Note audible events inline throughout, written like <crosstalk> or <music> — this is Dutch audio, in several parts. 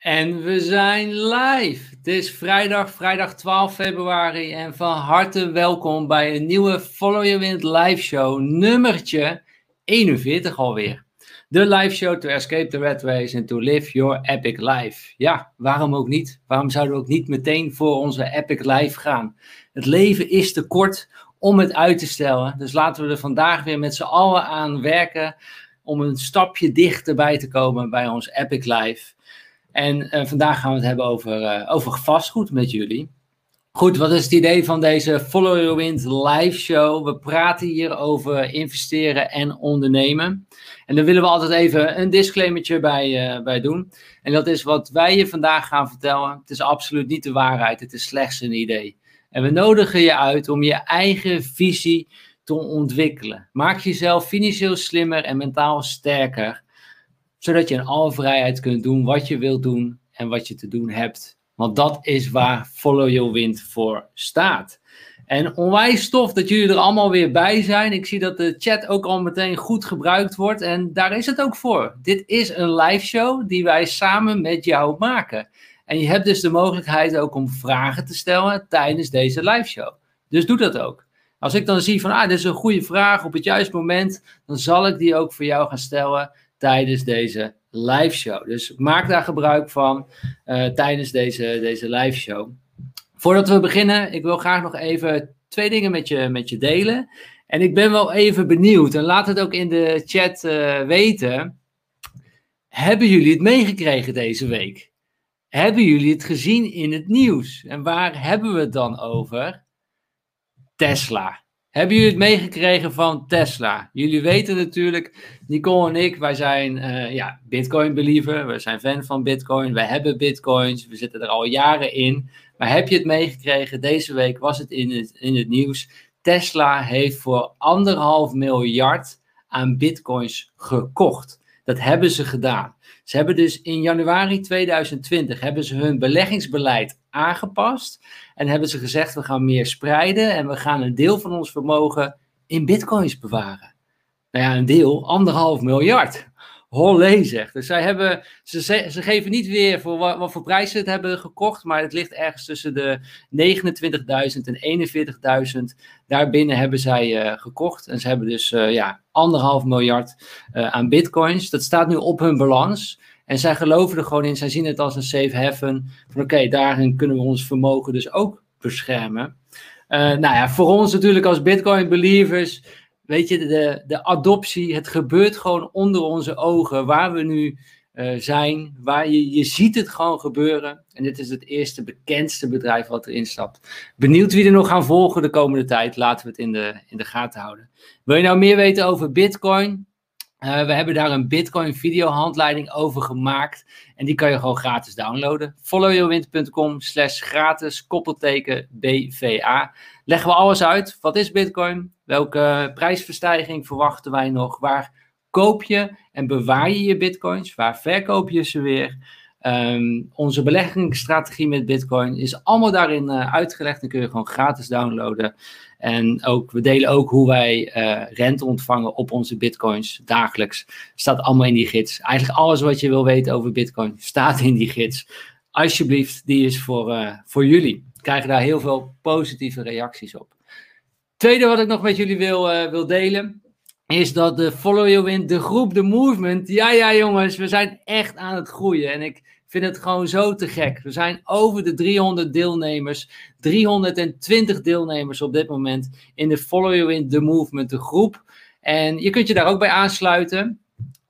En we zijn live. Het is vrijdag, vrijdag 12 februari. En van harte welkom bij een nieuwe Follow Your Wind live show, nummertje 41 alweer. De live show to escape the red race and to live your epic life. Ja, waarom ook niet? Waarom zouden we ook niet meteen voor onze epic life gaan? Het leven is te kort om het uit te stellen. Dus laten we er vandaag weer met z'n allen aan werken om een stapje dichterbij te komen bij ons epic life. En uh, vandaag gaan we het hebben over, uh, over vastgoed met jullie. Goed, wat is het idee van deze Follow Your Wind live show? We praten hier over investeren en ondernemen. En daar willen we altijd even een disclaimertje bij, uh, bij doen. En dat is wat wij je vandaag gaan vertellen. Het is absoluut niet de waarheid, het is slechts een idee. En we nodigen je uit om je eigen visie te ontwikkelen. Maak jezelf financieel slimmer en mentaal sterker zodat je in alle vrijheid kunt doen wat je wilt doen en wat je te doen hebt. Want dat is waar Follow Your Wind voor staat. En onwijs tof dat jullie er allemaal weer bij zijn. Ik zie dat de chat ook al meteen goed gebruikt wordt. En daar is het ook voor. Dit is een live show die wij samen met jou maken. En je hebt dus de mogelijkheid ook om vragen te stellen tijdens deze live show. Dus doe dat ook. Als ik dan zie van, ah, dit is een goede vraag op het juiste moment, dan zal ik die ook voor jou gaan stellen tijdens deze live show. Dus maak daar gebruik van uh, tijdens deze, deze live show. Voordat we beginnen, ik wil graag nog even twee dingen met je, met je delen. En ik ben wel even benieuwd, en laat het ook in de chat uh, weten. Hebben jullie het meegekregen deze week? Hebben jullie het gezien in het nieuws? En waar hebben we het dan over? Tesla. Hebben jullie het meegekregen van Tesla? Jullie weten natuurlijk, Nicole en ik, wij zijn uh, ja, Bitcoin-believer. We zijn fan van Bitcoin. We hebben Bitcoins. We zitten er al jaren in. Maar heb je het meegekregen? Deze week was het in het, in het nieuws. Tesla heeft voor anderhalf miljard aan Bitcoins gekocht. Dat hebben ze gedaan. Ze hebben dus in januari 2020 hebben ze hun beleggingsbeleid aangepast. En hebben ze gezegd, we gaan meer spreiden en we gaan een deel van ons vermogen in bitcoins bewaren. Nou ja, een deel, anderhalf miljard. Hollé zegt. Dus zij hebben, ze, ze geven niet weer voor wat, voor prijs ze het hebben gekocht, maar het ligt ergens tussen de 29.000 en 41.000. Daarbinnen hebben zij uh, gekocht en ze hebben dus uh, ja, anderhalf miljard uh, aan bitcoins. Dat staat nu op hun balans. En zij geloven er gewoon in, zij zien het als een safe haven. Van oké, daarin kunnen we ons vermogen dus ook beschermen. Nou ja, voor ons natuurlijk als Bitcoin believers, weet je, de, de adoptie, het gebeurt gewoon onder onze ogen waar we nu uh, zijn. Waar je, je ziet het gewoon gebeuren. En dit is het eerste bekendste bedrijf wat erin stapt. Benieuwd wie er nog gaan volgen de komende tijd. Laten we het in de, in de gaten houden. Wil je nou meer weten over Bitcoin? Uh, we hebben daar een Bitcoin videohandleiding over gemaakt. En die kan je gewoon gratis downloaden. followyourwind.com slash gratis koppelteken BVA. Leggen we alles uit. Wat is Bitcoin? Welke prijsverstijging verwachten wij nog? Waar koop je en bewaar je je Bitcoins? Waar verkoop je ze weer? Um, onze beleggingsstrategie met Bitcoin is allemaal daarin uh, uitgelegd. Dan kun je gewoon gratis downloaden. En ook, we delen ook hoe wij uh, rente ontvangen op onze bitcoins dagelijks. Staat allemaal in die gids. Eigenlijk alles wat je wil weten over bitcoin staat in die gids. Alsjeblieft, die is voor, uh, voor jullie. We krijgen daar heel veel positieve reacties op. Tweede wat ik nog met jullie wil, uh, wil delen. Is dat de Follow Your Wind, de groep, de movement. Ja, ja, jongens, we zijn echt aan het groeien. En ik vind het gewoon zo te gek. We zijn over de 300 deelnemers, 320 deelnemers op dit moment in de Follow You in the Movement, de groep. En je kunt je daar ook bij aansluiten.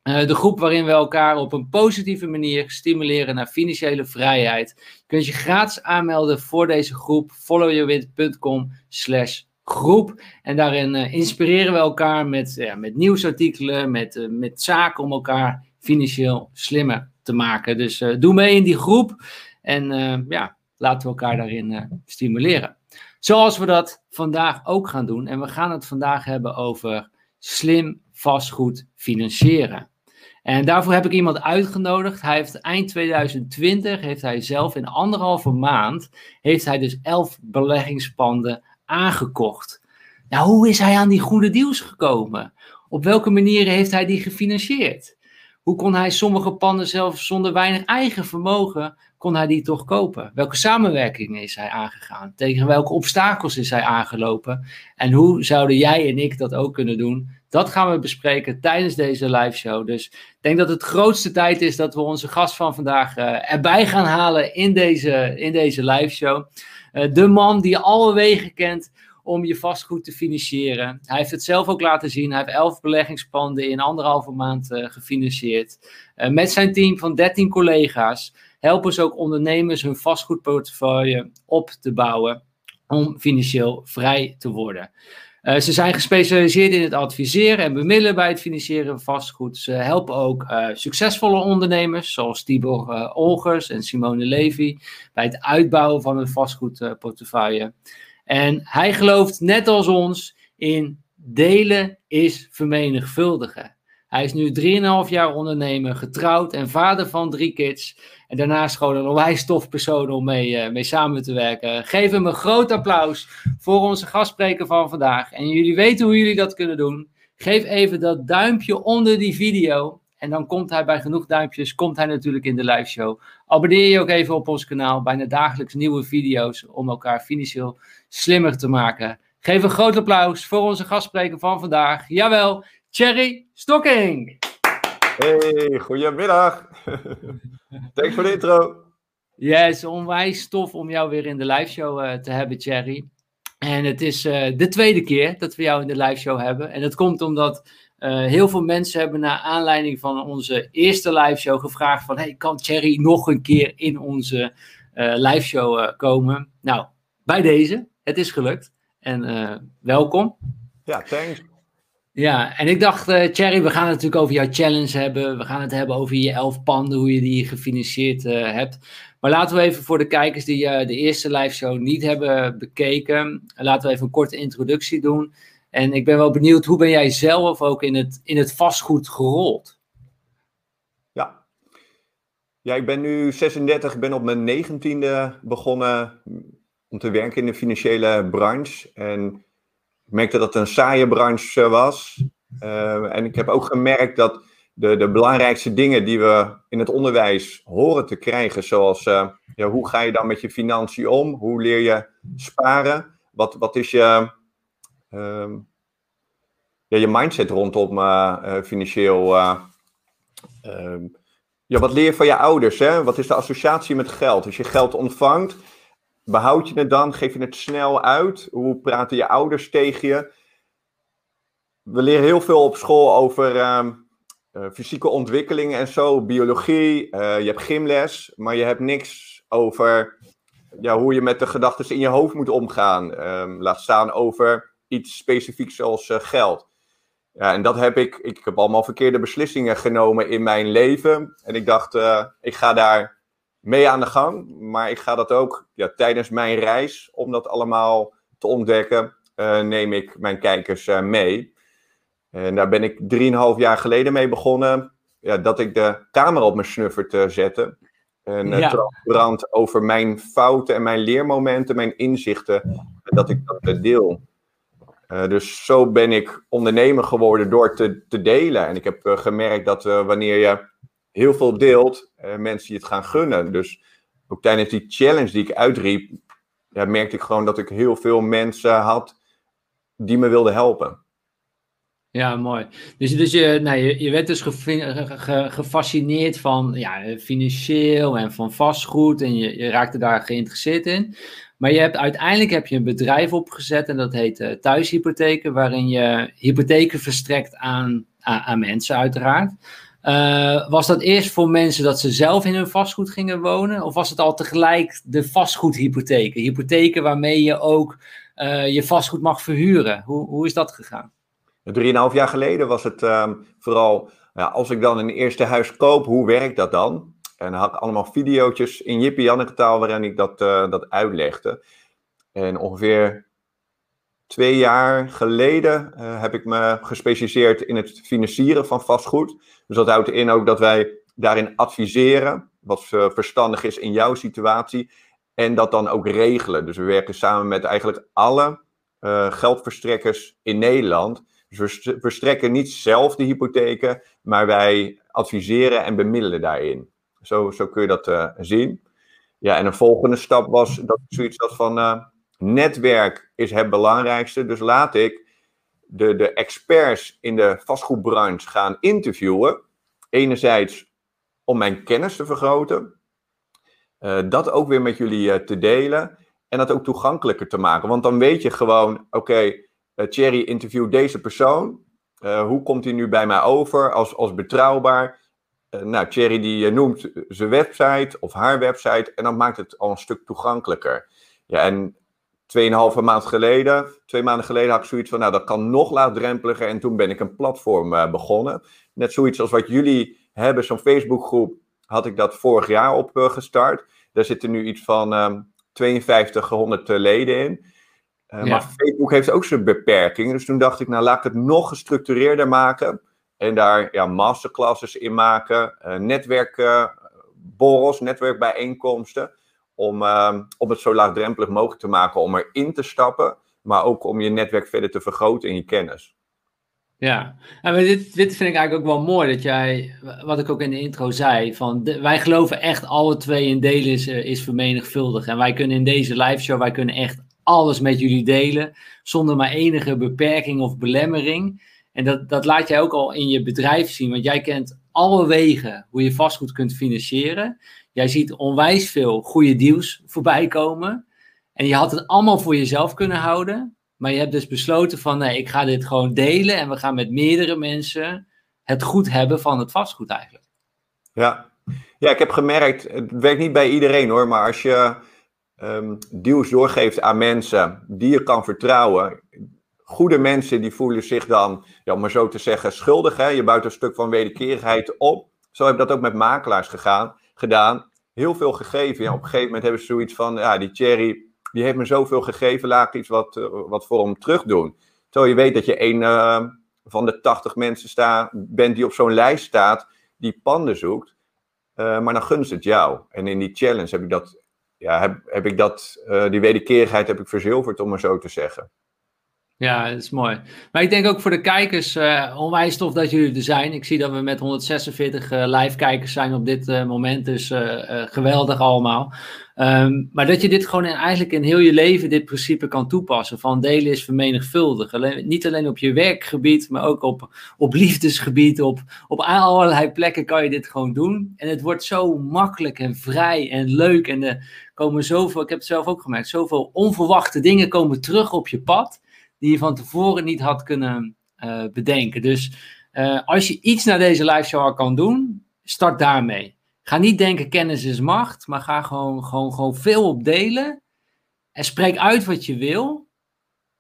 Uh, de groep waarin we elkaar op een positieve manier stimuleren naar financiële vrijheid. Je kunt je gratis aanmelden voor deze groep. followyourwin.com slash groep. En daarin uh, inspireren we elkaar met, ja, met nieuwsartikelen, met, uh, met zaken om elkaar financieel slimmer te maken. Dus uh, doe mee in die groep en uh, ja, laten we elkaar daarin uh, stimuleren. Zoals we dat vandaag ook gaan doen. En we gaan het vandaag hebben over slim vastgoed financieren. En daarvoor heb ik iemand uitgenodigd. Hij heeft eind 2020, heeft hij zelf in anderhalve maand, heeft hij dus elf beleggingspanden aangekocht. Nou, hoe is hij aan die goede deals gekomen? Op welke manieren heeft hij die gefinancierd? Hoe kon hij sommige panden zelfs zonder weinig eigen vermogen, kon hij die toch kopen? Welke samenwerking is hij aangegaan? Tegen welke obstakels is hij aangelopen? En hoe zouden jij en ik dat ook kunnen doen? Dat gaan we bespreken tijdens deze live show. Dus ik denk dat het grootste tijd is dat we onze gast van vandaag uh, erbij gaan halen in deze, in deze live show. Uh, de man die alle wegen kent om je vastgoed te financieren. Hij heeft het zelf ook laten zien. Hij heeft elf beleggingspanden in anderhalve maand uh, gefinancierd. met zijn team van 13 collega's helpen ze ook ondernemers hun vastgoedportefeuille op te bouwen om financieel vrij te worden. Uh, ze zijn gespecialiseerd in het adviseren en bemiddelen bij het financieren van vastgoed. Ze helpen ook succesvolle ondernemers, zoals Tibor Olgers en Simone Levy, bij het uitbouwen van hun vastgoedportefeuille. En hij gelooft, net als ons, in delen is vermenigvuldigen. Hij is nu 3,5 jaar ondernemer, getrouwd en vader van drie kids. En daarnaast gewoon een onwijs tof persoon om mee, uh, mee samen te werken. Geef hem een groot applaus voor onze gastspreker van vandaag. En jullie weten hoe jullie dat kunnen doen. Geef even dat duimpje onder die video. En dan komt hij bij genoeg duimpjes, komt hij natuurlijk in de live show. Abonneer je ook even op ons kanaal. Bijna dagelijks nieuwe video's om elkaar financieel slimmer te maken. Geef een groot applaus voor onze gastspreker van vandaag. Jawel, Thierry Stocking. Hey, goedemiddag. <laughs> Thanks voor de intro. Yes, onwijs tof om jou weer in de live show uh, te hebben, Thierry. En het is uh, de tweede keer dat we jou in de live show hebben. En dat komt omdat uh, heel veel mensen hebben naar aanleiding van onze eerste live show gevraagd van... Hey, kan Thierry nog een keer in onze live show komen? Nou, bij deze. Het is gelukt. En welkom. Ja, thanks. Ja, en ik dacht, uh, Thierry, we gaan het natuurlijk over jouw challenge hebben. We gaan het hebben over je elf panden, hoe je die gefinancierd uh, hebt. Maar laten we even voor de kijkers die uh, de eerste live show niet hebben bekeken, laten we even een korte introductie doen. En ik ben wel benieuwd, hoe ben jij zelf ook in het, in het vastgoed gerold? Ja. ja, ik ben nu 36, ik ben op mijn 19e begonnen om te werken in de financiële branche. En ik merkte dat het een saaie branche was. Uh, en ik heb ook gemerkt dat de, de belangrijkste dingen die we in het onderwijs horen te krijgen, zoals uh, ja, hoe ga je dan met je financiën om? Hoe leer je sparen? Wat, wat is je, uh, ja, je mindset rondom uh, financieel? Ehm, ja, wat leer je van je ouders? Hè? Wat is de associatie met geld? Als je geld ontvangt, Behoud je het dan? Geef je het snel uit? Hoe praten je ouders tegen je? We leren heel veel op school over uh, fysieke ontwikkelingen en zo, biologie. Je hebt gymles, maar je hebt niks over ja, hoe je met de gedachten in je hoofd moet omgaan. Laat staan over iets specifieks zoals eh, geld. Ja, en dat heb ik. Ik heb allemaal verkeerde beslissingen genomen in mijn leven. En ik dacht, ik ga daar mee aan de gang. Maar ik ga dat ook ja, tijdens mijn reis, om dat allemaal te ontdekken, uh, neem ik mijn kijkers uh, mee. En daar ben ik 3,5 jaar geleden mee begonnen. Ja, dat ik de camera op mijn snuffer te zetten. En ja. transparant over mijn fouten en mijn leermomenten, mijn inzichten, dat ik dat deel. Dus zo ben ik ondernemer geworden door te, te delen. En ik heb gemerkt dat wanneer je heel veel deelt, mensen je het gaan gunnen. Dus ook tijdens die challenge die ik uitriep, ja, merkte ik gewoon dat ik heel veel mensen had die me wilden helpen. Ja, mooi. Dus, dus je, nou, je werd dus gefascineerd van ja, financieel en van vastgoed en je, je raakte daar geïnteresseerd in. Maar je hebt, uiteindelijk heb je een bedrijf opgezet en dat heet uh, Thuishypotheken, waarin je hypotheken verstrekt aan, aan, mensen uiteraard. Uh, was dat eerst voor mensen dat ze zelf in hun vastgoed gingen wonen? Of was het al tegelijk de vastgoedhypotheken? Hypotheken waarmee je ook uh, je vastgoed mag verhuren. Hoe, hoe is dat gegaan? Drieënhalf jaar geleden was het uh, vooral, ja, als ik dan een eerste huis koop, hoe werkt dat dan? En had allemaal video's in Jippie Janneke taal waarin ik dat, uh, dat uitlegde. En ongeveer twee jaar geleden uh, heb ik me gespecialiseerd in het financieren van vastgoed. Dus dat houdt in ook dat wij daarin adviseren, wat uh, verstandig is in jouw situatie, en dat dan ook regelen. Dus we werken samen met eigenlijk alle geldverstrekkers in Nederland. Dus we verstrekken niet zelf de hypotheken, maar wij adviseren en bemiddelen daarin. Zo, zo kun je dat zien. Ja, en een volgende stap was dat zoiets had van netwerk is het belangrijkste. Dus laat ik de, de experts in de vastgoedbranche gaan interviewen. Enerzijds om mijn kennis te vergroten. Uh, dat ook weer met jullie te delen. En dat ook toegankelijker te maken. Want dan weet je gewoon, oké, okay, uh, Thierry interviewt deze persoon. hoe komt hij nu bij mij over als, als betrouwbaar? Nou, Thierry die noemt zijn website of haar website. En dan maakt het al een stuk toegankelijker. Ja, en tweeënhalve maand geleden, twee maanden geleden had ik zoiets van, nou dat kan nog laagdrempeliger. En toen ben ik een platform uh, begonnen. Net zoiets als wat jullie hebben, zo'n Facebookgroep, had ik dat vorig jaar opgestart. Uh, Daar zitten nu iets van um, 5200 leden in. Uh, ja. Maar Facebook heeft ook zijn beperkingen. Dus toen dacht ik, nou laat ik het nog gestructureerder maken. En daar ja, masterclasses in maken, uh, netwerkborrels, netwerkbijeenkomsten om, uh, om het zo laagdrempelig mogelijk te maken om erin te stappen, maar ook om je netwerk verder te vergroten in je kennis. Ja, en dit, dit vind ik eigenlijk ook wel mooi dat jij, wat ik ook in de intro zei, van wij geloven echt alle twee in delen is, eh, is vermenigvuldigd. En wij kunnen in deze live show, wij kunnen echt alles met jullie delen, zonder maar enige beperking of belemmering. En dat, dat laat jij ook al in je bedrijf zien, want jij kent alle wegen hoe je vastgoed kunt financieren. Jij ziet onwijs veel goede deals voorbij komen. En je had het allemaal voor jezelf kunnen houden. Maar je hebt dus besloten van nee, ik ga dit gewoon delen. En we gaan met meerdere mensen het goed hebben van het vastgoed eigenlijk. Ja, ja ik heb gemerkt, het werkt niet bij iedereen hoor. Maar als je um, deals doorgeeft aan mensen die je kan vertrouwen. Goede mensen die voelen zich dan, ja, om maar zo te zeggen, schuldig. Hè? Je buit een stuk van wederkerigheid op. Zo heb ik dat ook met makelaars gegaan gedaan. Heel veel gegeven. Ja, op een gegeven moment hebben ze zoiets van, ja, die Thierry, die heeft me zoveel gegeven, laat ik iets wat, uh, wat voor hem terug doen. Terwijl je weet dat je een uh, van de 80 mensen sta, bent die op zo'n lijst staat, die panden zoekt. Uh, maar dan gunst het jou. En in die challenge heb ik dat, ja, heb, heb ik dat, die wederkerigheid heb ik verzilverd, om maar zo te zeggen. Ja, dat is mooi. Maar ik denk ook voor de kijkers uh, onwijs tof dat jullie er zijn. Ik zie dat we met 146 uh, live kijkers zijn op dit uh, moment. Dus geweldig allemaal. Um, maar dat je dit gewoon in, eigenlijk in heel je leven dit principe kan toepassen. Van delen is vermenigvuldig. Alleen, niet alleen op je werkgebied, maar ook op, op liefdesgebied. Op, op allerlei plekken kan je dit gewoon doen. En het wordt zo makkelijk en vrij en leuk. En er komen zoveel, ik heb het zelf ook gemerkt, zoveel onverwachte dingen komen terug op je pad die je van tevoren niet had kunnen uh, bedenken. Dus uh, als je iets naar deze live show kan doen, start daarmee. Ga niet denken kennis is macht, maar ga gewoon, gewoon, gewoon veel op delen. En spreek uit wat je wil.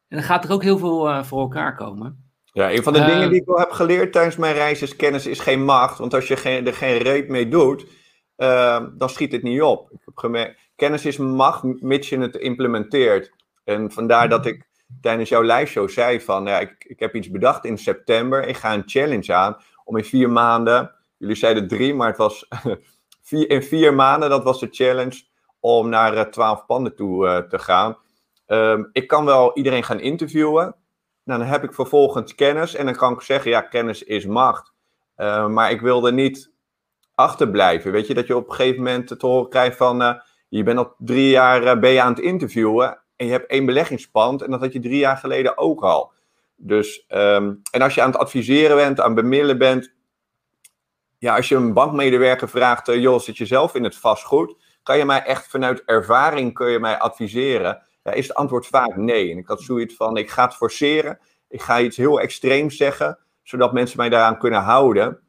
En dan gaat er ook heel veel uh, voor elkaar komen. Ja, een van de dingen die ik wel heb geleerd tijdens mijn reis is kennis is geen macht. Want als je geen, er geen reet mee doet, dan schiet het niet op. Ik heb gemerkt, kennis is macht, mits je het implementeert. En vandaar dat ik tijdens jouw live show zei van, ja, ik, ik heb iets bedacht in september. Ik ga een challenge aan om in vier maanden, jullie zeiden drie, maar het was <laughs> vier, in vier maanden, dat was de challenge, om naar uh, twaalf panden toe uh, te gaan. Um, ik kan wel iedereen gaan interviewen. Nou, dan heb ik vervolgens kennis en dan kan ik zeggen, ja, kennis is macht. Uh, maar ik wilde niet achterblijven. Weet je, dat je op een gegeven moment te horen krijgt van, je bent al drie jaar ben je aan het interviewen en je hebt één beleggingspand en dat had je drie jaar geleden ook al. Dus, um, en als je aan het adviseren bent, aan het bemiddelen bent, ja, als je een bankmedewerker vraagt, uh, joh, zit je zelf in het vastgoed? Kan je mij echt vanuit ervaring, kun je mij adviseren? Ja, is het antwoord vaak nee. En ik had zoiets van, ik ga het forceren, ik ga iets heel extreems zeggen, zodat mensen mij daaraan kunnen houden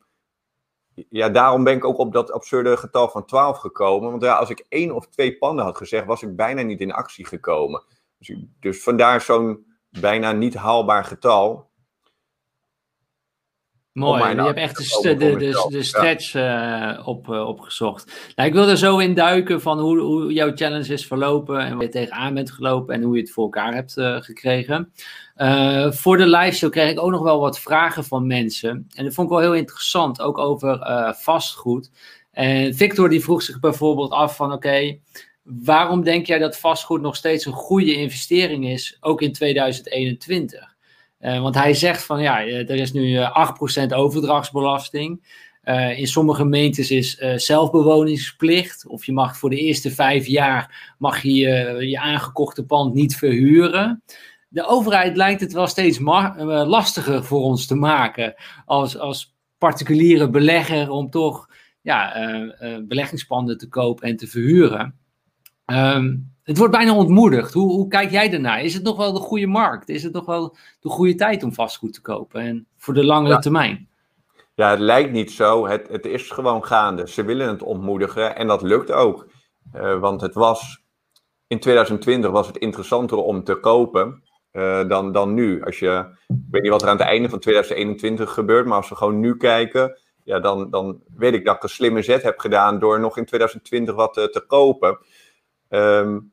ja, daarom ben ik ook op dat absurde getal van 12 gekomen. Want ja, als ik één of twee panden had gezegd, was ik bijna niet in actie gekomen. Dus, dus vandaar zo'n bijna niet haalbaar getal. Mooi, je hebt echt de, de, de, de stretch ja. uh, op, uh, opgezocht. Nou, ik wil er zo in duiken van hoe, hoe jouw challenge is verlopen en waar je tegenaan bent gelopen en hoe je het voor elkaar hebt uh, gekregen. voor de live show kreeg ik ook nog wel wat vragen van mensen. En dat vond ik wel heel interessant, ook over vastgoed. En Victor die vroeg zich bijvoorbeeld af van oké, okay, waarom denk jij dat vastgoed nog steeds een goede investering is, ook in 2021? Uh, want hij zegt van ja, er is nu 8% overdrachtsbelasting. in sommige gemeentes is zelfbewoningsplicht. Of je mag voor de eerste vijf jaar mag je, je aangekochte pand niet verhuren de overheid lijkt het wel steeds lastiger voor ons te maken als, als particuliere belegger om toch ja, uh, beleggingspanden te kopen en te verhuren. Ehm, het wordt bijna ontmoedigd. Hoe, hoe kijk jij ernaar? Is het nog wel de goede markt? Is het nog wel de goede tijd om vastgoed te kopen en voor de langere termijn? Ja, het lijkt niet zo. Het, het is gewoon gaande. Ze willen het ontmoedigen en dat lukt ook. Uh, want het was in 2020 was het interessanter om te kopen uh, dan, dan nu. Als je, ik weet niet wat er aan het einde van 2021 gebeurt, maar als we gewoon nu kijken, ja, dan, dan weet ik dat ik een slimme zet heb gedaan door nog in 2020 wat te, te kopen. Um,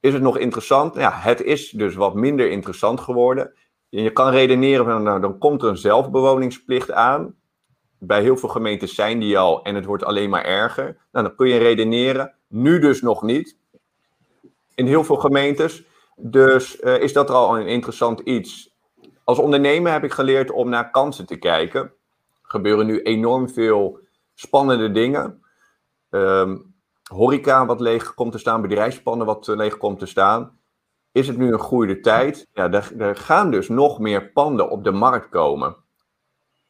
is het nog interessant? Ja, het is dus wat minder interessant geworden. Je kan redeneren van, nou, dan komt er een zelfbewoningsplicht aan. Bij heel veel gemeentes zijn die al en het wordt alleen maar erger. Nou, dan kun je redeneren. Nu dus nog niet. In heel veel gemeentes. Dus uh, is dat al een interessant iets. Als ondernemer heb ik geleerd om naar kansen te kijken. Er gebeuren nu enorm veel spannende dingen. Um, horeca wat leeg komt te staan, bedrijfspannen wat eh, leeg komt te staan. Is het nu een goede tijd? Ja, er, gaan dus nog meer panden op de markt komen.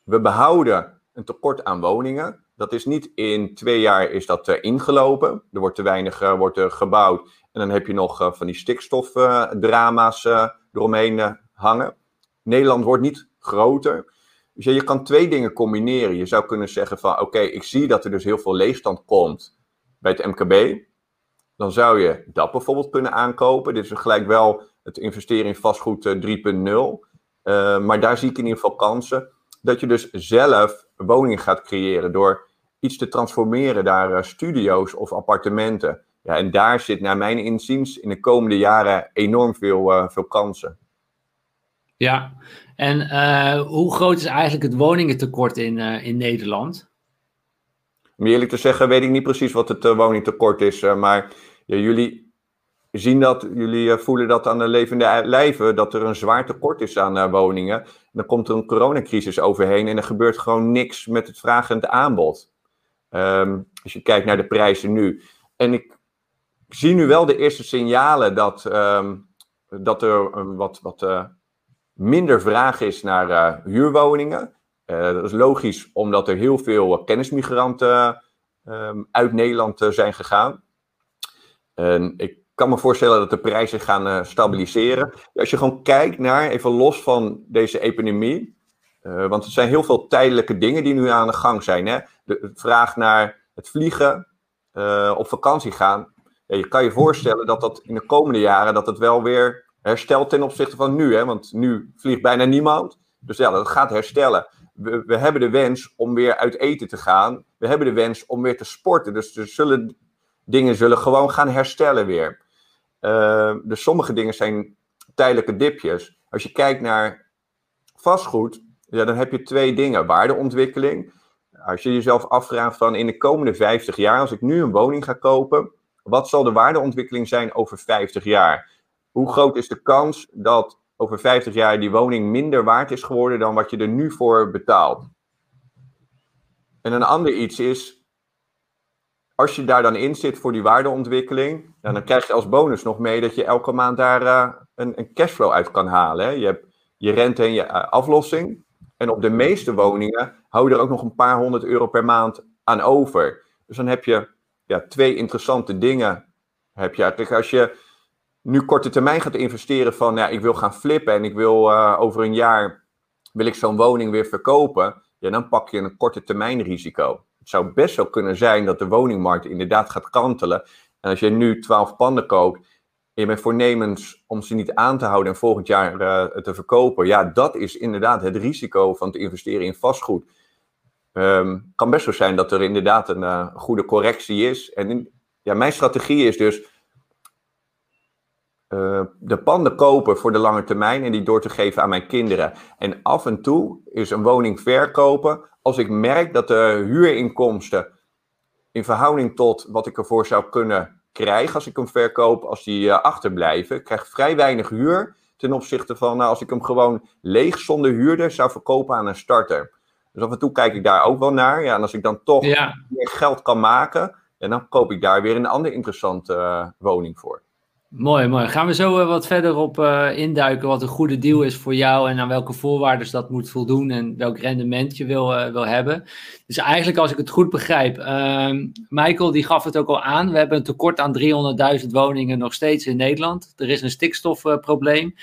We behouden een tekort aan woningen. Dat is niet in twee jaar is dat uh, ingelopen. Er wordt te weinig uh, wordt gebouwd. En dan heb je nog van die stikstofdrama's eromheen hangen. Nederland wordt niet groter. Dus je kan twee dingen combineren. Je zou kunnen zeggen van oké, ik zie dat er dus heel veel leegstand komt bij het MKB. Dan zou je dat bijvoorbeeld kunnen aankopen. Dit is gelijk wel het investeren in vastgoed 3.0. maar daar zie ik in ieder geval kansen. Dat je dus zelf woningen gaat creëren door iets te transformeren naar uh, studio's of appartementen. Ja, en daar zit naar mijn inziens in de komende jaren enorm veel, uh, veel kansen. Ja, en uh, hoe groot is eigenlijk het woningentekort in, in Nederland? Om eerlijk te zeggen weet ik niet precies wat het woningtekort is, maar ja, jullie zien dat, jullie voelen dat aan de levende lijven, dat er een zwaar tekort is aan woningen. dan komt er een coronacrisis overheen en er gebeurt gewoon niks met het vraag en het aanbod. Um, als je kijkt naar de prijzen nu. En ik zie nu wel de eerste signalen dat, um, dat er wat, wat minder vraag is naar huurwoningen. Uh, dat is logisch, omdat er heel veel kennismigranten um, uit Nederland zijn gegaan. En ik kan me voorstellen dat de prijzen gaan stabiliseren. Als je gewoon kijkt naar, even los van deze epidemie, want er zijn heel veel tijdelijke dingen die nu aan de gang zijn. Hè? De, vraag naar het vliegen, op vakantie gaan. Ja, je kan je voorstellen dat dat in de komende jaren dat het wel weer herstelt ten opzichte van nu. Hè? Want nu vliegt bijna niemand. Dus ja, dat gaat herstellen. We, we, hebben de wens om weer uit eten te gaan. We hebben de wens om weer te sporten. Dus er zullen, dingen zullen gewoon gaan herstellen weer. Uh, dus sommige dingen zijn tijdelijke dipjes. Als je kijkt naar vastgoed, ja, dan heb je twee dingen. Waardeontwikkeling. Als je jezelf afvraagt van in de komende 50 jaar, als ik nu een woning ga kopen, wat zal de waardeontwikkeling zijn over 50 jaar? Hoe groot is de kans dat over 50 jaar die woning minder waard is geworden dan wat je er nu voor betaalt? En een ander iets is, als je daar dan in zit voor die waardeontwikkeling, dan krijg je als bonus nog mee dat je elke maand daar uh, een, een cashflow uit kan halen. Hè? Je hebt je rente en je uh, aflossing. En op de meeste woningen hou je er ook nog een paar honderd euro per maand aan over. Dus dan heb je ja, twee interessante dingen. Heb je. Als je nu korte termijn gaat investeren van ja, ik wil gaan flippen en ik wil uh, over een jaar wil ik zo'n woning weer verkopen, ja, dan pak je een korte termijn risico. Het zou best wel kunnen zijn dat de woningmarkt inderdaad gaat kantelen. En als je nu 12 panden koopt je bent voornemens om ze niet aan te houden en volgend jaar uh, te verkopen. Ja, dat is inderdaad het risico van te investeren in vastgoed. Um, kan best zo zijn dat er inderdaad een uh, goede correctie is. En ja, mijn strategie is dus uh, de panden kopen voor de lange termijn en die door te geven aan mijn kinderen. En af en toe is een woning verkopen als ik merk dat de huurinkomsten in verhouding tot wat ik ervoor zou kunnen krijg als ik hem verkoop, als die uh, achterblijven. Ik krijg vrij weinig huur ten opzichte van nou, als ik hem gewoon leeg zonder huurder zou verkopen aan een starter. Dus af en toe kijk ik daar ook wel naar. Ja, en als ik dan toch meer geld kan maken, dan koop ik daar weer een andere interessante woning voor. Mooi, mooi. Gaan we zo wat verder op uh, induiken wat een goede deal is voor jou en aan welke voorwaarden dat moet voldoen en welk rendement je wil, uh, wil hebben. Dus eigenlijk als ik het goed begrijp, uh, Michael die gaf het ook al aan, we hebben een tekort aan 300.000 woningen nog steeds in Nederland. Er is een stikstofprobleem.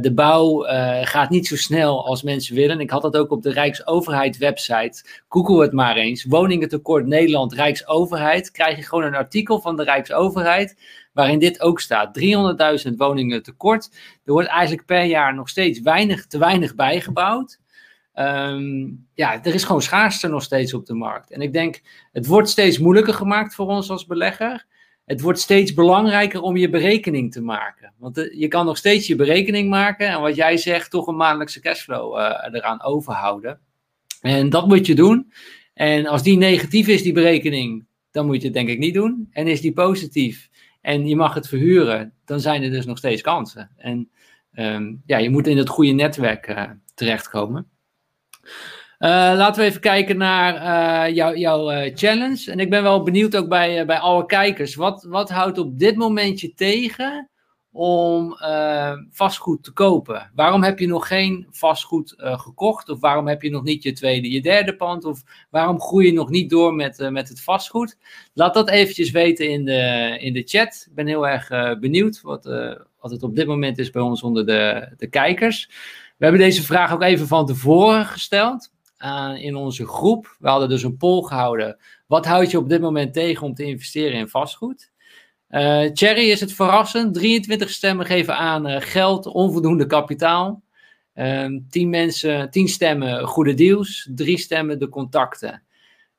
De bouw gaat niet zo snel als mensen willen. Ik had dat ook op de Rijksoverheid website. Google het maar eens. Woningentekort Nederland, Rijksoverheid. Krijg je gewoon een artikel van de Rijksoverheid waarin dit ook staat. 300.000 woningen tekort. Er wordt eigenlijk per jaar nog steeds weinig, te weinig bijgebouwd. Ehm, ja, er is gewoon schaarste nog steeds op de markt. En ik denk, het wordt steeds moeilijker gemaakt voor ons als belegger. Het wordt steeds belangrijker om je berekening te maken. Want eh, je kan nog steeds je berekening maken en wat jij zegt, toch een maandelijkse cashflow uh, eraan overhouden. En dat moet je doen. En als die negatief is, die berekening, dan moet je het denk ik niet doen. En is die positief, en je mag het verhuren, dan zijn er dus nog steeds kansen. En ehm, ja, je moet in het goede netwerk uh, terechtkomen. Uh, laten we even kijken naar jou, jouw challenge. En ik ben wel benieuwd ook bij, bij alle kijkers. Wat, wat houdt op dit moment je tegen om uh, vastgoed te kopen? Waarom heb je nog geen vastgoed uh, gekocht? Of waarom heb je nog niet je tweede, je derde pand? Of waarom groei je nog niet door met, uh, met het vastgoed? Laat dat eventjes weten in de, in de chat. Ik ben heel erg benieuwd wat, wat het op dit moment is bij ons onder de, de kijkers. We hebben deze vraag ook even van tevoren gesteld in onze groep. We hadden dus een poll gehouden. Wat houd je op dit moment tegen om te investeren in vastgoed? Uh, Thierry is het verrassend. 23 stemmen geven aan uh, geld, onvoldoende kapitaal. Uh, 10, mensen, 10 stemmen goede deals, 3 stemmen de contacten.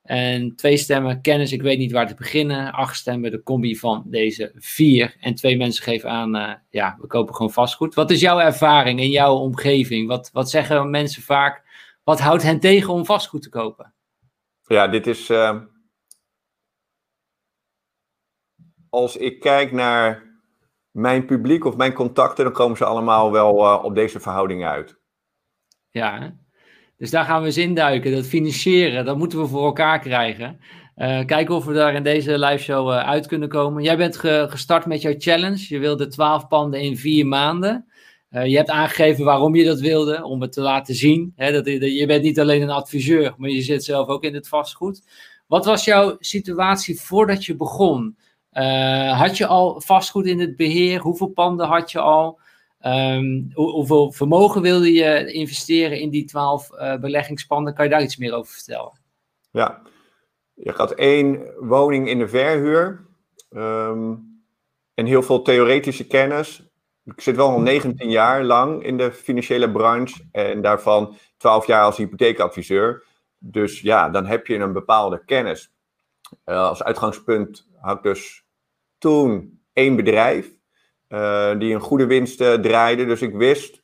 En 2 stemmen kennis, ik weet niet waar te beginnen. 8 stemmen de combi van deze 4. En 2 mensen geven aan, uh, ja, we kopen gewoon vastgoed. Wat is jouw ervaring in jouw omgeving? Wat, wat zeggen mensen vaak? Wat houdt hen tegen om vastgoed te kopen? Ja, dit is ehm, als ik kijk naar mijn publiek of mijn contacten, dan komen ze allemaal wel uh, op deze verhouding uit. Ja, dus daar gaan we eens induiken. Dat financieren, dat moeten we voor elkaar krijgen. Uh, kijken of we daar in deze live show uh, uit kunnen komen. Jij bent ge gestart met jouw challenge. Je wilde 12 panden in vier maanden. Je hebt aangegeven waarom je dat wilde, om het te laten zien. Hè, dat, je bent niet alleen een adviseur, maar je zit zelf ook in het vastgoed. Wat was jouw situatie voordat je begon? Uh, had je al vastgoed in het beheer? Hoeveel panden had je al? Hoe, hoeveel vermogen wilde je investeren in die twaalf uh, beleggingspanden? Kan je daar iets meer over vertellen? Ja, je had één woning in de verhuur um, en heel veel theoretische kennis. Ik zit wel al 19 jaar lang in de financiële branche en daarvan 12 jaar als hypotheekadviseur. Dus ja, dan heb je een bepaalde kennis. Uh, als uitgangspunt had ik dus toen één bedrijf uh, die een goede winst uh, draaide. Dus ik wist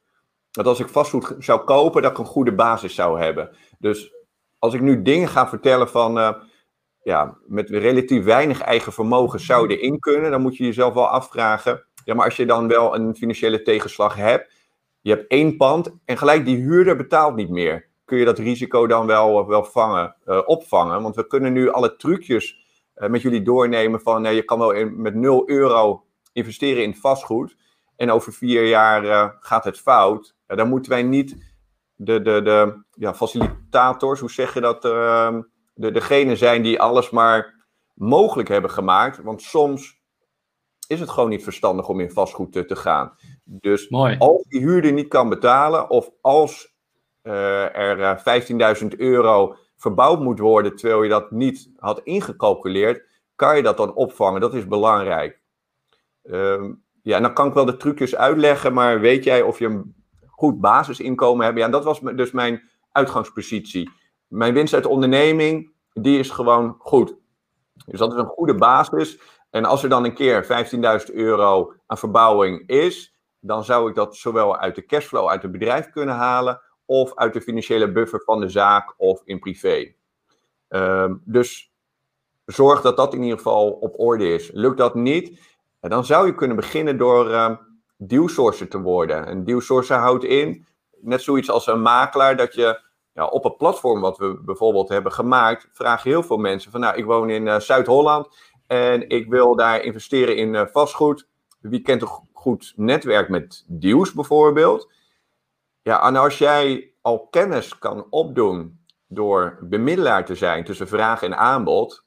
dat als ik vastgoed zou kopen, dat ik een goede basis zou hebben. Dus als ik nu dingen ga vertellen van, uh, ja, met relatief weinig eigen vermogen zou je erin kunnen, dan moet je jezelf wel afvragen, ja, maar als je dan wel een financiële tegenslag hebt, je hebt één pand en gelijk die huurder betaalt niet meer. Kun je dat risico dan wel, wel vangen, opvangen? Want we kunnen nu alle trucjes met jullie doornemen van uh, je kan wel in, met 0 euro investeren in vastgoed en over vier jaar uh, gaat het fout. dan moeten wij niet de, de, de ja, facilitators, hoe zeg je dat, ehm, de, degene zijn die alles maar mogelijk hebben gemaakt. Want soms is het gewoon niet verstandig om in vastgoed te, te gaan. Dus Mooi. als die huurder niet kan betalen of als er 15.000 euro verbouwd moet worden terwijl je dat niet had ingecalculeerd, kan je dat dan opvangen. Dat is belangrijk. Um, ja, en dan kan ik wel de trucjes uitleggen, maar weet jij of je een goed basisinkomen hebt? Ja, dat was dus mijn uitgangspositie. Mijn winst uit de onderneming, die is gewoon goed. Dus dat is een goede basis. En als er dan een keer 15.000 euro aan verbouwing is, dan zou ik dat zowel uit de cashflow uit het bedrijf kunnen halen, of uit de financiële buffer van de zaak of in privé. Um, dus zorg dat dat in ieder geval op orde is. Lukt dat niet, dan zou je kunnen beginnen door uh, te worden. Een dealsourcer houdt in, net zoiets als een makelaar, dat je ja, op het platform wat we bijvoorbeeld hebben gemaakt, vragen heel veel mensen van, nou, ik woon in Zuid-Holland en ik wil daar investeren in vastgoed. Wie kent een goed netwerk met deals bijvoorbeeld? Ja, en als jij al kennis kan opdoen door bemiddelaar te zijn tussen vraag en aanbod,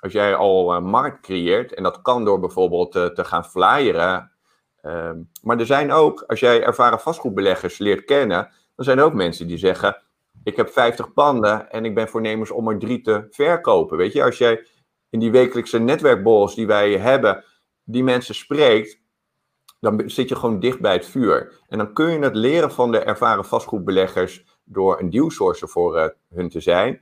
als jij al een markt creëert, en dat kan door bijvoorbeeld te, te gaan flyeren, ehm, maar er zijn ook, als jij ervaren vastgoedbeleggers leert kennen, dan zijn er ook mensen die zeggen, ik heb 50 panden en ik ben voornemens om er drie te verkopen. Weet je, als jij in die wekelijkse netwerkborrels die wij hebben, die mensen spreekt, dan zit je gewoon dicht bij het vuur. En dan kun je het leren van de ervaren vastgoedbeleggers door een dealsourcer voor uh, hun te zijn.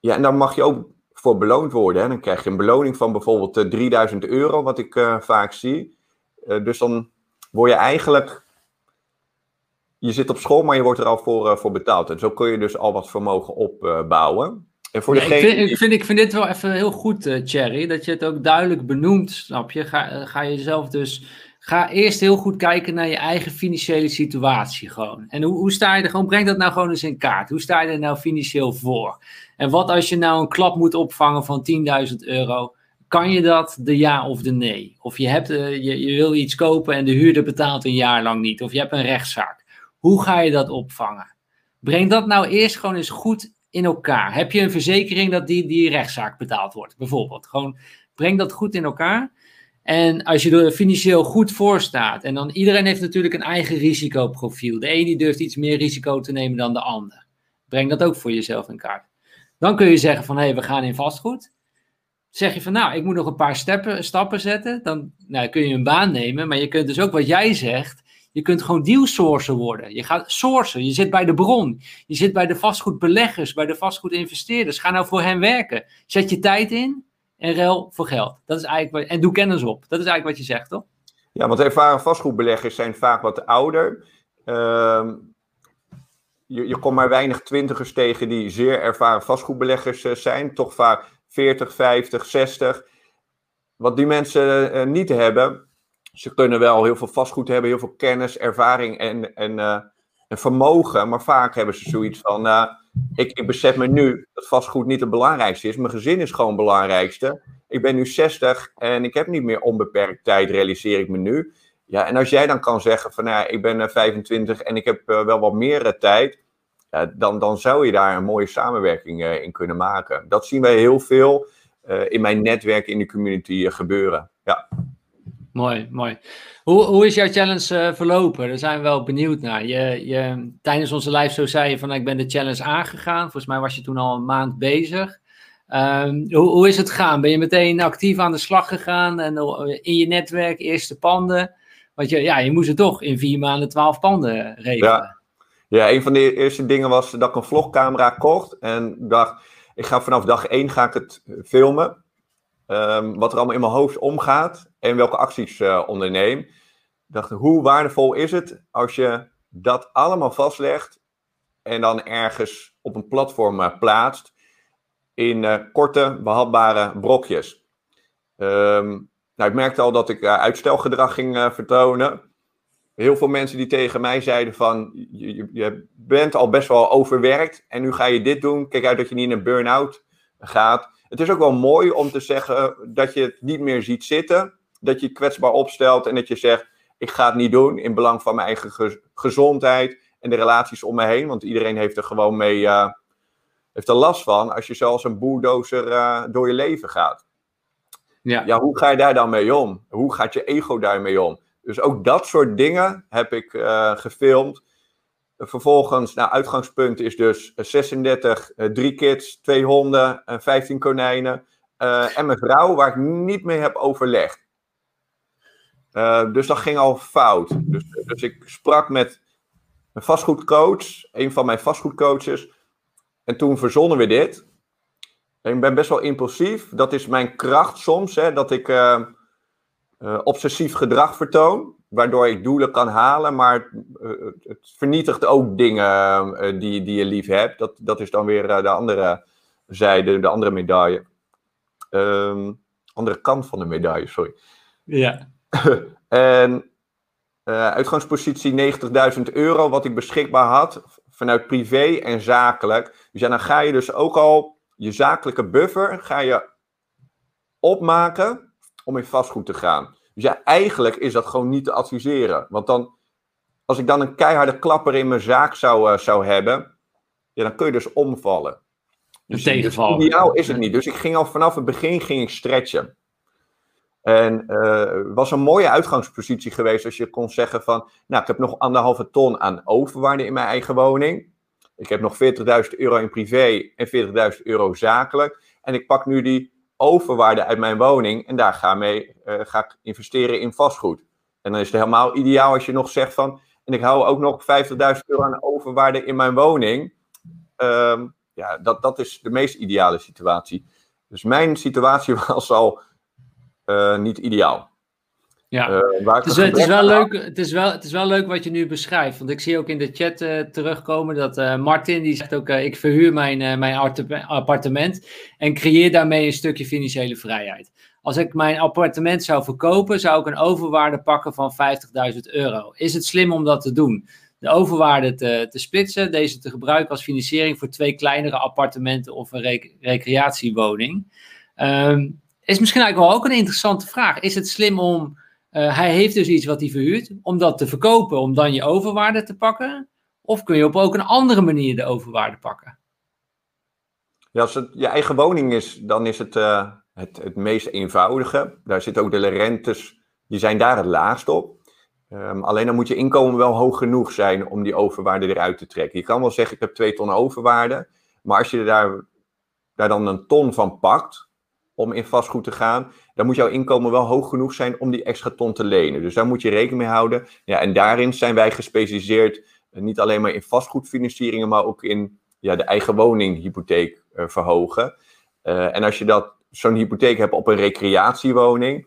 Ja, en dan mag je ook voor beloond worden. Hè. Dan krijg je een beloning van bijvoorbeeld uh, eh, 3000 euro, wat ik uh, vaak zie. dus dan word je eigenlijk. Je zit op school, maar je wordt er al voor, voor betaald. En zo kun je dus al wat vermogen opbouwen. En voor degene... ik, vind, ik, vind, ik vind dit wel even heel goed, Thierry, dat je het ook duidelijk benoemt, snap je? Ga, ga je zelf dus Ga eerst heel goed kijken naar je eigen financiële situatie gewoon. En hoe, hoe sta je er gewoon, breng dat nou gewoon eens in kaart. Hoe sta je er nou financieel voor? En wat als je nou een klap moet opvangen van 10.000 euro? Kan je dat de ja of de nee? Of je, hebt, uh, je, je wil iets kopen en de huurder betaalt een jaar lang niet. Of je hebt een rechtszaak. Hoe ga je dat opvangen? Breng dat nou eerst gewoon eens goed in elkaar. Heb je een verzekering dat die, die rechtszaak betaald wordt, bijvoorbeeld? Gewoon breng dat goed in elkaar. En als je er financieel goed voor staat, en dan iedereen heeft natuurlijk een eigen risicoprofiel. De ene durft iets meer risico te nemen dan de ander. Breng dat ook voor jezelf in kaart. Dan kun je zeggen van hé, hey, we gaan in vastgoed. Zeg je van nou, ik moet nog een paar steppen, stappen zetten. Dan nou, kun je een baan nemen, maar je kunt dus ook wat jij zegt. Je kunt gewoon dealsourcer worden. Je gaat sourcen. Je zit bij de bron. Je zit bij de vastgoedbeleggers, bij de vastgoedinvesteerders. Ga nou voor hen werken. Zet je tijd in en ruil voor geld. Dat is eigenlijk wat, en doe kennis op. Dat is eigenlijk wat je zegt, toch? Ja, want ervaren vastgoedbeleggers zijn vaak wat ouder. Ehm, je, je komt maar weinig twintigers tegen die zeer ervaren vastgoedbeleggers uh, zijn. Toch vaak 40, 50, 60. Wat die mensen uh, niet hebben, ze kunnen wel heel veel vastgoed hebben, heel veel kennis, ervaring en, en, uh, en vermogen. Maar vaak hebben ze zoiets van ik, besef me nu dat vastgoed niet het belangrijkste is. Mijn gezin is gewoon het belangrijkste. Ik ben nu 60 en ik heb niet meer onbeperkt tijd, realiseer ik me nu. Ja, en als jij dan kan zeggen van nou, ik ben 25 en ik heb uh, wel wat meer uh, tijd, ja, dan, dan zou je daar een mooie samenwerking in kunnen maken. Dat zien wij heel veel in mijn netwerk in de community gebeuren. Ja. Mooi, mooi. Hoe, hoe is jouw challenge uh, verlopen? Daar zijn we wel benieuwd naar. Je, je, tijdens onze live show zei je van ik ben de challenge aangegaan. Volgens mij was je toen al een maand bezig. Um, hoe, hoe is het gegaan? Ben je meteen actief aan de slag gegaan en eh, in je netwerk eerste panden? Want je, ja, je moest het toch in vier maanden twaalf panden regelen. Ja. ja, een van de eerste dingen was dat ik een vlogcamera kocht en dacht, ik ga vanaf dag één ga ik het filmen. Um, wat er allemaal in mijn hoofd omgaat en welke acties uh, onderneem dacht, hoe waardevol is het als je dat allemaal vastlegt en dan ergens op een platform uh, plaatst in uh, korte, behapbare brokjes. Um, nou, ik merkte al dat ik uitstelgedrag ging vertonen. Heel veel mensen die tegen mij zeiden van, je, je, bent al best wel overwerkt en nu ga je dit doen. Kijk uit dat je niet in een burn-out gaat. Het is ook wel mooi om te zeggen dat je het niet meer ziet zitten. Dat je kwetsbaar opstelt en dat je zegt, ik ga het niet doen in belang van mijn eigen gezondheid en de relaties om me heen. Want iedereen heeft er gewoon mee, uh, heeft er last van als je zoals een bulldozer uh, door je leven gaat. Ja. ja, hoe ga je daar dan mee om? Hoe gaat je ego daarmee om? Dus ook dat soort dingen heb ik uh, gefilmd. Vervolgens, nou, uitgangspunt is dus 36, drie kids, twee honden, 15 konijnen en mijn vrouw, waar ik niet mee heb overlegd. Uh, dus dat ging al fout. Dus, dus ik sprak met een vastgoedcoach, een van mijn vastgoedcoaches. En toen verzonnen we dit. Ik ben best wel impulsief. Dat is mijn kracht soms, hè, dat ik uh, uh, obsessief gedrag vertoon. Waardoor ik doelen kan halen, maar het vernietigt ook dingen die, die je lief hebt. Dat, dat is dan weer de andere zijde, de andere medaille. Um, andere kant van de medaille, sorry. Ja. <laughs> en uh, uitgangspositie 90.000 euro, wat ik beschikbaar had. vanuit privé en zakelijk. Dus ja, dan ga je dus ook al je zakelijke buffer ga je opmaken om in vastgoed te gaan. Dus ja, eigenlijk is dat gewoon niet te adviseren. Want dan, als ik dan een keiharde klapper in mijn zaak zou, uh, zou hebben, ja, dan kun je dus omvallen. Dus tegenvallen. Ideaal is het niet. Dus ik ging al vanaf het begin ging ik stretchen. En uh, was een mooie uitgangspositie geweest als je kon zeggen van, nou, ik heb nog anderhalve ton aan overwaarde in mijn eigen woning. Ik heb nog 40.000 euro in privé en 40.000 euro zakelijk. En ik pak nu die overwaarde uit mijn woning en daar ga, mee, uh, ga ik investeren in vastgoed. En dan is het helemaal ideaal als je nog zegt van, en ik hou ook nog 50.000 euro aan overwaarde in mijn woning. Um, ja, dat, dat is de meest ideale situatie. Dus mijn situatie <laughs> was al uh, niet ideaal. Ja, uh, het, is, het, is, wel leuk, het, is wel, het is wel leuk wat je nu beschrijft. Want ik zie ook in de chat uh, terugkomen dat uh, Martin, die zegt ook, ik verhuur mijn, mijn appartement en creëer daarmee een stukje financiële vrijheid. Als ik mijn appartement zou verkopen, zou ik een overwaarde pakken van 50.000 euro. Is het slim om dat te doen? De overwaarde te, te splitsen, deze te gebruiken als financiering voor twee kleinere appartementen of een rec recreatiewoning. Um, is misschien eigenlijk wel ook een interessante vraag. Is het slim om uh, hij heeft dus iets wat hij verhuurt, om dat te verkopen, om dan je overwaarde te pakken? Of kun je op ook een andere manier de overwaarde pakken? Ja, als het je eigen woning is, dan is het, uh, het het meest eenvoudige. Daar zitten ook de rentes, die zijn daar het laagst op. Um, alleen dan moet je inkomen wel hoog genoeg zijn om die overwaarde eruit te trekken. Je kan wel zeggen, ik heb twee ton overwaarde. Maar als je daar, daar dan een ton van pakt, om in vastgoed te gaan, dan moet jouw inkomen wel hoog genoeg zijn om die extra ton te lenen. Dus daar moet je rekening mee houden. Ja, en daarin zijn wij gespecialiseerd, eh, niet alleen maar in vastgoedfinancieringen, maar ook in ja, de eigen woninghypotheek uh, verhogen. Uh, en als je dat, zo'n hypotheek hebt op een recreatiewoning,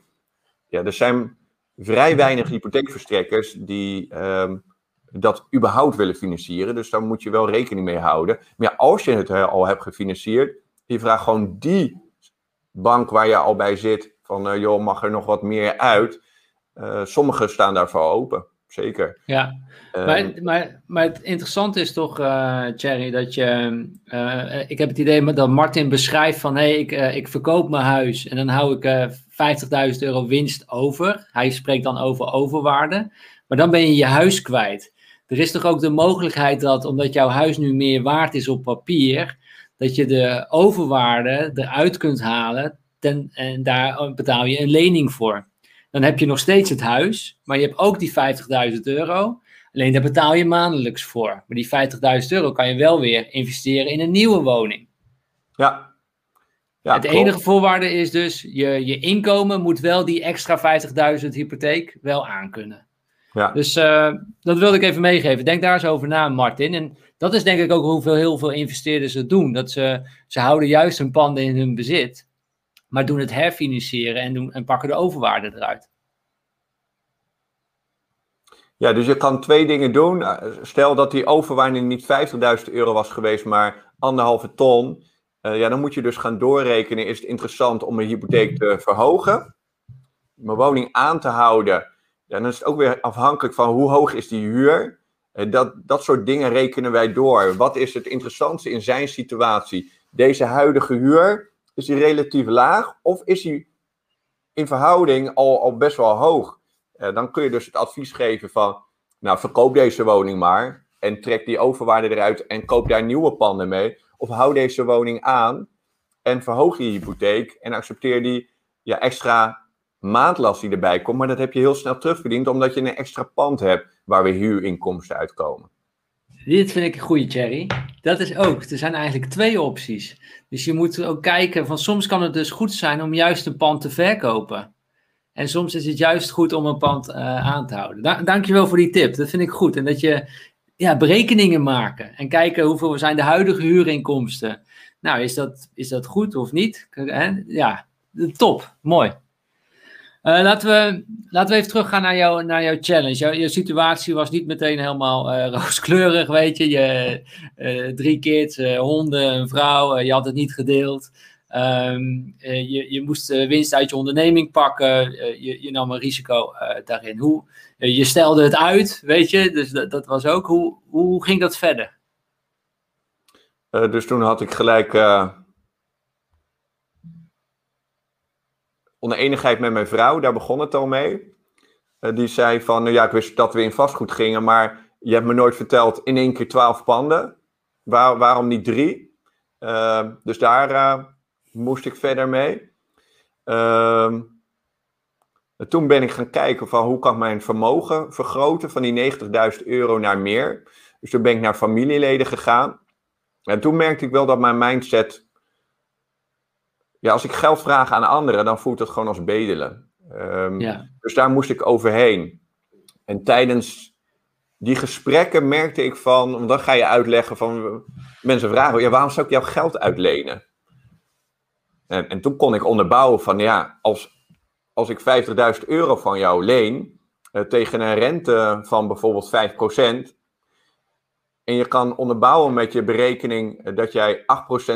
ja, er zijn vrij weinig hypotheekverstrekkers die um, dat überhaupt willen financieren. Dus daar moet je wel rekening mee houden. Maar als je het al hebt gefinancierd, je vraagt gewoon die bank waar je al bij zit, van uh, joh, mag er nog wat meer uit? Uh, sommigen staan daarvoor open, zeker. Ja, uh, maar, maar, maar het interessante is toch, uh, Thierry, dat je, ik heb het idee dat Martin beschrijft van, hé, hey, ik, ik verkoop mijn huis en dan hou ik 50.000 euro winst over. Hij spreekt dan over overwaarde, maar dan ben je je huis kwijt. Er is toch ook de mogelijkheid dat, omdat jouw huis nu meer waard is op papier, dat je de overwaarde eruit kunt halen ten, en daar betaal je een lening voor. Dan heb je nog steeds het huis, maar je hebt ook die 50.000 euro. Alleen daar betaal je maandelijks voor. Maar die 50.000 euro kan je wel weer investeren in een nieuwe woning. Ja. ja het enige voorwaarde is dus, je, je inkomen moet wel die extra 50.000 hypotheek wel aankunnen. Ja. Dus uh, dat wilde ik even meegeven. Denk daar eens over na, Martin. En dat is denk ik ook hoeveel heel veel investeerders het doen. Dat ze, ze houden juist hun panden in hun bezit, maar doen het herfinancieren en, doen, en pakken de overwaarde eruit. Ja, dus je kan twee dingen doen. Stel dat die overwaarde niet 50.000 euro was geweest, maar anderhalve ton. Uh, ja, dan moet je dus gaan doorrekenen. Is het interessant om een hypotheek te verhogen? Mijn woning aan te houden. Dan is het ook weer afhankelijk van hoe hoog is die huur. Eh, dat, dat soort dingen rekenen wij door. Wat is het interessantste in zijn situatie? Deze huidige huur, is die relatief laag of is die in verhouding al, al best wel hoog? Uh, dan kun je dus het advies geven van, nou verkoop deze woning maar en trek die overwaarde eruit en koop daar nieuwe panden mee. Of hou deze woning aan en verhoog je hypotheek en accepteer die ja, extra maandlast die erbij komt. Maar dat heb je heel snel terugverdiend omdat je een extra pand hebt waar weer huurinkomsten uitkomen. Dit vind ik een goede, Cherry. Dat is ook. Er zijn eigenlijk twee opties. Dus je moet ook kijken van soms kan het dus goed zijn om juist een pand te verkopen. En soms is het juist goed om een pand uh, aan te houden. Da dankjewel voor die tip. Dat vind ik goed. En dat je ja, berekeningen maken en kijken hoeveel zijn de huidige huurinkomsten. Nou, is dat, is dat goed of niet? Ja, top. Mooi. Uh, laten, we, laten we even teruggaan naar, jou, naar jouw challenge. Jouw, jouw situatie was niet meteen helemaal uh, <laughs> rooskleurig, weet je. je uh, drie kids, honden, een vrouw, je had het niet gedeeld. Um, je, je moest winst uit je onderneming pakken. je, je nam een risico daarin. Hoe, je stelde het uit, weet je. Dus dat, dat was ook. Hoe, hoe ging dat verder? dus toen had ik gelijk oneenigheid met mijn vrouw, daar begon het al mee. die zei van, nou ja, ik wist dat we in vastgoed gingen, maar je hebt me nooit verteld in één keer twaalf panden. Waar, waarom niet drie? dus daar moest ik verder mee. Ehm toen ben ik gaan kijken van hoe kan ik mijn vermogen vergroten van die 90.000 euro naar meer. Dus toen ben ik naar familieleden gegaan. En toen merkte ik wel dat mijn mindset. Ja, als ik geld vraag aan anderen, dan voelt het gewoon als bedelen. Um, ja. Dus daar moest ik overheen. En tijdens die gesprekken merkte ik van, want dan ga je uitleggen van, mensen vragen, ja, waarom zou ik jouw geld uitlenen? En, en toen kon ik onderbouwen van, ja, als, als ik 50.000 euro van jou leen uh, tegen een rente van bijvoorbeeld 5%, en je kan onderbouwen met je berekening eh, dat jij 8%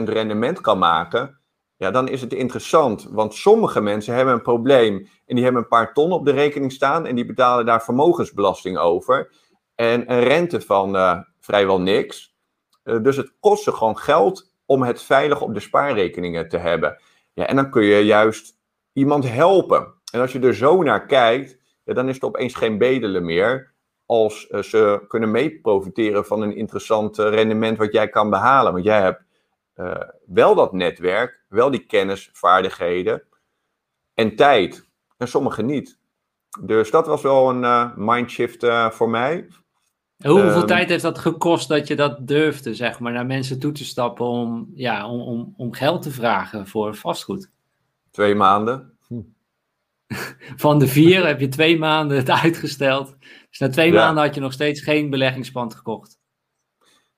rendement kan maken, ja, dan is het interessant. Want sommige mensen hebben een probleem en die hebben een paar ton op de rekening staan en die betalen daar vermogensbelasting over. En een rente van uh, vrijwel niks. Uh, dus het kost ze gewoon geld om het veilig op de spaarrekeningen te hebben. Ja, en dan kun je juist iemand helpen. En als je er zo naar kijkt, dan is het opeens geen bedelen meer. Als uh, ze kunnen mee profiteren van een interessant rendement wat jij kan behalen. Want jij hebt uh, wel dat netwerk, wel die kennis, vaardigheden en tijd. En sommigen niet. Dus dat was wel een mindshift voor mij. Hoeveel um, tijd heeft dat gekost dat je dat durfde, zeg maar, naar mensen toe te stappen om, ja, om, om, om geld te vragen voor vastgoed? Twee maanden. Hm. <laughs> Van de vier heb je twee maanden het uitgesteld. Dus na twee maanden had je nog steeds geen beleggingspand gekocht.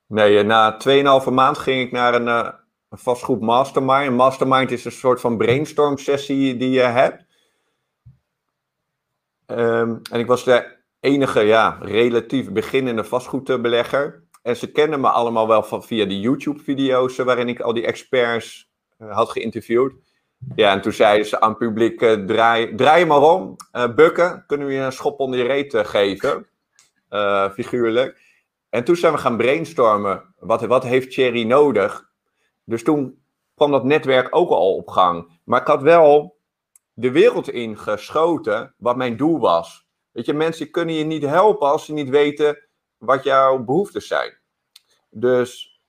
Nee, eh, na 2,5 maand ging ik naar een, uh, een vastgoed mastermind. Een mastermind is een soort van brainstorm sessie die je hebt. Um, en ik was de enige, ja, relatief beginnende vastgoedbelegger. En ze kenden me allemaal wel van, via die YouTube-video's waarin ik al die experts had geïnterviewd. Ja, en toen zeiden ze aan het publiek, draai, draai maar om, uh, bukken, kunnen we je een schop onder je reet geven, figuurlijk. En toen zijn we gaan brainstormen, wat, wat heeft Thierry nodig? Dus toen kwam dat netwerk ook al op gang. Maar ik had wel de wereld ingeschoten wat mijn doel was. Weet je, mensen kunnen je niet helpen als ze niet weten wat jouw behoeftes zijn. Dus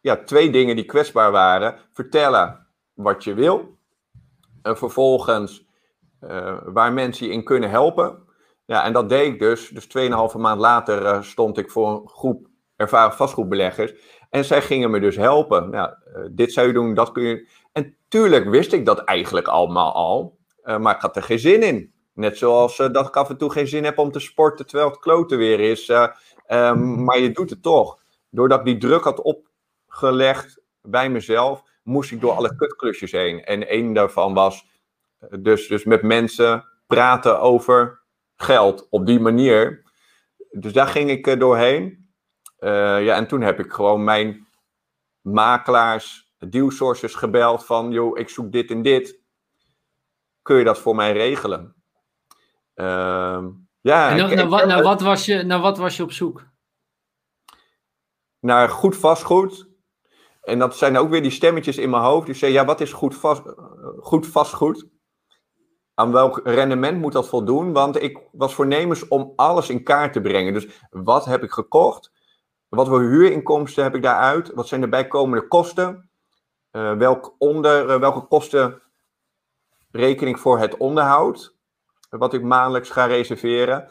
ja, twee dingen die kwetsbaar waren. Vertellen wat je wil en vervolgens uh, waar mensen je in kunnen helpen. Ja, en dat deed ik dus. Dus 2,5 maand later uh, stond ik voor een groep ervaren vastgoedbeleggers. En zij gingen me dus helpen. Uh, dit zou je doen, dat kun je. En tuurlijk wist ik dat eigenlijk allemaal al. maar ik had er geen zin in. Net zoals dat ik af en toe geen zin heb om te sporten terwijl het kloten weer is. Um, maar je doet het toch. Doordat ik die druk had opgelegd bij mezelf, moest ik door alle kutklusjes heen. En één daarvan was eh, dus, dus met mensen praten over geld op die manier. Dus daar ging ik uh, doorheen. Uh, ja, en toen heb ik gewoon mijn makelaars, dealsources gebeld van, joh, ik zoek dit en dit. Kun je dat voor mij regelen? Uh, ja, en naar, naar, wat, naar, wat was je, naar wat was je op zoek? Naar goed vastgoed, en dat zijn ook weer die stemmetjes in mijn hoofd die zeggen, ja, wat is goed, vast, goed vastgoed? Aan welk rendement moet dat voldoen? Want ik was voornemens om alles in kaart te brengen. Dus wat heb ik gekocht? Wat voor huurinkomsten heb ik daaruit? Wat zijn de bijkomende kosten? Uh, welk onder, uh, welke kosten rekening voor het onderhoud? Wat ik maandelijks ga reserveren.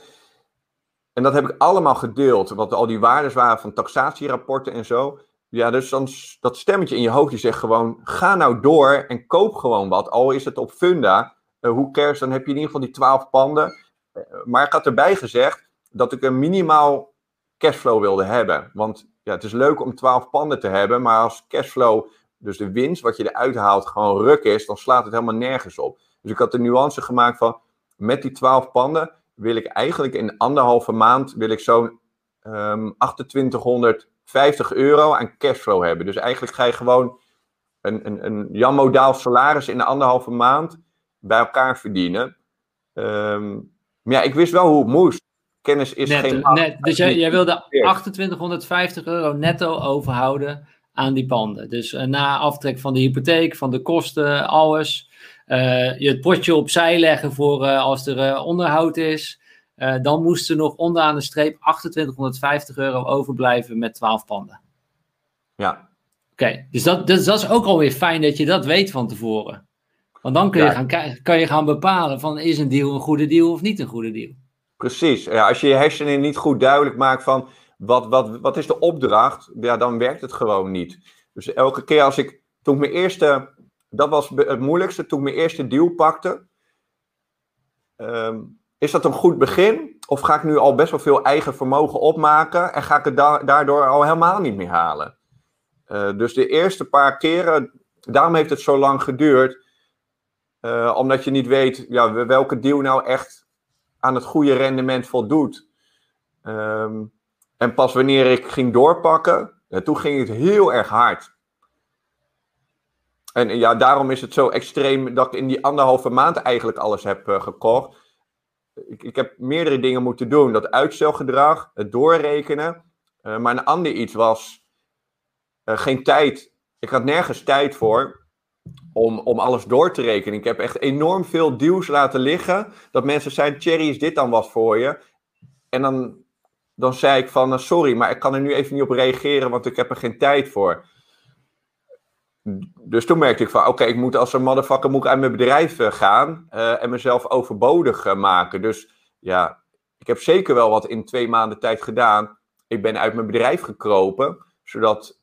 En dat heb ik allemaal gedeeld. Wat al die waardes waren van taxatierapporten en zo. Ja, dus dan dat stemmetje in je hoofd die zegt gewoon: ga nou door en koop gewoon wat. Al is het op Funda. Uh, hoe cares, dan heb je in ieder geval die 12 panden. Uh, maar ik had erbij gezegd dat ik een minimaal cashflow wilde hebben. Want ja, het is leuk om 12 panden te hebben, maar als cashflow, dus de winst wat je eruit haalt, gewoon ruk is, dan slaat het helemaal nergens op. Dus ik had de nuance gemaakt van: met die 12 panden wil ik eigenlijk in anderhalve maand wil ik zo'n um, 2800 50 euro aan cashflow hebben. Dus eigenlijk ga je gewoon een, een, een Jan Modaal salaris in de anderhalve maand bij elkaar verdienen. Um, maar ja, ik wist wel hoe het moest. Kennis is geen... Net, dus jij, jij wilde 2850 euro netto overhouden aan die panden. Dus na aftrek van de hypotheek, van de kosten, alles. je het potje opzij leggen voor als er onderhoud is. dan moest er nog onderaan de streep 2850 euro overblijven met 12 panden. Ja. Oké, dus dat, dat, dat, is ook alweer fijn dat je dat weet van tevoren. Want dan kun je, gaan, kan je gaan bepalen van is een deal een goede deal of niet een goede deal. Precies. Ja, als je je hersenen niet goed duidelijk maakt van wat, wat, wat is de opdracht, ja, dan werkt het gewoon niet. Dus elke keer als ik, toen ik mijn eerste, dat was het moeilijkste, toen ik mijn eerste deal pakte, ehm, is dat een goed begin? Of ga ik nu al best wel veel eigen vermogen opmaken en ga ik het daardoor al helemaal niet meer halen? Uh, dus de eerste paar keren, daarom heeft het zo lang geduurd, uh, omdat je niet weet ja, welke deal nou echt aan het goede rendement voldoet. Um, en pas wanneer ik ging doorpakken, ja, toen ging het heel erg hard. En ja, daarom is het zo extreem dat ik in die anderhalve maand eigenlijk alles heb gekocht. Ik, ik, heb meerdere dingen moeten doen. Dat uitstelgedrag, het doorrekenen. Maar een ander iets was geen tijd. Ik had nergens tijd voor om, om alles door te rekenen. Ik heb echt enorm veel deals laten liggen. Dat mensen zeiden, Thierry, is dit dan wat voor je? En dan, dan zei ik van, sorry, maar ik kan er nu even niet op reageren, want ik heb er geen tijd voor. Dus toen merkte ik van, oké, ik moet als een motherfucker moet ik uit mijn bedrijf eh, gaan uh, en mezelf overbodig maken. Dus ja, ik heb zeker wel wat in twee maanden tijd gedaan. Ik ben uit mijn bedrijf gekropen, zodat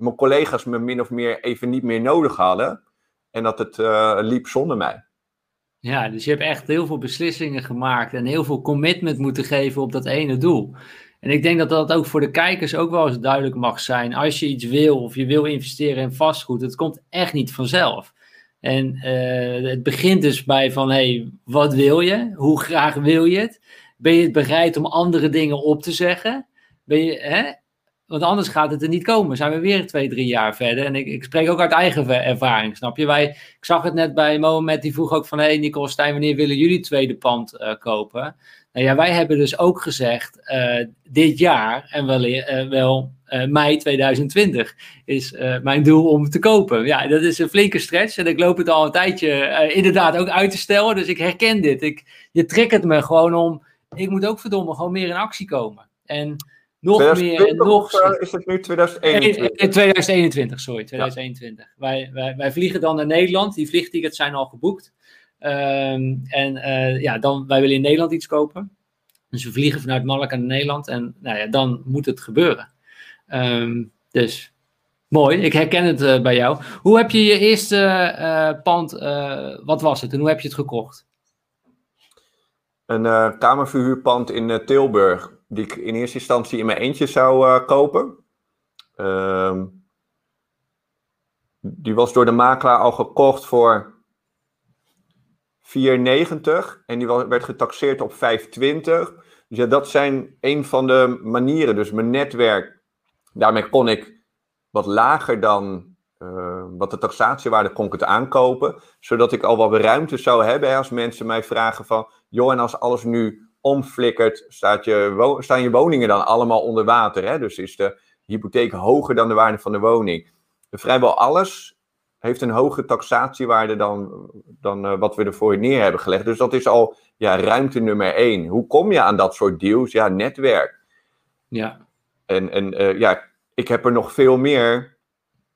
mijn collega's me min of meer even niet meer nodig hadden. En dat het liep zonder mij. Ja, dus je hebt echt heel veel beslissingen gemaakt en heel veel commitment moeten geven op dat ene doel. En ik denk dat dat ook voor de kijkers ook wel eens duidelijk mag zijn. Als je iets wil of je wil investeren in vastgoed, het komt echt niet vanzelf. En uh, het begint dus bij van, hé, hey, wat wil je? Hoe graag wil je het? Ben je het bereid om andere dingen op te zeggen? Ben je, hè? Want anders gaat het er niet komen. Zijn we weer twee, drie jaar verder. En ik, ik spreek ook uit eigen ervaring, snap je? Wij, ik zag het net bij Mohamed, die vroeg ook van... Hé, hey, Nicole Stijn, wanneer willen jullie tweede pand uh, kopen? Nou ja, wij hebben dus ook gezegd, uh, dit jaar en wel, uh, wel mei 2020 is mijn doel om te kopen. Ja, dat is een flinke stretch en ik loop het al een tijdje inderdaad ook uit te stellen. Dus ik herken dit. Ik, je triggert me gewoon om, ik moet ook verdomme gewoon meer in actie komen. En nog meer en nog... is het nu 2021? 2021, sorry, 2021. Ja. Wij, wij, wij vliegen dan naar Nederland. Die vliegtickets zijn al geboekt. Um, en uh, ja, dan, wij willen in Nederland iets kopen. Dus we vliegen vanuit Malaga naar Nederland en nou ja, dan moet het gebeuren. Um, dus mooi, ik herken het uh, bij jou. Hoe heb je je eerste uh, pand, wat was het en hoe heb je het gekocht? Een kamerverhuurpand in Tilburg, die ik in eerste instantie in mijn eentje zou kopen. Um, die was door de makelaar al gekocht voor 4,90 en die werd getaxeerd op 5,20. Dus ja, dat zijn een van de manieren. Dus mijn netwerk, daarmee kon ik wat lager dan uh, wat de taxatiewaarde kon ik het aankopen. Zodat ik al wat ruimte zou hebben als mensen mij vragen van... joh, en als alles nu omflikkert, staat je, staan je woningen dan allemaal onder water? Hè? Dus is de hypotheek hoger dan de waarde van de woning? Vrijwel alles heeft een hogere taxatiewaarde dan, dan uh, wat we ervoor neer hebben gelegd. Dus dat is al ja, ruimte nummer één. Hoe kom je aan dat soort deals? Ja, netwerk. Ja. En, en uh, ja, ik heb er nog veel meer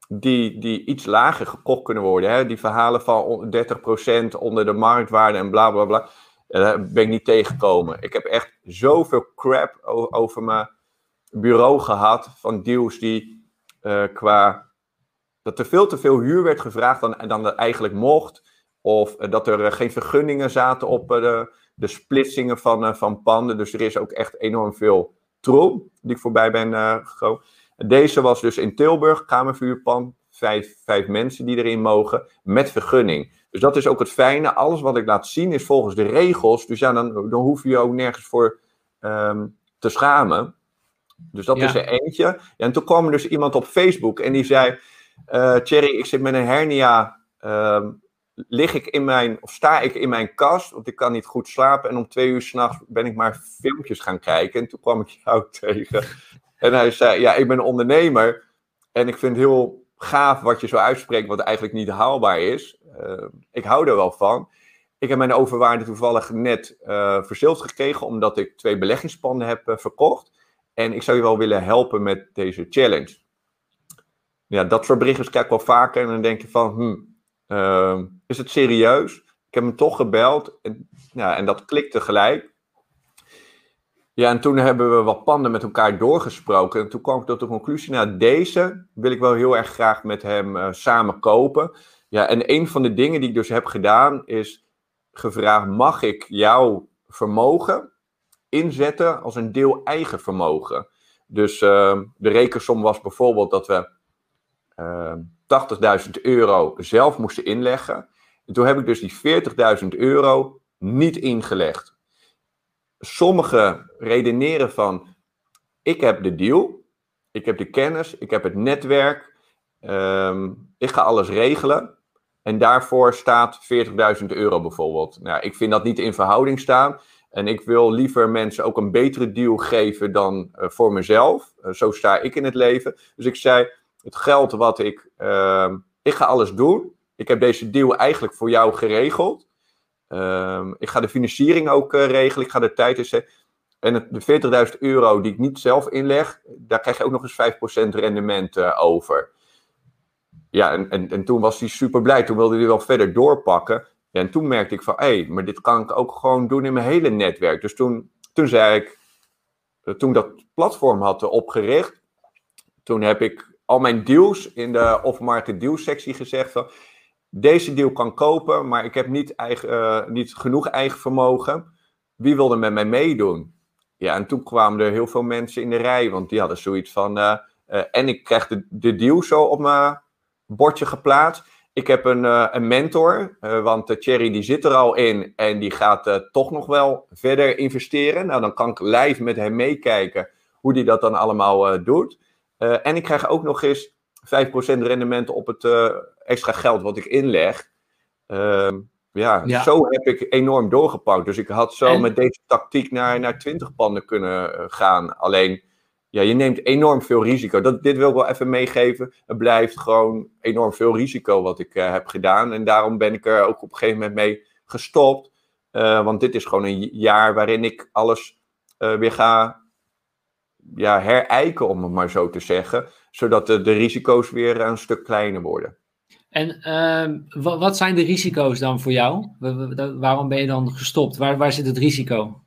die, die iets lager gekocht kunnen worden. Hè? Die verhalen van 30% onder de marktwaarde en bla bla bla. Daar ben ik niet tegengekomen. Ik heb echt zoveel crap over mijn bureau gehad. Van deals die qua dat er veel te veel huur werd gevraagd dan, dan dat eigenlijk mocht. Of eh, dat er eh, geen vergunningen zaten op eh, de, de splitsingen van, van panden. Dus er is ook echt enorm veel troep die ik voorbij ben gekomen. Deze was dus in Tilburg, kamervuurpand. Vijf, vijf mensen die erin mogen, met vergunning. Dus dat is ook het fijne. Alles wat ik laat zien is volgens de regels. Dus ja, dan, dan hoef je je ook nergens voor um, te schamen. Dus dat is er eentje. Ja, en toen kwam er dus iemand op Facebook en die zei... Uh, Thierry, ik zit met een hernia. Uh, lig ik in mijn, of sta ik in mijn kast, want ik kan niet goed slapen. En om twee uur s'nachts ben ik maar filmpjes gaan kijken. En toen kwam ik jou <laughs> tegen. En hij zei, ja, ik ben ondernemer. En ik vind heel gaaf wat je zo uitspreekt, wat eigenlijk niet haalbaar is. Uh, ik hou er wel van. Ik heb mijn overwaarde toevallig net uh, verzilverd gekregen, omdat ik twee beleggingspanden heb uh, verkocht. En ik zou je wel willen helpen met deze challenge. Ja, dat soort berichten krijg ik wel vaker. En dan denk je van, hmm, is het serieus? Ik heb hem toch gebeld. En, ja, en dat klikte gelijk. Ja, en toen hebben we wat panden met elkaar doorgesproken. En toen kwam ik tot de conclusie, nou, deze wil ik wel heel erg graag met hem uh, samen kopen. Ja, en een van de dingen die ik dus heb gedaan, is gevraagd, mag ik jouw vermogen inzetten als een deel eigen vermogen? Dus uh, de rekensom was bijvoorbeeld dat we uh, ehm, 80.000 euro zelf moesten inleggen. En toen heb ik dus die 40.000 euro niet ingelegd sommigen redeneren van, ik heb de deal, ik heb de kennis, ik heb het netwerk, ehm, ik ga alles regelen. En daarvoor staat 40.000 euro bijvoorbeeld. Nou, ik vind dat niet in verhouding staan. En ik wil liever mensen ook een betere deal geven dan uh, voor mezelf. Uh, zo sta ik in het leven. Dus ik zei, het geld wat ik... Uh, ik ga alles doen. Ik heb deze deal eigenlijk voor jou geregeld. Um, ik ga de financiering ook uh, regelen. Ik ga de tijd inzetten. En het, de 40.000 euro die ik niet zelf inleg, daar krijg je ook nog eens 5% rendement uh, over. Ja, en, en, en toen was hij super blij. Toen wilde hij wel verder doorpakken. En toen merkte ik van, hé, hey, maar dit kan ik ook gewoon doen in mijn hele netwerk. Dus toen, toen zei ik, uh, toen dat platform had opgericht, toen heb ik al mijn deals in de off-market deals sectie gezegd van, deze deal kan kopen, maar ik heb niet, eigen, uh, niet genoeg eigen vermogen. Wie wil er met mij meedoen? Ja, en toen kwamen er heel veel mensen in de rij, want die hadden zoiets van. Uh, uh, en ik krijg de, de deal zo op mijn bordje geplaatst. Ik heb een, een mentor, want Thierry die zit er al in en die gaat toch nog wel verder investeren. Nou, dan kan ik live met hem meekijken hoe die dat dan allemaal doet. en ik krijg ook nog eens 5% rendement op het extra geld wat ik inleg. Uh, ja, ja, zo heb ik enorm doorgepakt. Dus ik had zo en... met deze tactiek naar, naar 20 panden kunnen uh, gaan. Alleen, ja, je neemt enorm veel risico. Dat, dit wil ik wel even meegeven. Het blijft gewoon enorm veel risico wat ik uh, heb gedaan. En daarom ben ik er ook op een gegeven moment mee gestopt. want dit is gewoon een jaar waarin ik alles weer ga ja, herijken, om het maar zo te zeggen zodat de, de risico's weer een stuk kleiner worden. En uh, wat zijn de risico's dan voor jou? Waarom ben je dan gestopt? Waar, waar zit het risico?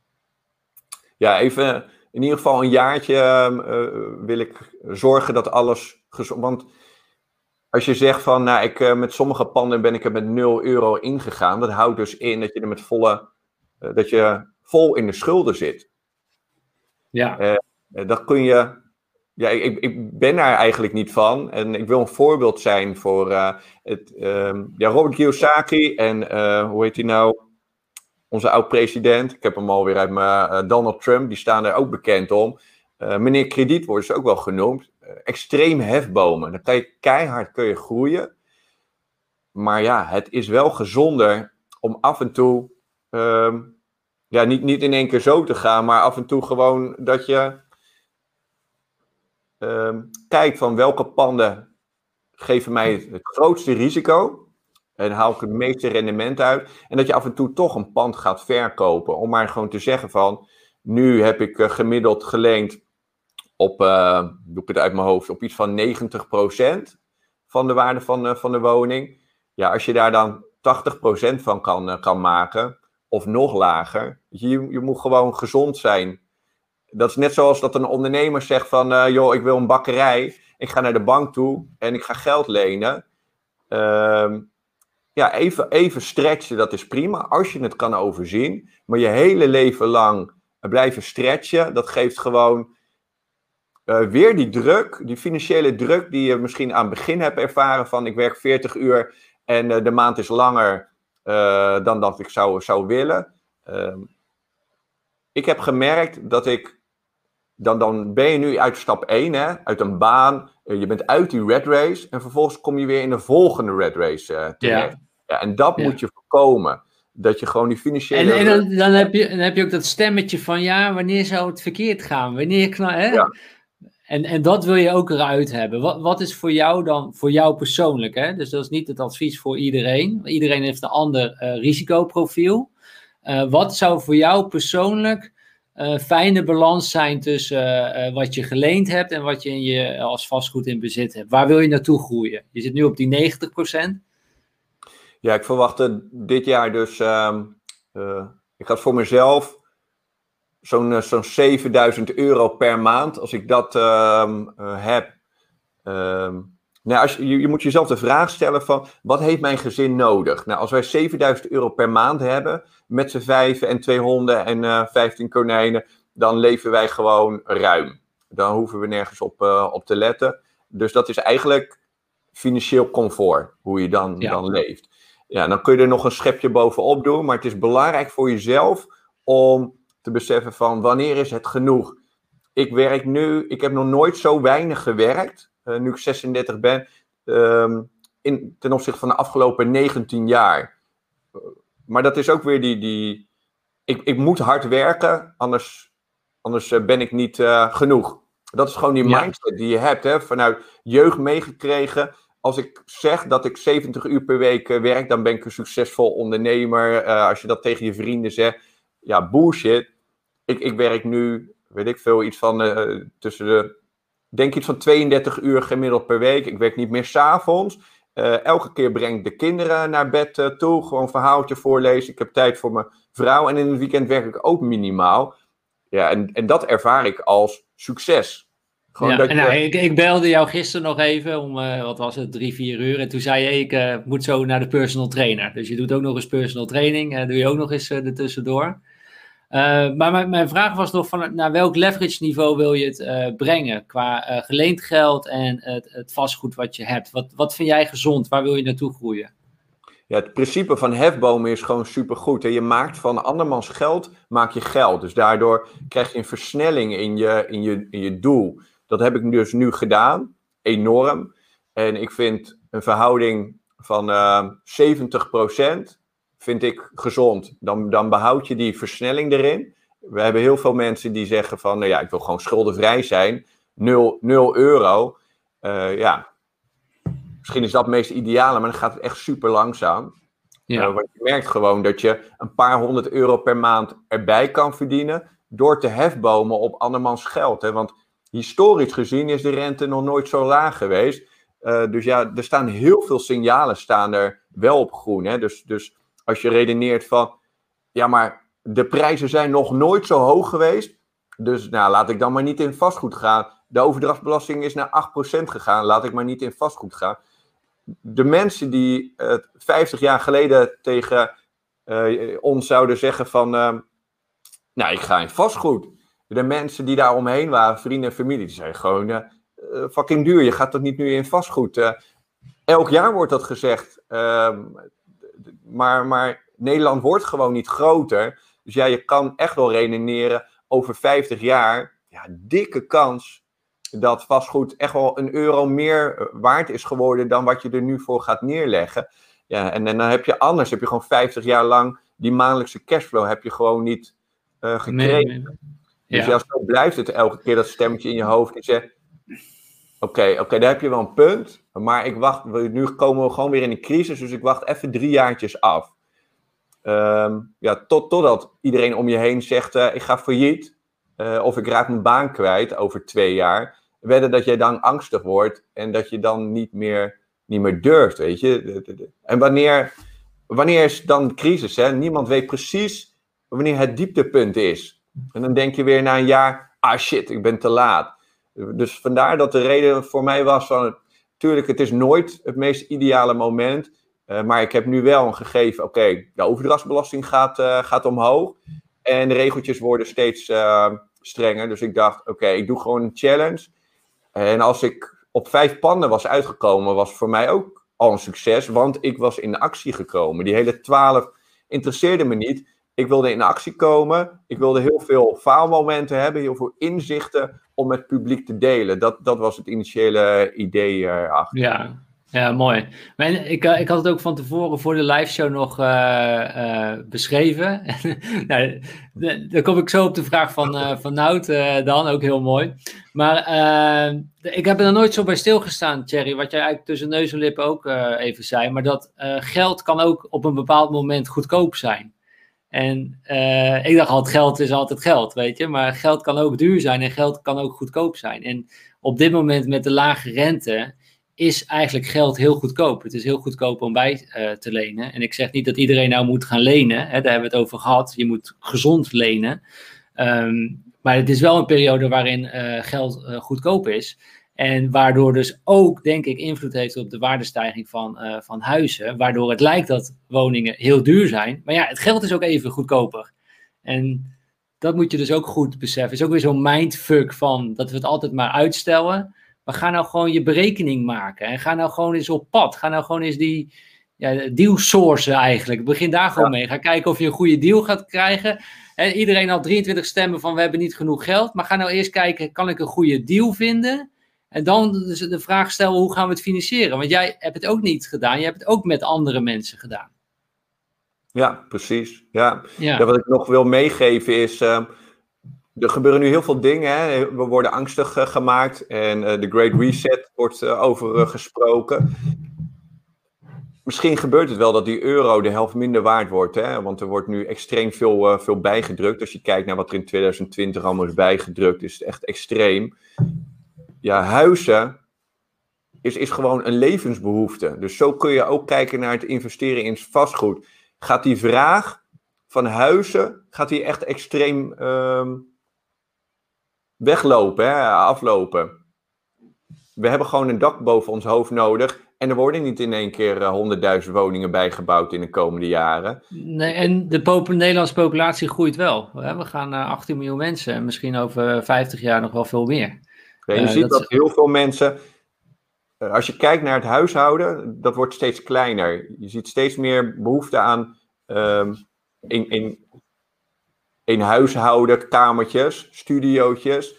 Ja, even in ieder geval een jaartje uh, wil ik zorgen dat alles gezond. Want als je zegt van, nou, ik, uh, met sommige panden ben ik er met 0 euro ingegaan, dat houdt dus in dat je er met volle, uh, dat je vol in de schulden zit. Ja. dat kun je ja, ik, ik ben daar eigenlijk niet van. En ik wil een voorbeeld zijn voor uh, het, uh, ja, Robert Kiyosaki en uh, hoe heet hij nou? Onze oud-president. Ik heb hem alweer uit mijn uh, Donald Trump. Die staan er ook bekend om. meneer Krediet wordt ze ook wel genoemd. extreem hefbomen. Dan kan je keihard kun je groeien. Maar ja, het is wel gezonder om af en toe. Ehm, ja, niet, niet in één keer zo te gaan, maar af en toe gewoon dat je um, kijk van welke panden geven mij het, grootste risico. En haal ik het meeste rendement uit. En dat je af en toe toch een pand gaat verkopen. Om maar gewoon te zeggen van, nu heb ik uh, gemiddeld geleend op, uh, doe ik het uit mijn hoofd, op iets van 90% van de waarde van, uh, van de woning. Ja, als je daar dan 80% van kan, kan maken, of nog lager. Je, je moet gewoon gezond zijn dat is net zoals dat een ondernemer zegt van, uh, joh, ik wil een bakkerij. Ik ga naar de bank toe en ik ga geld lenen. Uh, ja, even, even stretchen, dat is prima, als je het kan overzien. Maar je hele leven lang blijven stretchen, dat geeft gewoon uh, weer die druk, die financiële druk die je misschien aan het begin hebt ervaren van, ik werk 40 uur en uh, de maand is langer dan dat ik zou, zou willen. Ehm, ik heb gemerkt dat ik dan, dan ben je nu uit stap 1, hè, uit een baan, eh, je bent uit die red race en vervolgens kom je weer in de volgende red race uh, terecht. Ja. ja. en dat moet je voorkomen. Dat je gewoon die financiële... En, en dan, dan, heb je, dan heb je ook dat stemmetje van, ja, wanneer zou het verkeerd gaan? Wanneer knal, hè? Ja. En, en dat wil je ook eruit hebben. Wat, wat is voor jou dan, voor jou persoonlijk? Hè? Dus dat is niet het advies voor iedereen. Iedereen heeft een ander uh, risicoprofiel. Uh, wat zou voor jou persoonlijk uh, fijne balans zijn tussen wat je geleend hebt en wat je, in je als vastgoed in bezit hebt? Waar wil je naartoe groeien? Je zit nu op die 90%. Ja, ik verwacht dit jaar dus. Uh, ik had voor mezelf zo'n zo'n 7000 euro per maand. Als ik dat uh, heb. Ehm, nou, als je, je, moet jezelf de vraag stellen van, wat heeft mijn gezin nodig? Nou, als wij 7000 euro per maand hebben, met z'n vijven en twee honden en uh, 15 konijnen, dan leven wij gewoon ruim. Dan hoeven we nergens op, uh, op te letten. Dus dat is eigenlijk financieel comfort, hoe je dan, ja. dan leeft. Ja, dan kun je er nog een schepje bovenop doen, maar het is belangrijk voor jezelf om te beseffen van wanneer is het genoeg. Ik werk nu, ik heb nog nooit zo weinig gewerkt, uh, nu ik 36 ben, um, in, ten opzichte van de afgelopen 19 jaar. Maar dat is ook weer die, die ik, ik moet hard werken, anders, anders uh, ben ik niet genoeg. Dat is gewoon die ja. mindset die je hebt, hè, vanuit jeugd meegekregen. Als ik zeg dat ik 70 uur per week werk, dan ben ik een succesvol ondernemer. als je dat tegen je vrienden zegt, ja, bullshit ik, ik werk nu, weet ik veel, iets van uh, tussen de, denk iets van 32 uur gemiddeld per week. Ik werk niet meer s'avonds. Uh, elke keer breng ik de kinderen naar bed uh, toe, gewoon een verhaaltje voorlezen. Ik heb tijd voor mijn vrouw en in het weekend werk ik ook minimaal. Ja, en, en dat ervaar ik als succes. Gewoon ja, dat nou, ik, ik, belde jou gisteren nog even om, uh, wat was het, drie, vier uur. En toen zei je, ik moet zo naar de personal trainer. Dus je doet ook nog eens personal training. Doe je ook nog eens ertussendoor. Uh, maar mijn, vraag was nog van naar welk leverage niveau wil je het uh, brengen qua uh, geleend geld en het, het, vastgoed wat je hebt? Wat, wat vind jij gezond? Waar wil je naartoe groeien? Ja, het principe van hefbomen is gewoon supergoed. Hè? Je maakt van andermans geld, maak je geld. Dus daardoor krijg je een versnelling in je, in je, in je doel. Dat heb ik dus nu gedaan, enorm. En ik vind een verhouding van 70% vind ik gezond. Dan, dan behoud je die versnelling erin. We hebben heel veel mensen die zeggen van, nou ja, ik wil gewoon schuldenvrij zijn. 0, 0 euro. Uh, ja, misschien is dat het meest ideale, maar dan gaat het echt super langzaam. Ja. Uh, want je merkt gewoon dat je een paar honderd euro per maand erbij kan verdienen door te hefbomen op andermans geld. Hè? Want historisch gezien is de rente nog nooit zo laag geweest. Uh, dus ja, er staan heel veel signalen staan er wel op groen. Hè? Dus, dus als je redeneert van, ja, maar de prijzen zijn nog nooit zo hoog geweest. Dus nou, laat ik dan maar niet in vastgoed gaan. De overdrachtsbelasting is naar 8% gegaan. Laat ik maar niet in vastgoed gaan. De mensen die uh, 50 jaar geleden tegen uh, ons zouden zeggen van... Uh, nou, ik ga in vastgoed. De mensen die daar omheen waren, vrienden en familie, die zeiden gewoon... Uh, fucking duur, je gaat toch niet nu in vastgoed? elk jaar wordt dat gezegd. Maar, maar Nederland wordt gewoon niet groter. Dus ja, je kan echt wel redeneren over 50 jaar. Ja, dikke kans dat vastgoed echt wel een euro meer eh, waard is geworden dan wat je er nu voor gaat neerleggen. Ja, en, en dan heb je anders, heb je gewoon 50 jaar lang die maandelijkse cashflow heb je gewoon niet uh, gekregen. Nee, nee. Dus ja. zo blijft het elke keer dat stemmetje in je hoofd die zegt, Oké, oké, daar heb je wel een punt. Maar ik wacht, nu komen we gewoon weer in een crisis, dus ik wacht even drie jaartjes af. Um, ja, tot, totdat iedereen om je heen zegt, uh, ik ga failliet. Uh, of ik raak mijn baan kwijt over twee jaar. Wedden dat jij dan angstig wordt en dat je dan niet meer, niet meer durft, weet je. En wanneer, wanneer is dan crisis? Hè? Niemand weet precies wanneer het dieptepunt is. En dan denk je weer na een jaar, ah shit, ik ben te laat. Dus vandaar dat de reden voor mij was van, tuurlijk, het is nooit het meest ideale moment. Uh, maar ik heb nu wel een gegeven, oké, de overdrachtsbelasting gaat, uh, gaat omhoog. En de regeltjes worden steeds uh, strenger. Dus ik dacht, oké, ik doe gewoon een challenge. En als ik op vijf panden was uitgekomen, was voor mij ook al een succes. Want ik was in actie gekomen. Die hele twaalf interesseerde me niet. Ik wilde in actie komen. Ik wilde heel veel faalmomenten hebben, heel veel inzichten om met het publiek te delen. Dat, dat was het initiële idee erachter. Ja, Ja, mooi. Ik, eh, ik had het ook van tevoren voor de live show nog uh, uh, beschreven. <laughs> nou, dan kom ik zo op de vraag van, van Nout dan, ook heel mooi. Maar ik heb er nooit zo bij stilgestaan, Thierry, wat jij eigenlijk tussen neus en lippen ook even zei. Maar dat geld kan ook op een bepaald moment goedkoop zijn. En ik dacht altijd, geld is altijd geld, weet je. Maar geld kan ook duur zijn en geld kan ook goedkoop zijn. En op dit moment met de lage rente is eigenlijk geld heel goedkoop. Het is heel goedkoop om bij uh, te lenen. En ik zeg niet dat iedereen nou moet gaan lenen. Hè, daar hebben we het over gehad. Je moet gezond lenen. Um, maar het is wel een periode waarin uh, geld goedkoop is. En waardoor dus ook, denk ik, invloed heeft op de waardestijging van, van huizen. Waardoor het lijkt dat woningen heel duur zijn. Maar ja, het geld is ook even goedkoper. En dat moet je dus ook goed beseffen. Het is ook weer zo'n mindfuck van dat we het altijd maar uitstellen. Maar ga nou gewoon je berekening maken. En ga nou gewoon eens op pad. Ga nou gewoon eens die ja, deal sourcen eigenlijk. Begin daar gewoon mee. Ga kijken of je een goede deal gaat krijgen. En iedereen had 23 stemmen van we hebben niet genoeg geld. Maar ga nou eerst kijken, kan ik een goede deal vinden? En dan dus de vraag stellen, hoe gaan we het financieren? Want jij hebt het ook niet gedaan. Je hebt het ook met andere mensen gedaan. Ja, precies. Ja. ja. wat ik nog wil meegeven is... Uh, er gebeuren nu heel veel dingen. Hè. We worden angstig uh, gemaakt en uh, de Great Reset wordt uh, over gesproken. Misschien gebeurt het wel dat die euro de helft minder waard wordt. Hè? Want er wordt nu extreem veel, veel bijgedrukt. Als je kijkt naar wat er in 2020 allemaal is bijgedrukt, is het echt extreem. Ja, huizen is, is gewoon een levensbehoefte. Dus zo kun je ook kijken naar het investeren in vastgoed. Gaat die vraag van huizen, gaat die echt extreem um, weglopen, hè, aflopen. We hebben gewoon een dak boven ons hoofd nodig. En er worden niet in één keer eh, honderdduizend woningen bijgebouwd in de komende jaren. Nee, en de Nederlandse populatie groeit wel. We gaan naar 18 miljoen mensen en misschien over 50 jaar nog wel veel meer. Ja, je uh, ziet dat, heel veel mensen, uh, als je kijkt naar het huishouden, dat wordt steeds kleiner. Je ziet steeds meer behoefte aan um, in, in in huishouden, kamertjes, studiootjes.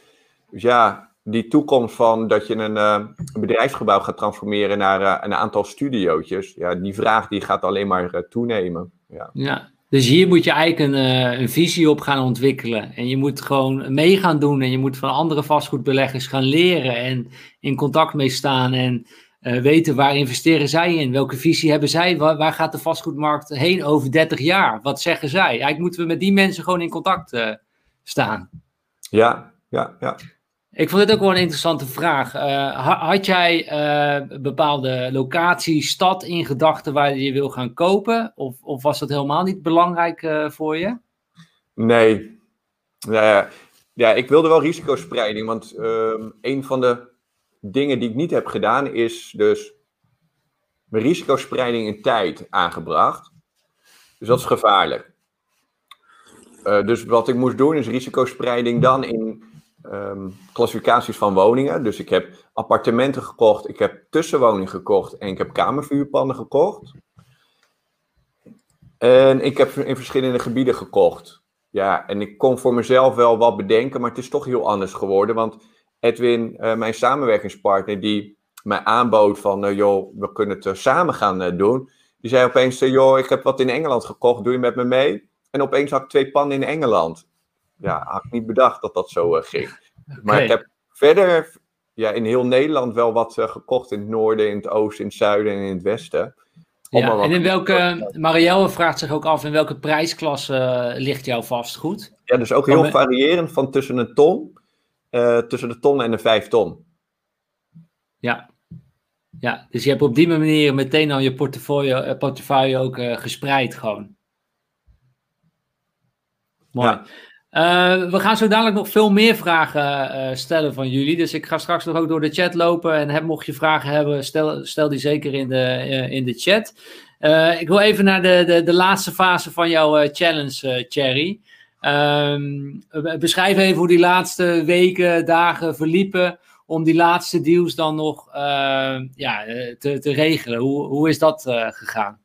Dus ja, die toekomst van dat je een, uh, een bedrijfsgebouw gaat transformeren naar uh, een aantal studiootjes, ja, die vraag die gaat alleen maar toenemen. Ja. ja, dus hier moet je eigenlijk een, een visie op gaan ontwikkelen. En je moet gewoon mee gaan doen en je moet van andere vastgoedbeleggers gaan leren en in contact mee staan en uh, weten waar investeren zij in? Welke visie hebben zij? Waar, gaat de vastgoedmarkt heen over 30 jaar? Wat zeggen zij? Eigenlijk moeten we met die mensen gewoon in contact uh, staan. Ja, ja, ja. Ik vond dit ook wel een interessante vraag. Uh, had jij een bepaalde locatie, stad in gedachten waar je wil gaan kopen? Of, of was dat helemaal niet belangrijk voor je? Nee. Ja, ik wilde wel risicospreiding, want ehm, een van de dingen die ik niet heb gedaan, is dus mijn risicospreiding in tijd aangebracht. Dus dat is gevaarlijk. Dus wat ik moest doen is risicospreiding dan in um, klassificaties van woningen. Dus ik heb appartementen gekocht, ik heb tussenwoning gekocht en ik heb kamervuurpannen gekocht. En ik heb in verschillende gebieden gekocht. Ja, en ik kon voor mezelf wel wat bedenken, maar het is toch heel anders geworden. Want Edwin, uh, mijn samenwerkingspartner, die mij aanbood van, uh, joh, we kunnen het samen gaan doen. Die zei opeens, joh, ik heb wat in Engeland gekocht, doe je met me mee? En opeens had ik twee pannen in Engeland. Ja, had ik niet bedacht dat dat zo ging. Okay. Maar ik heb verder ja, in heel Nederland wel wat gekocht in het noorden, in het oosten, in het zuiden en in het westen. Ja, en in welke, Marielle vraagt zich ook af, in welke prijsklasse ligt jouw vastgoed? Ja, dus ook heel variërend van tussen een ton uh, tussen de ton en de vijf ton. Ja. ja, dus je hebt op die manier meteen al je portfolio, uh, portefeuille ook uh, gespreid gewoon. Mooi. Ja. We gaan zo dadelijk nog veel meer vragen stellen van jullie. Dus ik ga straks nog ook door de chat lopen. En heb, mocht je vragen hebben, stel, stel die zeker in de, in de chat. ik wil even naar de, de, de laatste fase van jouw challenge, Cherry. Um, beschrijf even hoe die laatste weken, dagen verliepen om die laatste deals dan nog ja, te, te regelen. Hoe, hoe is dat gegaan?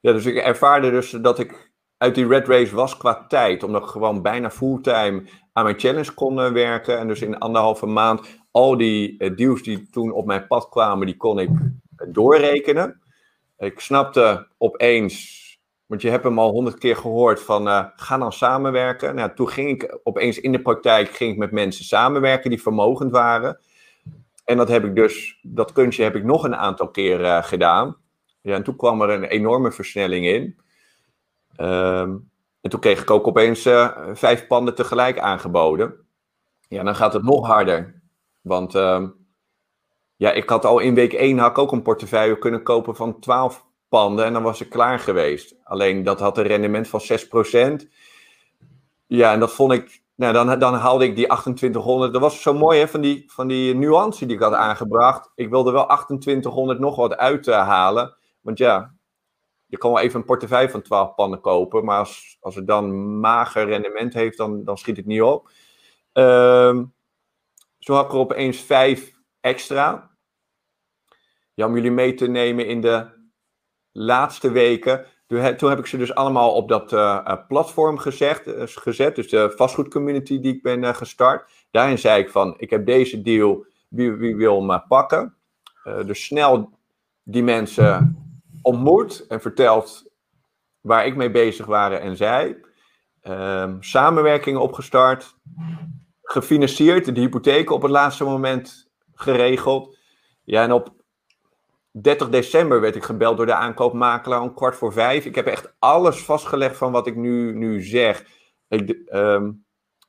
Ja, dus ik ervaarde dus dat ik uit die red race was qua tijd. Omdat ik gewoon bijna fulltime aan mijn challenge kon uh, werken. En dus in anderhalve maand al die deals die toen op mijn pad kwamen, die kon ik doorrekenen. Ik snapte opeens, want je hebt hem al honderd keer gehoord van ga dan samenwerken. Nou, toen ging ik opeens in de praktijk ging ik met mensen samenwerken die vermogend waren. En dat heb ik dus, dat kunstje heb ik nog een aantal keer gedaan. Ja, en toen kwam er een enorme versnelling in. Um, en toen kreeg ik ook opeens uh, vijf panden tegelijk aangeboden. Ja, dan gaat het nog harder. Want uh, ja, ik had al in week 1 had ik ook een portefeuille kunnen kopen van 12 panden en dan was ik klaar geweest. Alleen dat had een rendement van 6%. Ja, en dat vond ik, nou dan, dan haalde ik die 2800. Dat was zo mooi hè, van die, van die nuance die ik had aangebracht. Ik wilde wel 2800 nog wat uithalen. Want ja, je kan wel even een portefeuille van 12 pannen kopen. Maar als, als het dan mager rendement heeft, dan, dan schiet het niet op. Um, zo had ik er opeens vijf extra. Ja, om jullie mee te nemen in de laatste weken. Toen heb ik ze dus allemaal op dat uh, platform gezegd, uh, gezet. Dus de vastgoedcommunity die ik ben gestart. Daarin zei ik van, ik heb deze deal, wie, wie wil me pakken? dus snel die mensen ontmoet en verteld waar ik mee bezig waren en zij. Um, samenwerkingen opgestart, gefinancierd, de hypotheken op het laatste moment geregeld. Ja, en op 30 december werd ik gebeld door de aankoopmakelaar om kwart voor vijf. Ik heb echt alles vastgelegd van wat ik nu, nu zeg. Ik, um,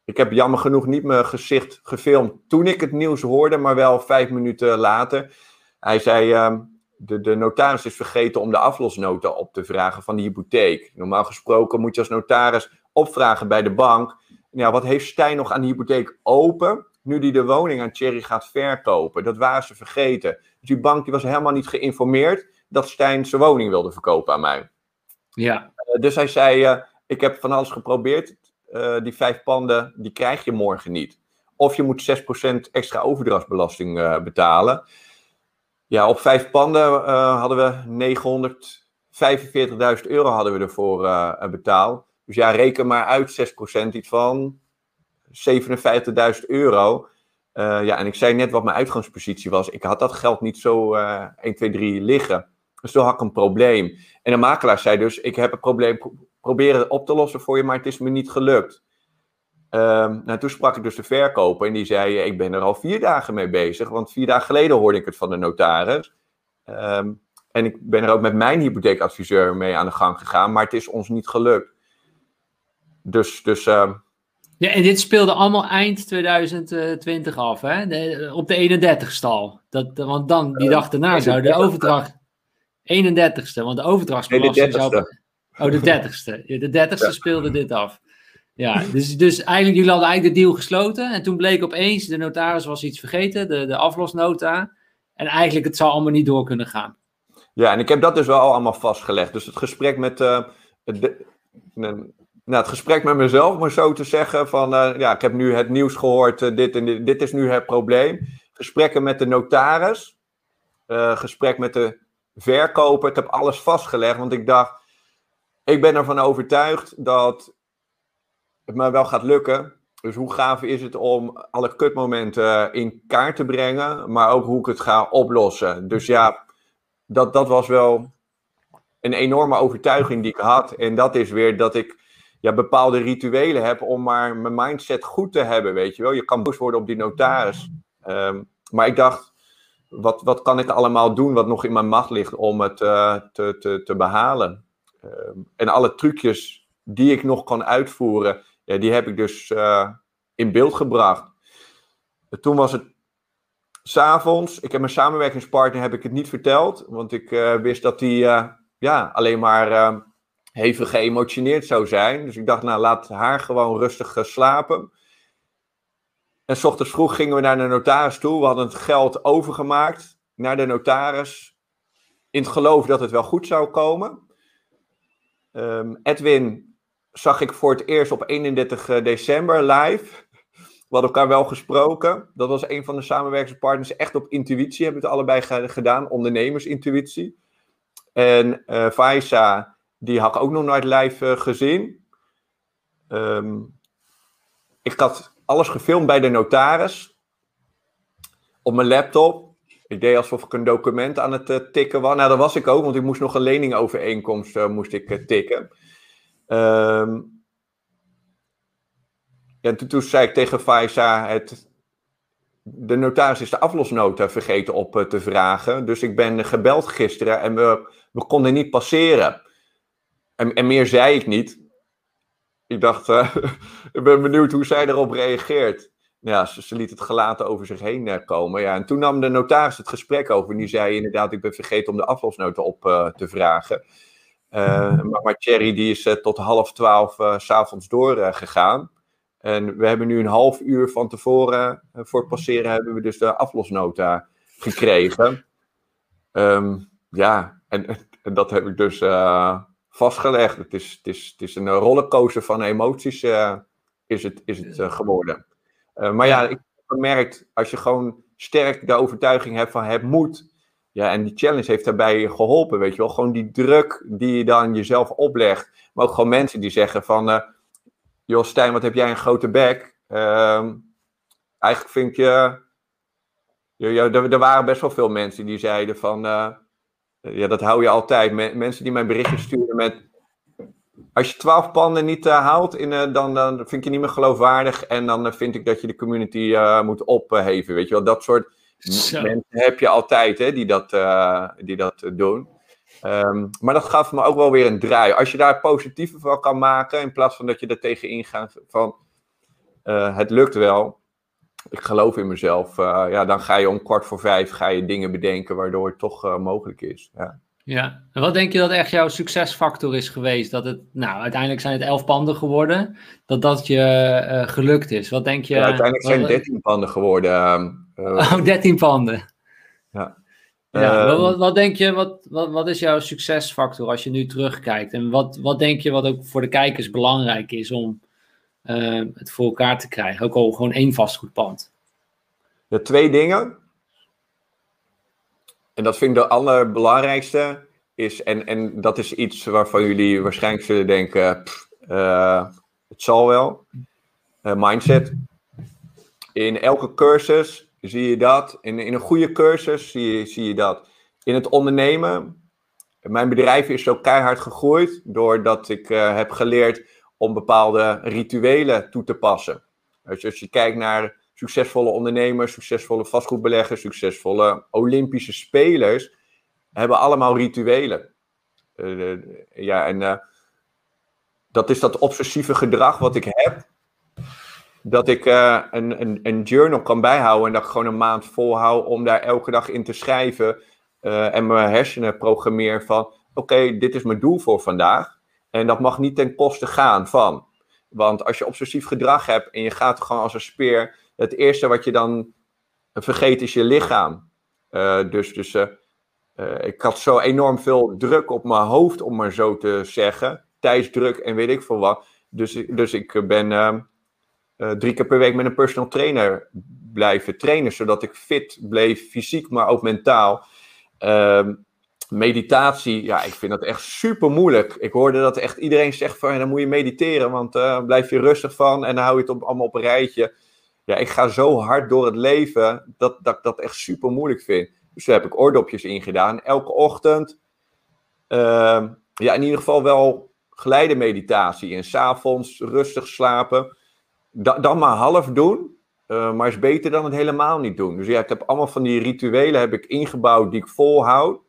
ik heb jammer genoeg niet mijn gezicht gefilmd toen ik het nieuws hoorde, maar wel vijf minuten later. Hij zei, um, de, de notaris is vergeten om de aflosnota op te vragen van de hypotheek. Normaal gesproken moet je als notaris opvragen bij de bank. Ja, wat heeft Stijn nog aan de hypotheek open? Nu die de woning aan Thierry gaat verkopen. Dat waren ze vergeten. Dus die bank die was helemaal niet geïnformeerd dat Stijn zijn woning wilde verkopen aan mij. Ja. Uh, dus hij zei: uh, Ik heb van alles geprobeerd. Uh, die vijf panden, die krijg je morgen niet. Of je moet 6% extra overdrachtsbelasting betalen. Ja, op vijf panden uh, hadden we 945.000 euro hadden we ervoor uh, betaald. Dus ja, reken maar uit 6%, iets van 57.000 euro. Uh, ja, en ik zei net wat mijn uitgangspositie was. Ik had dat geld niet zo 1, 2, 3 liggen. Dus toen had ik een probleem. En de makelaar zei dus, ik heb het probleem proberen op te lossen voor je, maar het is me niet gelukt. Um, nou, toen sprak ik dus de verkoper en die zei: Ik ben er al vier dagen mee bezig. Want vier dagen geleden hoorde ik het van de notaris. Um, en ik ben er ook met mijn hypotheekadviseur mee aan de gang gegaan, maar het is ons niet gelukt. Dus. dus uh, ja, en dit speelde allemaal eind 2020 af, hè? De, op de 31ste al. Dat, want dan, die dag daarna, zou de overdracht. 31ste, want de overdrachtsbelasting nee, zou. Oh, de 30ste. De 30ste ja. speelde dit af. Ja, dus, dus eigenlijk, jullie hadden eigenlijk de deal gesloten. En toen bleek opeens, de notaris was iets vergeten, de, de aflosnota. En eigenlijk, het zou allemaal niet door kunnen gaan. Ja, en ik heb dat dus wel allemaal vastgelegd. Dus het gesprek met, de, nou, het gesprek met mezelf, maar zo te zeggen, van uh, ja, ik heb nu het nieuws gehoord, uh, dit en dit, dit is nu het probleem. Gesprekken met de notaris, gesprek met de verkoper. Ik heb alles vastgelegd, want ik dacht, ik ben ervan overtuigd dat het mij wel gaat lukken. Dus hoe gaaf is het om alle kutmomenten in kaart te brengen, maar ook hoe ik het ga oplossen. Dus ja, dat, dat was wel een enorme overtuiging die ik had. En dat is weer dat ik ja, bepaalde rituelen heb om maar mijn mindset goed te hebben, weet je wel. Je kan boos worden op die notaris. Um, maar ik dacht, wat, wat kan ik allemaal doen wat nog in mijn macht ligt om het uh, te, te, te behalen? Um, en alle trucjes die ik nog kan uitvoeren, die heb ik dus uh, in beeld gebracht. Toen was het s'avonds. Ik heb mijn samenwerkingspartner heb ik het niet verteld. Want ik uh, wist dat hij uh, ja, alleen maar hevig geëmotioneerd zou zijn. Dus ik dacht, nou laat haar gewoon rustig slapen. En s ochtends vroeg gingen we naar de notaris toe. We hadden het geld overgemaakt naar de notaris. In het geloof dat het wel goed zou komen. Um, Edwin zag ik voor het eerst op 31 eh, december live. We hadden elkaar wel gesproken. Dat was een van de samenwerkingspartners. Echt op intuïtie hebben we het allebei gedaan. Ondernemersintuïtie. En uh, Faisa, die had ook nog nooit live uh, gezien. Um, ik had alles gefilmd bij de notaris. Op mijn laptop. ik deed alsof ik een document aan het tikken was. Nou, dat was ik ook, want ik moest nog een leningovereenkomst moest ik, tikken. Ja, toen, zei ik tegen Faisa, het, de notaris is de aflosnota vergeten op te vragen. Dus ik ben gebeld gisteren en we, we konden niet passeren. En, en meer zei ik niet. Ik dacht, uh, <laughs> ik ben benieuwd hoe zij erop reageert. Ja, ze, liet het gelaten over zich heen uh, komen. Ja, en toen nam de notaris het gesprek over. En die zei inderdaad, ik ben vergeten om de aflosnota op te vragen. Maar, maar Thierry die is tot half twaalf s s'avonds doorgegaan. en we hebben nu een half uur van tevoren, voor het passeren, hebben we dus de aflosnota gekregen. Um, ja, en, en, dat heb ik dus vastgelegd. Het is, het is, het is een rollercoaster van emoties uh, is het, is het uh, geworden. Uh, maar ja, ik heb gemerkt, als je gewoon sterk de overtuiging hebt van het moet. Ja, en die challenge heeft daarbij geholpen, weet je wel. Gewoon die druk die je dan jezelf oplegt. Maar ook gewoon mensen die zeggen van... joh, Stijn, wat heb jij een grote bek. Ehm, eigenlijk vind je... Ja, er, waren best wel veel mensen die zeiden van ja, dat hou je altijd. mensen die mij berichtjes sturen met. Als je twaalf panden niet uh, haalt, in, uh, dan, dan vind ik je niet meer geloofwaardig. En dan uh, vind ik dat je de community moet opheven. Weet je wel, dat soort Zo. mensen heb je altijd hè, die dat, die dat doen. Um, maar dat gaf me ook wel weer een draai. Als je daar positieve van kan maken, in plaats van dat je er tegen ingaat van het lukt wel ik geloof in mezelf. Uh, ja, dan ga je om kwart voor vijf ga je dingen bedenken waardoor het toch mogelijk is. Ja. ja, en wat denk je dat echt jouw succesfactor is geweest? Dat het, nou, uiteindelijk zijn het elf panden geworden. Dat dat je gelukt is. Wat denk je? Ja, uiteindelijk zijn het dertien panden geworden. Oh, dertien panden. Ja. Ja, ehm, wat, wat, denk je, wat, wat, wat is jouw succesfactor als je nu terugkijkt? En wat, wat denk je wat ook voor de kijkers belangrijk is om uh, het voor elkaar te krijgen. Ook al gewoon één vastgoedpand. Ja, twee dingen. En dat vind ik de allerbelangrijkste. Is, en, en dat is iets waarvan jullie waarschijnlijk zullen denken: pff, uh, het zal wel. Uh, mindset. In elke cursus zie je dat. In, in een goede cursus zie je, zie je dat. In het ondernemen. Mijn bedrijf is zo keihard gegroeid doordat ik uh, heb geleerd om bepaalde rituelen toe te passen. Dus als je kijkt naar succesvolle ondernemers, succesvolle vastgoedbeleggers, succesvolle Olympische spelers, hebben allemaal rituelen. Uh, ja, en dat is dat obsessieve gedrag wat ik heb. Dat ik uh, een, een, een, journal kan bijhouden en dat ik gewoon een maand volhoud om daar elke dag in te schrijven. en mijn hersenen programmeer van: oké, dit is mijn doel voor vandaag. En dat mag niet ten koste gaan van. Want als je obsessief gedrag hebt en je gaat gewoon als een speer, het eerste wat je dan vergeet is je lichaam. Uh, dus dus ik had zo enorm veel druk op mijn hoofd, om maar zo te zeggen. Tijdsdruk en weet ik veel wat. Dus, dus ik ben ehm, drie keer per week met een personal trainer blijven trainen, zodat ik fit bleef, fysiek, maar ook mentaal. Ehm, meditatie, ja, ik vind dat echt super moeilijk. Ik hoorde dat echt iedereen zegt van, dan moet je mediteren, want uh, blijf je rustig van en dan hou je het op, allemaal op een rijtje. Ja, ik ga zo hard door het leven dat, dat ik dat echt super moeilijk vind. Dus daar heb ik oordopjes in gedaan. Elke ochtend, uh, ja, in ieder geval wel geleide meditatie. En s'avonds rustig slapen. Da dan maar half doen, uh, maar is beter dan het helemaal niet doen. Dus ja, ik heb allemaal van die rituelen heb ik ingebouwd die ik volhoud.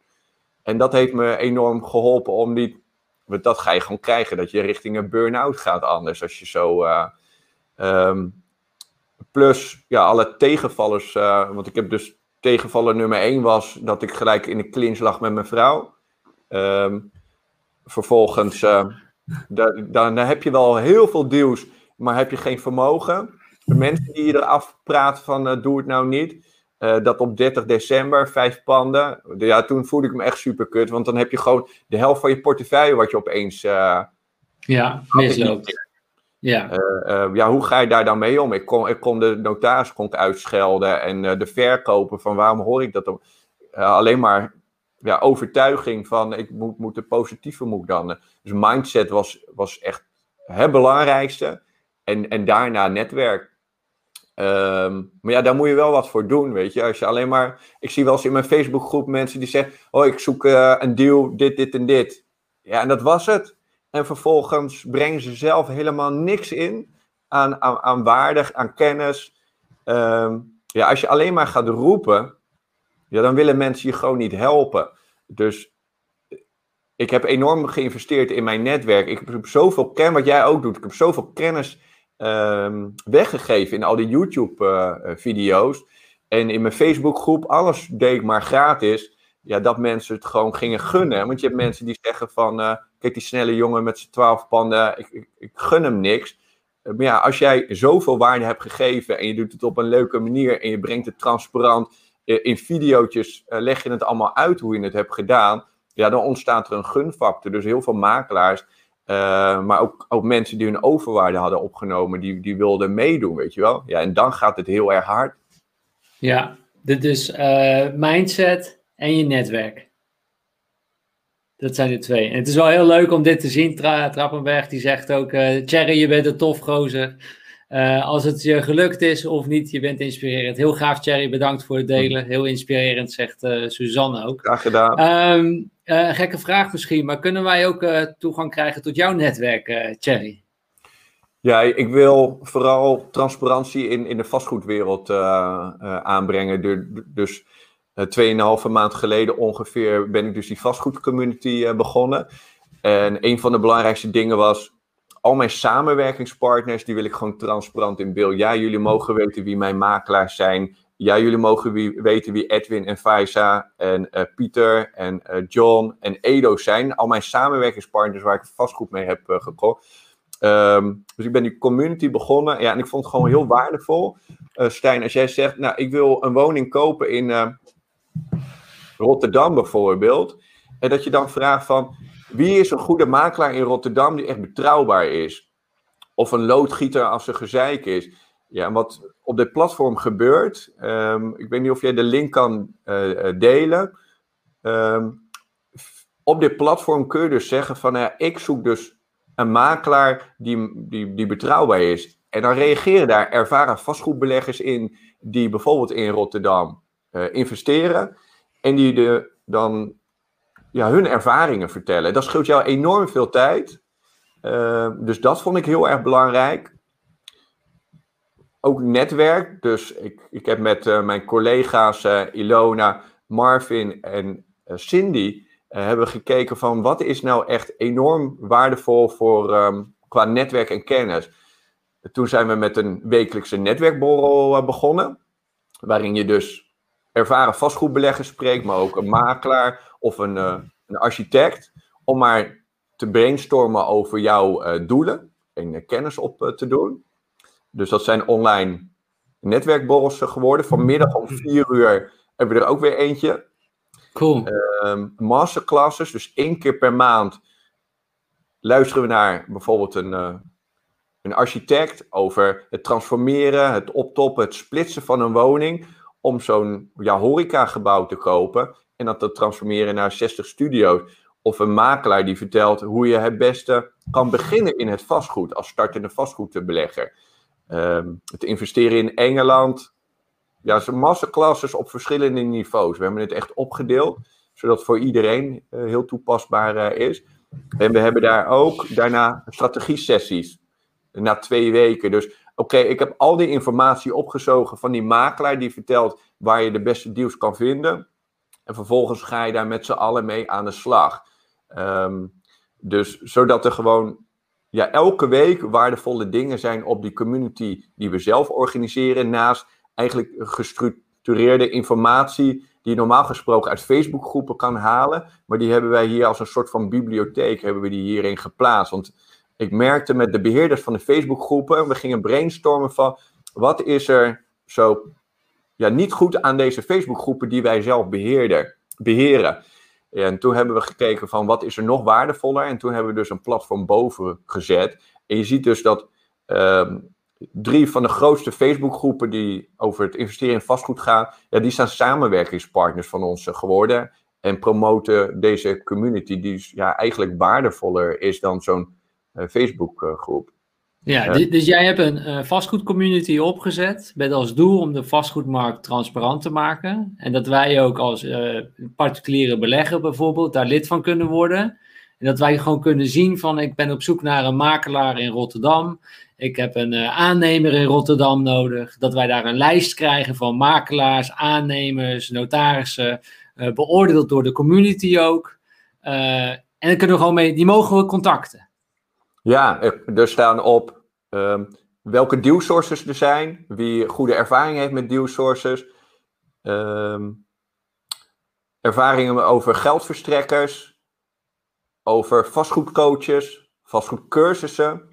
En dat heeft me enorm geholpen om niet. Dat ga je gewoon krijgen, dat je richting een burn-out gaat anders. Als je zo. Uh, um, plus, ja, alle tegenvallers. Uh, want ik heb dus tegenvaller nummer één was dat ik gelijk in de clinch lag met mijn vrouw. Um, vervolgens, uh, dan heb je wel heel veel deals, maar heb je geen vermogen. De mensen die je eraf praten van doe het nou niet. Uh, dat op 30 december, vijf panden. Ja, toen voelde ik me echt super kut. Want dan heb je gewoon de helft van je portefeuille wat je opeens. Uh, ja, misloopt. Ja. Uh, ja, hoe ga je daar dan mee om? Ik kon, ik kon de notaris kon uitschelden en de verkoper van waarom hoor ik dat dan? alleen maar ja, overtuiging van ik moet, moet de positieve moet dan. Dus mindset was, was echt het belangrijkste. En, en daarna netwerk. Ehm, maar ja, daar moet je wel wat voor doen, weet je. Als je alleen maar... Ik zie wel eens in mijn Facebookgroep mensen die zeggen... Oh, ik zoek uh, een deal, dit, dit en dit. Ja, en dat was het. En vervolgens brengen ze zelf helemaal niks in aan, aan, aan aan kennis. Ehm, ja, als je alleen maar gaat roepen, ja, dan willen mensen je gewoon niet helpen. Dus ik heb enorm geïnvesteerd in mijn netwerk. Ik heb zoveel kennis, wat jij ook doet, ik heb zoveel kennis ehm, weggegeven in al die YouTube-video's. Eh, eh, en in mijn Facebookgroep, alles deed ik maar gratis. Ja, dat mensen het gewoon gingen gunnen. Want je hebt mensen die zeggen van, uh, kijk die snelle jongen met zijn twaalf panden, ik, ik, ik, gun hem niks. Maar ja, als jij zoveel waarde hebt gegeven en je doet het op een leuke manier en je brengt het transparant in video's, leg je het allemaal uit hoe je het hebt gedaan ja, dan ontstaat er een gunfactor. Dus heel veel makelaars, uh, maar ook, ook mensen die hun overwaarde hadden opgenomen, die, die wilden meedoen, weet je wel. Ja, en dan gaat het heel erg hard. Ja, dus uh, mindset en je netwerk. Dat zijn de twee. En het is wel heel leuk om dit te zien. Tra Trappenberg die zegt ook, uh, je bent een tof gozer. Uh, als het je gelukt is of niet, je bent inspirerend. Heel gaaf, Thierry. Bedankt voor het delen. Heel inspirerend, zegt uh, Suzanne ook. Graag gedaan. Um, uh, gekke vraag misschien, maar kunnen wij ook toegang krijgen tot jouw netwerk, Thierry? Ja, ik wil vooral transparantie in, in de vastgoedwereld aanbrengen. Dus tweeënhalve maand geleden ongeveer ben ik dus die vastgoedcommunity begonnen. En een van de belangrijkste dingen was al mijn samenwerkingspartners, die wil ik gewoon transparant in beeld. Ja, jullie mogen weten wie mijn makelaars zijn. Ja, jullie mogen weten wie Edwin en Faisa en uh, Pieter en uh, John en Edo zijn. Al mijn samenwerkingspartners waar ik vastgoed mee heb uh, gekocht. Um, dus ik ben die community begonnen. Ja, en ik vond het gewoon heel waardevol. Stijn, als jij zegt, nou, ik wil een woning kopen in Rotterdam bijvoorbeeld. En dat je dan vraagt van, wie is een goede makelaar in Rotterdam die echt betrouwbaar is? Of een loodgieter als er gezeik is? Ja, wat op dit platform gebeurt, um, ik weet niet of jij de link kan uh, delen. Um, op dit platform kun je dus zeggen van, ja, ik zoek dus een makelaar die, die, die betrouwbaar is. En dan reageren daar ervaren vastgoedbeleggers in, die bijvoorbeeld in Rotterdam uh, investeren. En die de, dan ja, hun ervaringen vertellen. Dat scheelt jou enorm veel tijd. Uh, dus dat vond ik heel erg belangrijk. Ook netwerk. Dus ik, ik heb met uh, mijn collega's uh, Ilona, Marvin en Cindy hebben gekeken van wat is nou echt enorm waardevol voor um, qua netwerk en kennis. Toen zijn we met een wekelijkse netwerkborrel begonnen. Waarin je dus ervaren vastgoedbeleggers spreekt, maar ook een makelaar of een, uh, een architect, om maar te brainstormen over jouw uh, doelen en uh, kennis op te doen. Dus dat zijn online netwerkborrels geworden. Vanmiddag om vier uur hebben we er ook weer eentje. Cool. Um, masterclasses, dus één keer per maand luisteren we naar bijvoorbeeld een, een architect over het transformeren, het optoppen, het splitsen van een woning om zo'n ja, horecagebouw te kopen en dat te transformeren naar 60 studio's. Of een makelaar die vertelt hoe je het beste kan beginnen in het vastgoed als startende vastgoedbelegger. Um, het investeren in Engeland. Ja, zijn masterclasses op verschillende niveaus. We hebben het echt opgedeeld, zodat het voor iedereen uh, heel toepasbaar uh, is. En we hebben daar ook daarna strategie-sessies. Na twee weken. Dus oké, ik heb al die informatie opgezogen van die makelaar die vertelt waar je de beste deals kan vinden. En vervolgens ga je daar met z'n allen mee aan de slag. Um, dus zodat er gewoon ja, elke week waardevolle dingen zijn op die community die we zelf organiseren. Naast eigenlijk gestructureerde informatie die je normaal gesproken uit Facebookgroepen kan halen. Maar die hebben wij hier als een soort van bibliotheek hebben we die hierin geplaatst. Want ik merkte met de beheerders van de Facebookgroepen, we gingen brainstormen van wat is er zo ja, niet goed aan deze Facebookgroepen die wij zelf beheerden, beheren. En toen hebben we gekeken van wat is er nog waardevoller. En toen hebben we dus een platform boven gezet. En je ziet dus dat um, drie van de grootste Facebookgroepen die over het investeren in vastgoed gaan, ja, die zijn samenwerkingspartners van ons geworden. En promoten deze community die ja, eigenlijk waardevoller is dan zo'n uh, Facebookgroep. Ja, dus jij hebt een uh, vastgoedcommunity opgezet met als doel om de vastgoedmarkt transparant te maken. En dat wij ook als uh, particuliere belegger bijvoorbeeld daar lid van kunnen worden. En dat wij gewoon kunnen zien van ik ben op zoek naar een makelaar in Rotterdam. Ik heb een uh, aannemer in Rotterdam nodig. Dat wij daar een lijst krijgen van makelaars, aannemers, notarissen. beoordeeld door de community ook. en dan kunnen we gewoon mee, die mogen we contacten. Ja, er staan op um, welke deal sources er zijn, wie goede ervaring heeft met deal sources, um, ervaringen over geldverstrekkers, over vastgoedcoaches, vastgoedcursussen,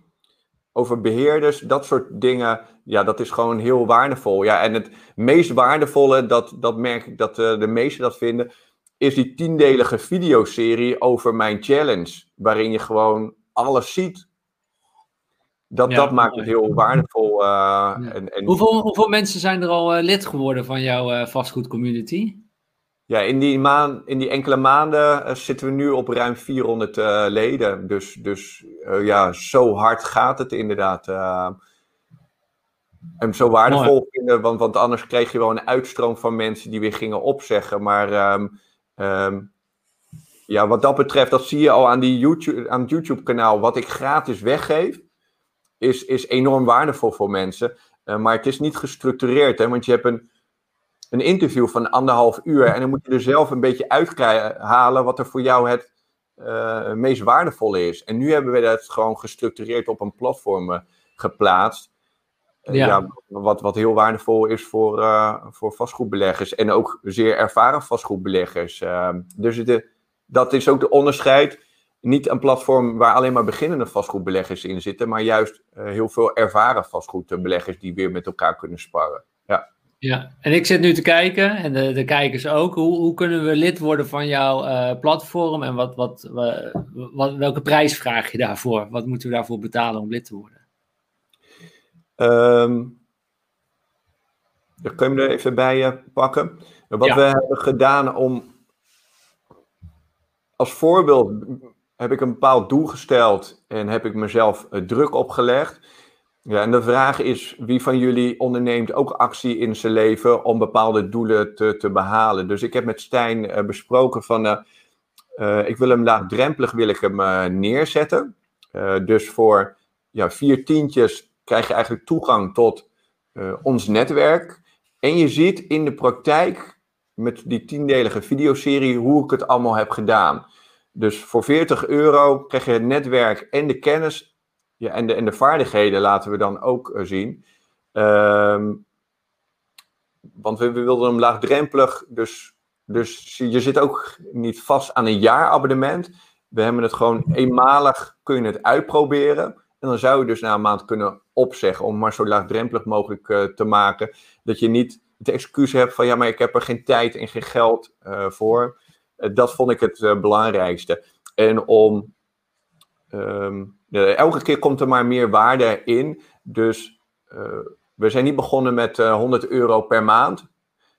over beheerders, dat soort dingen. Ja, dat is gewoon heel waardevol. Ja, en het meest waardevolle, dat, dat merk ik dat uh, de meesten dat vinden, is die tiendelige videoserie over mijn challenge. Waarin je gewoon alles ziet. Dat, dat maakt het heel waardevol. Uh, en, en... Hoeveel, hoeveel mensen zijn er al uh, lid geworden van jouw uh, vastgoedcommunity? Ja, in die, maan, in die enkele maanden zitten we nu op ruim 400 leden. Dus, dus ja, zo hard gaat het inderdaad. en zo waardevol vinden, want, want anders kreeg je wel een uitstroom van mensen die weer gingen opzeggen. Maar um, um, ja, wat dat betreft, dat zie je al aan, die YouTube, aan het YouTube-kanaal, wat ik gratis weggeef, is, is enorm waardevol voor mensen. Uh, maar het is niet gestructureerd, hè, want je hebt een, een interview van anderhalf uur en dan moet je er zelf een beetje uithalen wat er voor jou het uh, meest waardevolle is. En nu hebben we dat gewoon gestructureerd op een platform uh, geplaatst. Ja. ja. wat, wat heel waardevol is voor, voor vastgoedbeleggers en ook zeer ervaren vastgoedbeleggers. dus de, dat is ook de onderscheid. Niet een platform waar alleen maar beginnende vastgoedbeleggers in zitten, maar juist uh, heel veel ervaren vastgoedbeleggers die weer met elkaar kunnen sparren. Ja. Ja, en ik zit nu te kijken, en de, de kijkers ook, hoe, hoe kunnen we lid worden van jouw uh, platform en wat, wat, wat, welke prijs vraag je daarvoor? Wat moeten we daarvoor betalen om lid te worden? Um, dan kun je er even bij uh, pakken. Wat we hebben gedaan om als voorbeeld heb ik een bepaald doel gesteld en heb ik mezelf uh, druk opgelegd. Ja, en de vraag is, wie van jullie onderneemt ook actie in zijn leven om bepaalde doelen te, te behalen? Dus ik heb met Stijn uh, besproken van, uh, ik wil hem laagdrempelig wil ik hem neerzetten. dus voor ja, vier tientjes krijg je eigenlijk toegang tot ons netwerk. En je ziet in de praktijk met die tiendelige videoserie hoe ik het allemaal heb gedaan. Dus voor 40 euro krijg je het netwerk en de kennis ja, en, de, en de vaardigheden laten we dan ook uh, zien. Um, want we, wilden hem laagdrempelig, dus, dus je zit ook niet vast aan een jaarabonnement. We hebben het gewoon eenmalig, kun je het uitproberen. En dan zou je dus na een maand kunnen opzeggen om maar zo laagdrempelig mogelijk uh, te maken. Dat je niet het excuus hebt van ja, maar ik heb er geen tijd en geen geld uh, voor. Eh, dat vond ik het eh, belangrijkste. En om. Ehm, elke keer komt er maar meer waarde in. Dus eh, we zijn niet begonnen met 100 euro per maand.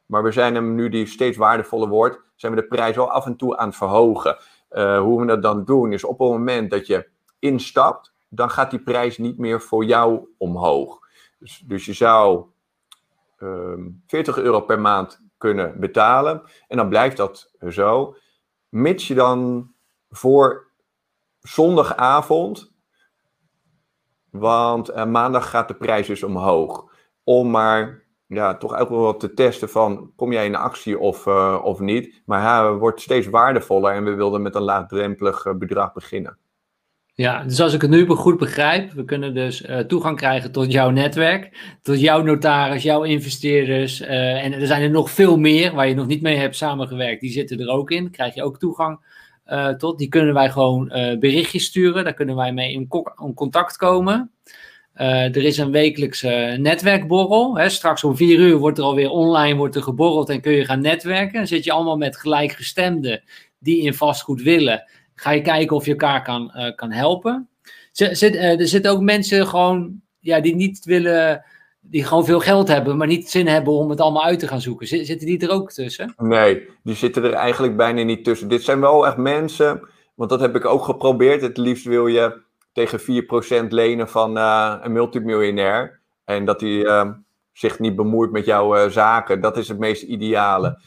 Maar we zijn hem nu die steeds waardevoller wordt, zijn we de prijs wel af en toe aan het verhogen. hoe we dat dan doen, is op het moment dat je instapt, dan gaat die prijs niet meer voor jou omhoog. Dus, dus je zou um, ehm, 40 euro per maand kunnen betalen. En dan blijft dat zo. Mits je dan voor zondagavond, want eh, maandag gaat de prijs dus omhoog. Om maar ja, toch ook wel wat te testen van kom jij in actie of, uh, of niet. Maar het wordt steeds waardevoller en we wilden met een laagdrempelig uh, bedrag beginnen. Ja, dus als ik het nu goed begrijp, we kunnen dus uh, toegang krijgen tot jouw netwerk, tot jouw notaris, jouw investeerders. Uh, en er zijn er nog veel meer waar je nog niet mee hebt samengewerkt. Die zitten er ook in. Krijg je ook toegang uh, tot. Die kunnen wij gewoon berichtjes sturen. Daar kunnen wij mee in, in contact komen. er is een wekelijkse netwerkborrel. Hè. Straks om vier uur wordt er alweer online wordt er geborreld en kun je gaan netwerken. Dan zit je allemaal met gelijkgestemden die in vastgoed willen ga je kijken of je elkaar kan, uh, kan helpen. Uh, er zitten ook mensen gewoon, ja, die niet willen, die gewoon veel geld hebben, maar niet zin hebben om het allemaal uit te gaan zoeken. Zitten die er ook tussen? Nee, die zitten er eigenlijk bijna niet tussen. Dit zijn wel echt mensen, want dat heb ik ook geprobeerd. Het liefst wil je tegen 4% lenen van een multimiljonair. En dat hij zich niet bemoeit met jouw zaken. Dat is het meest ideale.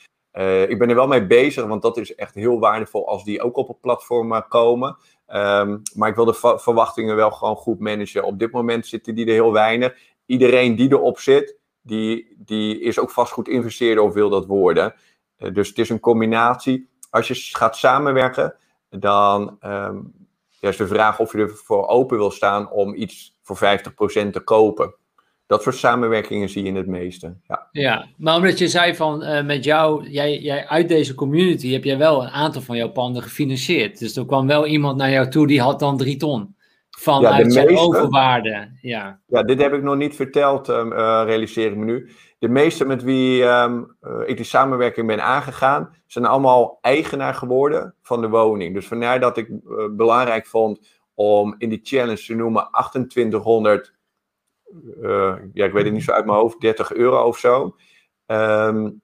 Ik ben er wel mee bezig, want dat is echt heel waardevol als die ook op het platform komen. Ehm, maar ik wil de verwachtingen wel gewoon goed managen. Op dit moment zitten die er heel weinig. Iedereen die erop zit, die, die is ook vastgoed investeerder of wil dat worden. Uh, dus het is een combinatie. Als je gaat samenwerken, dan um, ja, is de vraag of je ervoor open wil staan om iets voor 50% te kopen. Dat soort samenwerkingen zie je in het meeste. Ja, ja maar omdat je zei van uh, met jou, jij, jij uit deze community heb jij wel een aantal van jouw panden gefinancierd. Dus er kwam wel iemand naar jou toe die had dan drie ton vanuit ja, zijn meeste, overwaarde. Ja. ja, dit heb ik nog niet verteld, um, uh, realiseer ik me nu. De meeste met wie um, uh, ik die samenwerking ben aangegaan, zijn allemaal eigenaar geworden van de woning. Dus vandaar dat ik belangrijk vond om in die challenge te noemen 2800 uh, ja, ik weet het niet zo uit mijn hoofd, 30 euro of zo. Um,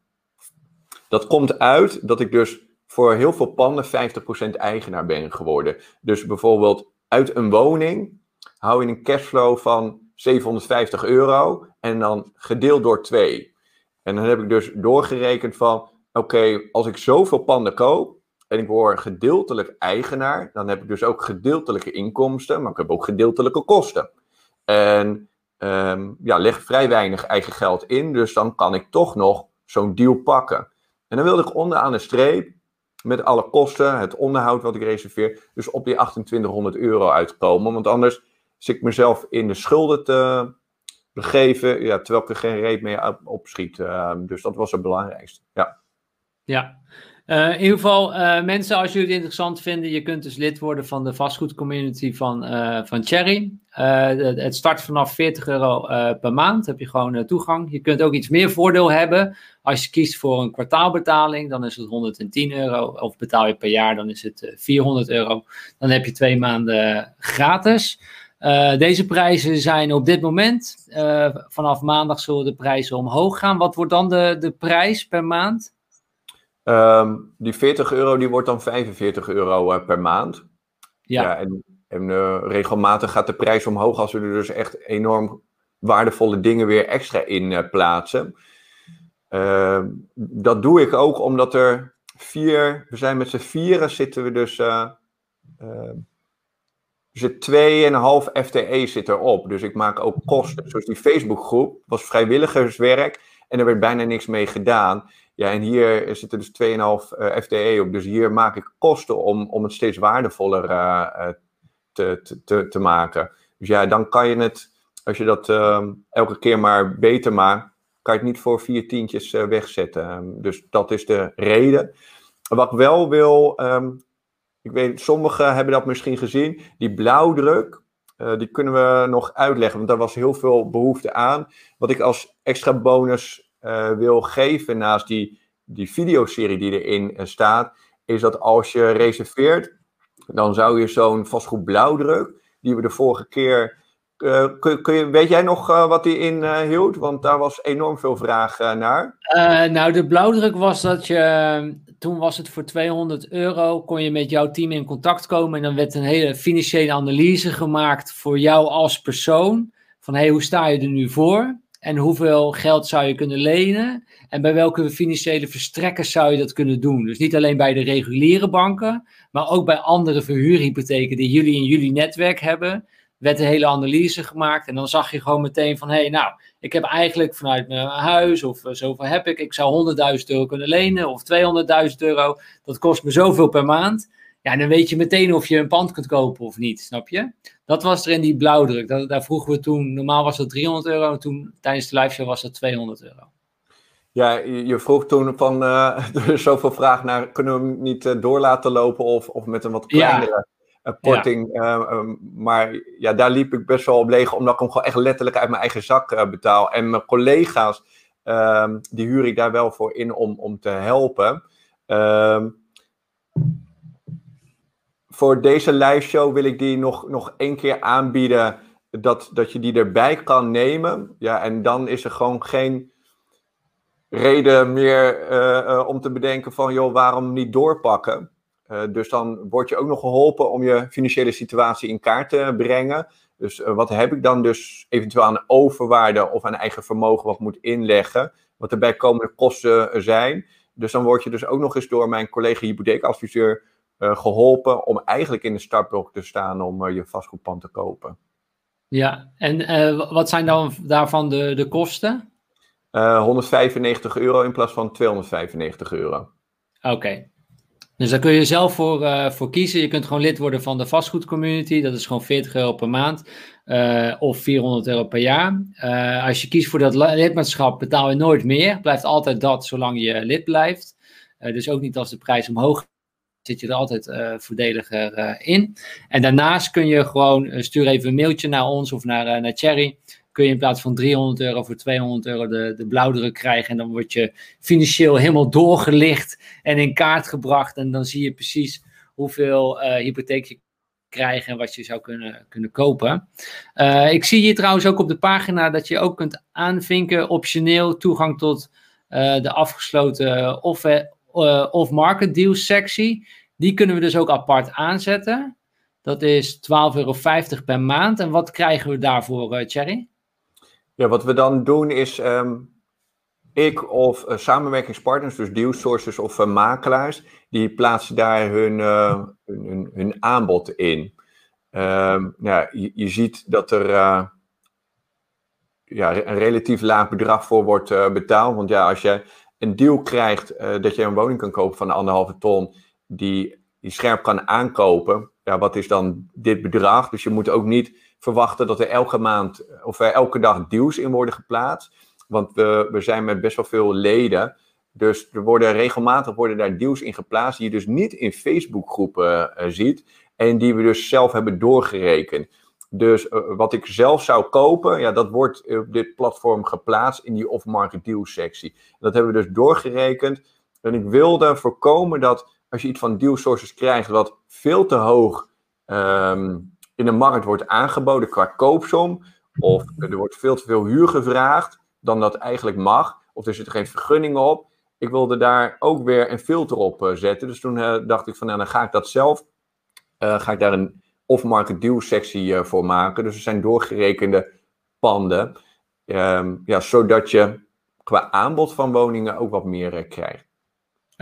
dat komt uit dat ik dus voor heel veel panden 50% eigenaar ben geworden. Dus bijvoorbeeld uit een woning hou je een cashflow van 750 euro en dan gedeeld door 2. En dan heb ik dus doorgerekend van, oké, als ik zoveel panden koop en ik word gedeeltelijk eigenaar, dan heb ik dus ook gedeeltelijke inkomsten, maar ik heb ook gedeeltelijke kosten. En um, ja, leg vrij weinig eigen geld in. Dus dan kan ik toch nog zo'n deal pakken. En dan wilde ik onderaan de streep met alle kosten, het onderhoud wat ik reserveer, dus op die 2800 euro uitkomen. Want anders zit ik mezelf in de schulden te begeven, ja, terwijl ik er geen reet mee opschiet. Uh, dus dat was het belangrijkste. Ja. Ja, uh, in ieder geval, uh, mensen, als jullie het interessant vinden, je kunt dus lid worden van de vastgoedcommunity van, uh, van Cherry. het start vanaf 40 euro per maand, heb je gewoon toegang. Je kunt ook iets meer voordeel hebben. Als je kiest voor een kwartaalbetaling, dan is het 110 euro. Of betaal je per jaar, dan is het 400 euro. Dan heb je twee maanden gratis. deze prijzen zijn op dit moment, vanaf maandag zullen de prijzen omhoog gaan. Wat wordt dan de, de prijs per maand? Um, die 40 euro die wordt dan 45 euro uh, per maand. Ja. ja en, en uh, regelmatig gaat de prijs omhoog als we er dus echt enorm waardevolle dingen weer extra in uh, plaatsen. Uh, dat doe ik ook omdat er vier, we zijn met z'n vieren zitten we dus, uh, uh, zit 2,5 FTE zit erop. Dus ik maak ook kosten. Zoals die Facebookgroep was vrijwilligerswerk en er werd bijna niks mee gedaan. Ja, en hier zitten dus 2,5 uh, FTE op. Dus hier maak ik kosten om, om het steeds waardevoller uh, te, te, te maken. Dus ja, dan kan je het, als je dat uh, elke keer maar beter maakt, kan je het niet voor vier tientjes uh, wegzetten. Um, dus dat is de reden. Wat ik wel wil, um, ik weet, sommigen hebben dat misschien gezien, die blauwdruk, die kunnen we nog uitleggen, want daar was heel veel behoefte aan. Wat ik als extra bonus uh, wil geven naast die, die videoserie die erin uh, staat, is dat als je reserveert, dan zou je zo'n vastgoed blauwdruk, die we de vorige keer. Uh, kun, kun je, weet jij nog wat die in hield? Want daar was enorm veel vraag naar. nou, de blauwdruk was dat je. Toen was het voor 200 euro. Kon je met jouw team in contact komen. En dan werd een hele financiële analyse gemaakt voor jou als persoon. Van hey, hoe sta je er nu voor? En hoeveel geld zou je kunnen lenen? En bij welke financiële verstrekkers zou je dat kunnen doen? Dus niet alleen bij de reguliere banken, maar ook bij andere verhuurhypotheken die jullie in jullie netwerk hebben. Werd een hele analyse gemaakt en dan zag je gewoon meteen van, hé, hey, nou, ik heb eigenlijk vanuit mijn huis of uh, zoveel heb ik, ik zou 100.000 euro kunnen lenen of 200.000 euro. Dat kost me zoveel per maand. Ja, dan weet je meteen of je een pand kunt kopen of niet, snap je? Dat was er in die blauwdruk. Dat, daar vroegen we toen, normaal was dat 300 euro, toen tijdens de live show was dat 200 euro. Ja, je vroeg toen van, uh, <laughs> er is zoveel vraag naar, kunnen we hem niet uh, door laten lopen of, of met een wat kleinere ja. uh, korting. Ja. maar ja, daar liep ik best wel op leeg, omdat ik hem gewoon echt letterlijk uit mijn eigen zak betaal. En mijn collega's, ehm, die huur ik daar wel voor in om, om te helpen. Ehm, voor deze live show wil ik die nog, nog één keer aanbieden. Dat, dat je die erbij kan nemen. Ja, en dan is er gewoon geen reden meer uh, uh, om te bedenken van, joh, waarom niet doorpakken? dus dan word je ook nog geholpen om je financiële situatie in kaart te brengen. Dus wat heb ik dan dus eventueel aan overwaarde of aan eigen vermogen wat moet inleggen? Wat de bijkomende kosten zijn. Dus dan word je dus ook nog eens door mijn collega hypotheekadviseur geholpen om eigenlijk in de startblok te staan om je vastgoedpand te kopen. Ja, en wat zijn dan daarvan de, de kosten? 195 euro in plaats van 295 euro. Oké. Dus daar kun je zelf voor, uh, voor kiezen. Je kunt gewoon lid worden van de vastgoedcommunity. Dat is gewoon 40 euro per maand. Uh, of 400 euro per jaar. Uh, als je kiest voor dat lidmaatschap betaal je nooit meer. Blijft altijd dat zolang je lid blijft. dus ook niet als de prijs omhoog zit je er altijd voordeliger in. En daarnaast kun je gewoon, stuur even een mailtje naar ons of naar, naar Cherry kun je in plaats van 300 euro voor 200 euro de, de blauwdruk krijgen. En dan word je financieel helemaal doorgelicht en in kaart gebracht. En dan zie je precies hoeveel hypotheek je krijgt en wat je zou kunnen, kunnen kopen. Ik zie hier trouwens ook op de pagina dat je ook kunt aanvinken optioneel toegang tot de afgesloten off-market deals sectie. Die kunnen we dus ook apart aanzetten. Dat is 12,50 euro per maand. En wat krijgen we daarvoor, Thierry? Ja, wat we dan doen is, um, ik of uh, samenwerkingspartners, dus dealsources of uh, makelaars, die plaatsen daar hun, hun, hun, aanbod in. Um, ja, je, je, ziet dat er ja, een relatief laag bedrag voor wordt betaald. Want ja, als je een deal krijgt dat je een woning kan kopen van anderhalve ton, die, die scherp kan aankopen, ja, wat is dan dit bedrag? Dus je moet ook niet verwachten dat er elke maand of er elke dag deals in worden geplaatst. Want we, we zijn met best wel veel leden. Dus er worden regelmatig worden daar deals in geplaatst die je dus niet in Facebookgroepen uh, ziet. En die we dus zelf hebben doorgerekend. Dus uh, wat ik zelf zou kopen, ja, dat wordt op dit platform geplaatst in die off-market deal sectie. Dat hebben we dus doorgerekend. En ik wilde voorkomen dat als je iets van deal sources krijgt wat veel te hoog um, in de markt wordt aangeboden qua koopsom, of er wordt veel te veel huur gevraagd dan dat eigenlijk mag, of er zitten geen vergunningen op. Ik wilde daar ook weer een filter op uh, zetten. Dus toen uh, dacht ik van, nou, dan ga ik dat zelf, ga ik daar een off-market deal sectie voor maken. Dus er zijn doorgerekende panden, um, ja, zodat je qua aanbod van woningen ook wat meer krijgt.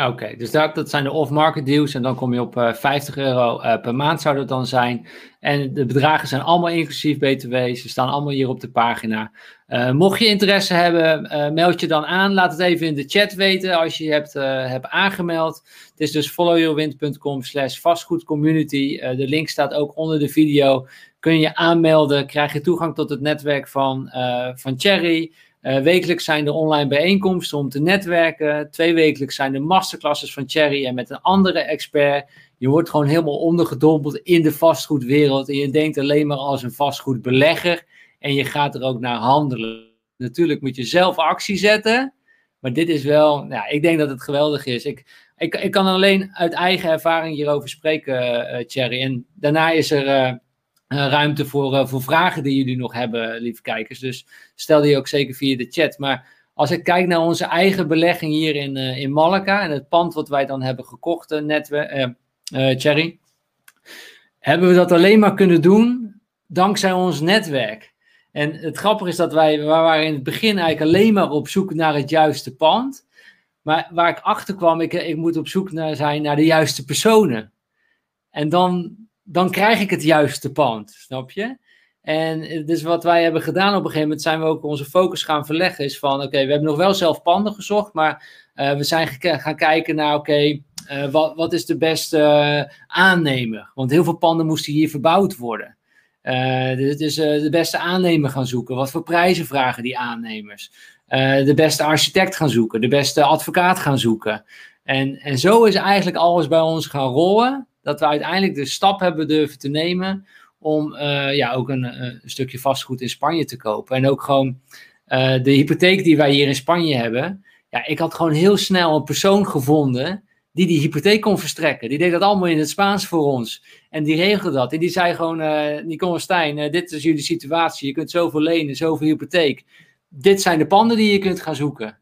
Oké, dus dat, dat zijn de off-market deals en dan kom je op uh, 50 euro uh, per maand zou dat dan zijn. En de bedragen zijn allemaal inclusief BTW, ze staan allemaal hier op de pagina. Uh, mocht je interesse hebben, meld je dan aan. Laat het even in de chat weten als je je hebt, hebt aangemeld. Het is dus followyourwind.com slash vastgoedcommunity. de link staat ook onder de video. Kun je aanmelden, krijg je toegang tot het netwerk van, van Cherry... Uh, wekelijks zijn er online bijeenkomsten om te netwerken. Twee wekelijks zijn er masterclasses van Cherry en met een andere expert. Je wordt gewoon helemaal ondergedompeld in de vastgoedwereld. En je denkt alleen maar als een vastgoedbelegger. En je gaat er ook naar handelen. Natuurlijk moet je zelf actie zetten. Maar dit is wel, ik denk dat het geweldig is. Ik, ik, ik kan alleen uit eigen ervaring hierover spreken, uh, Thierry. En daarna is er uh, ruimte voor, uh, voor vragen die jullie nog hebben, lieve kijkers. Dus stel die ook zeker via de chat. Maar als ik kijk naar onze eigen belegging hier in, uh, in Malacca en het pand wat wij dan hebben gekocht, net, Cherry, hebben we dat alleen maar kunnen doen dankzij ons netwerk. En het grappige is dat wij, in het begin eigenlijk alleen maar op zoek naar het juiste pand. Maar waar ik achter kwam, ik, ik moet op zoek naar zijn naar de juiste personen. En dan, dan krijg ik het juiste pand, snap je? En dus wat wij hebben gedaan op een gegeven moment, zijn we ook onze focus gaan verleggen. Is van, oké, we hebben nog wel zelf panden gezocht, maar uh, we zijn gaan kijken naar, oké, uh, wat, wat is de beste aannemer? Want heel veel panden moesten hier verbouwd worden. dus, dus de beste aannemer gaan zoeken. Wat voor prijzen vragen die aannemers? de beste architect gaan zoeken, de beste advocaat gaan zoeken. En, en zo is eigenlijk alles bij ons gaan rollen dat we uiteindelijk de stap hebben durven te nemen om uh, ja, ook een, eh, een, stukje vastgoed in Spanje te kopen. En ook gewoon uh, de hypotheek die wij hier in Spanje hebben. Ja, ik had gewoon heel snel een persoon gevonden die die hypotheek kon verstrekken. Die deed dat allemaal in het Spaans voor ons. En die regelde dat. En die zei gewoon, uh, Nicole Stijn, dit is jullie situatie. Je kunt zoveel lenen, zoveel hypotheek. Dit zijn de panden die je kunt gaan zoeken.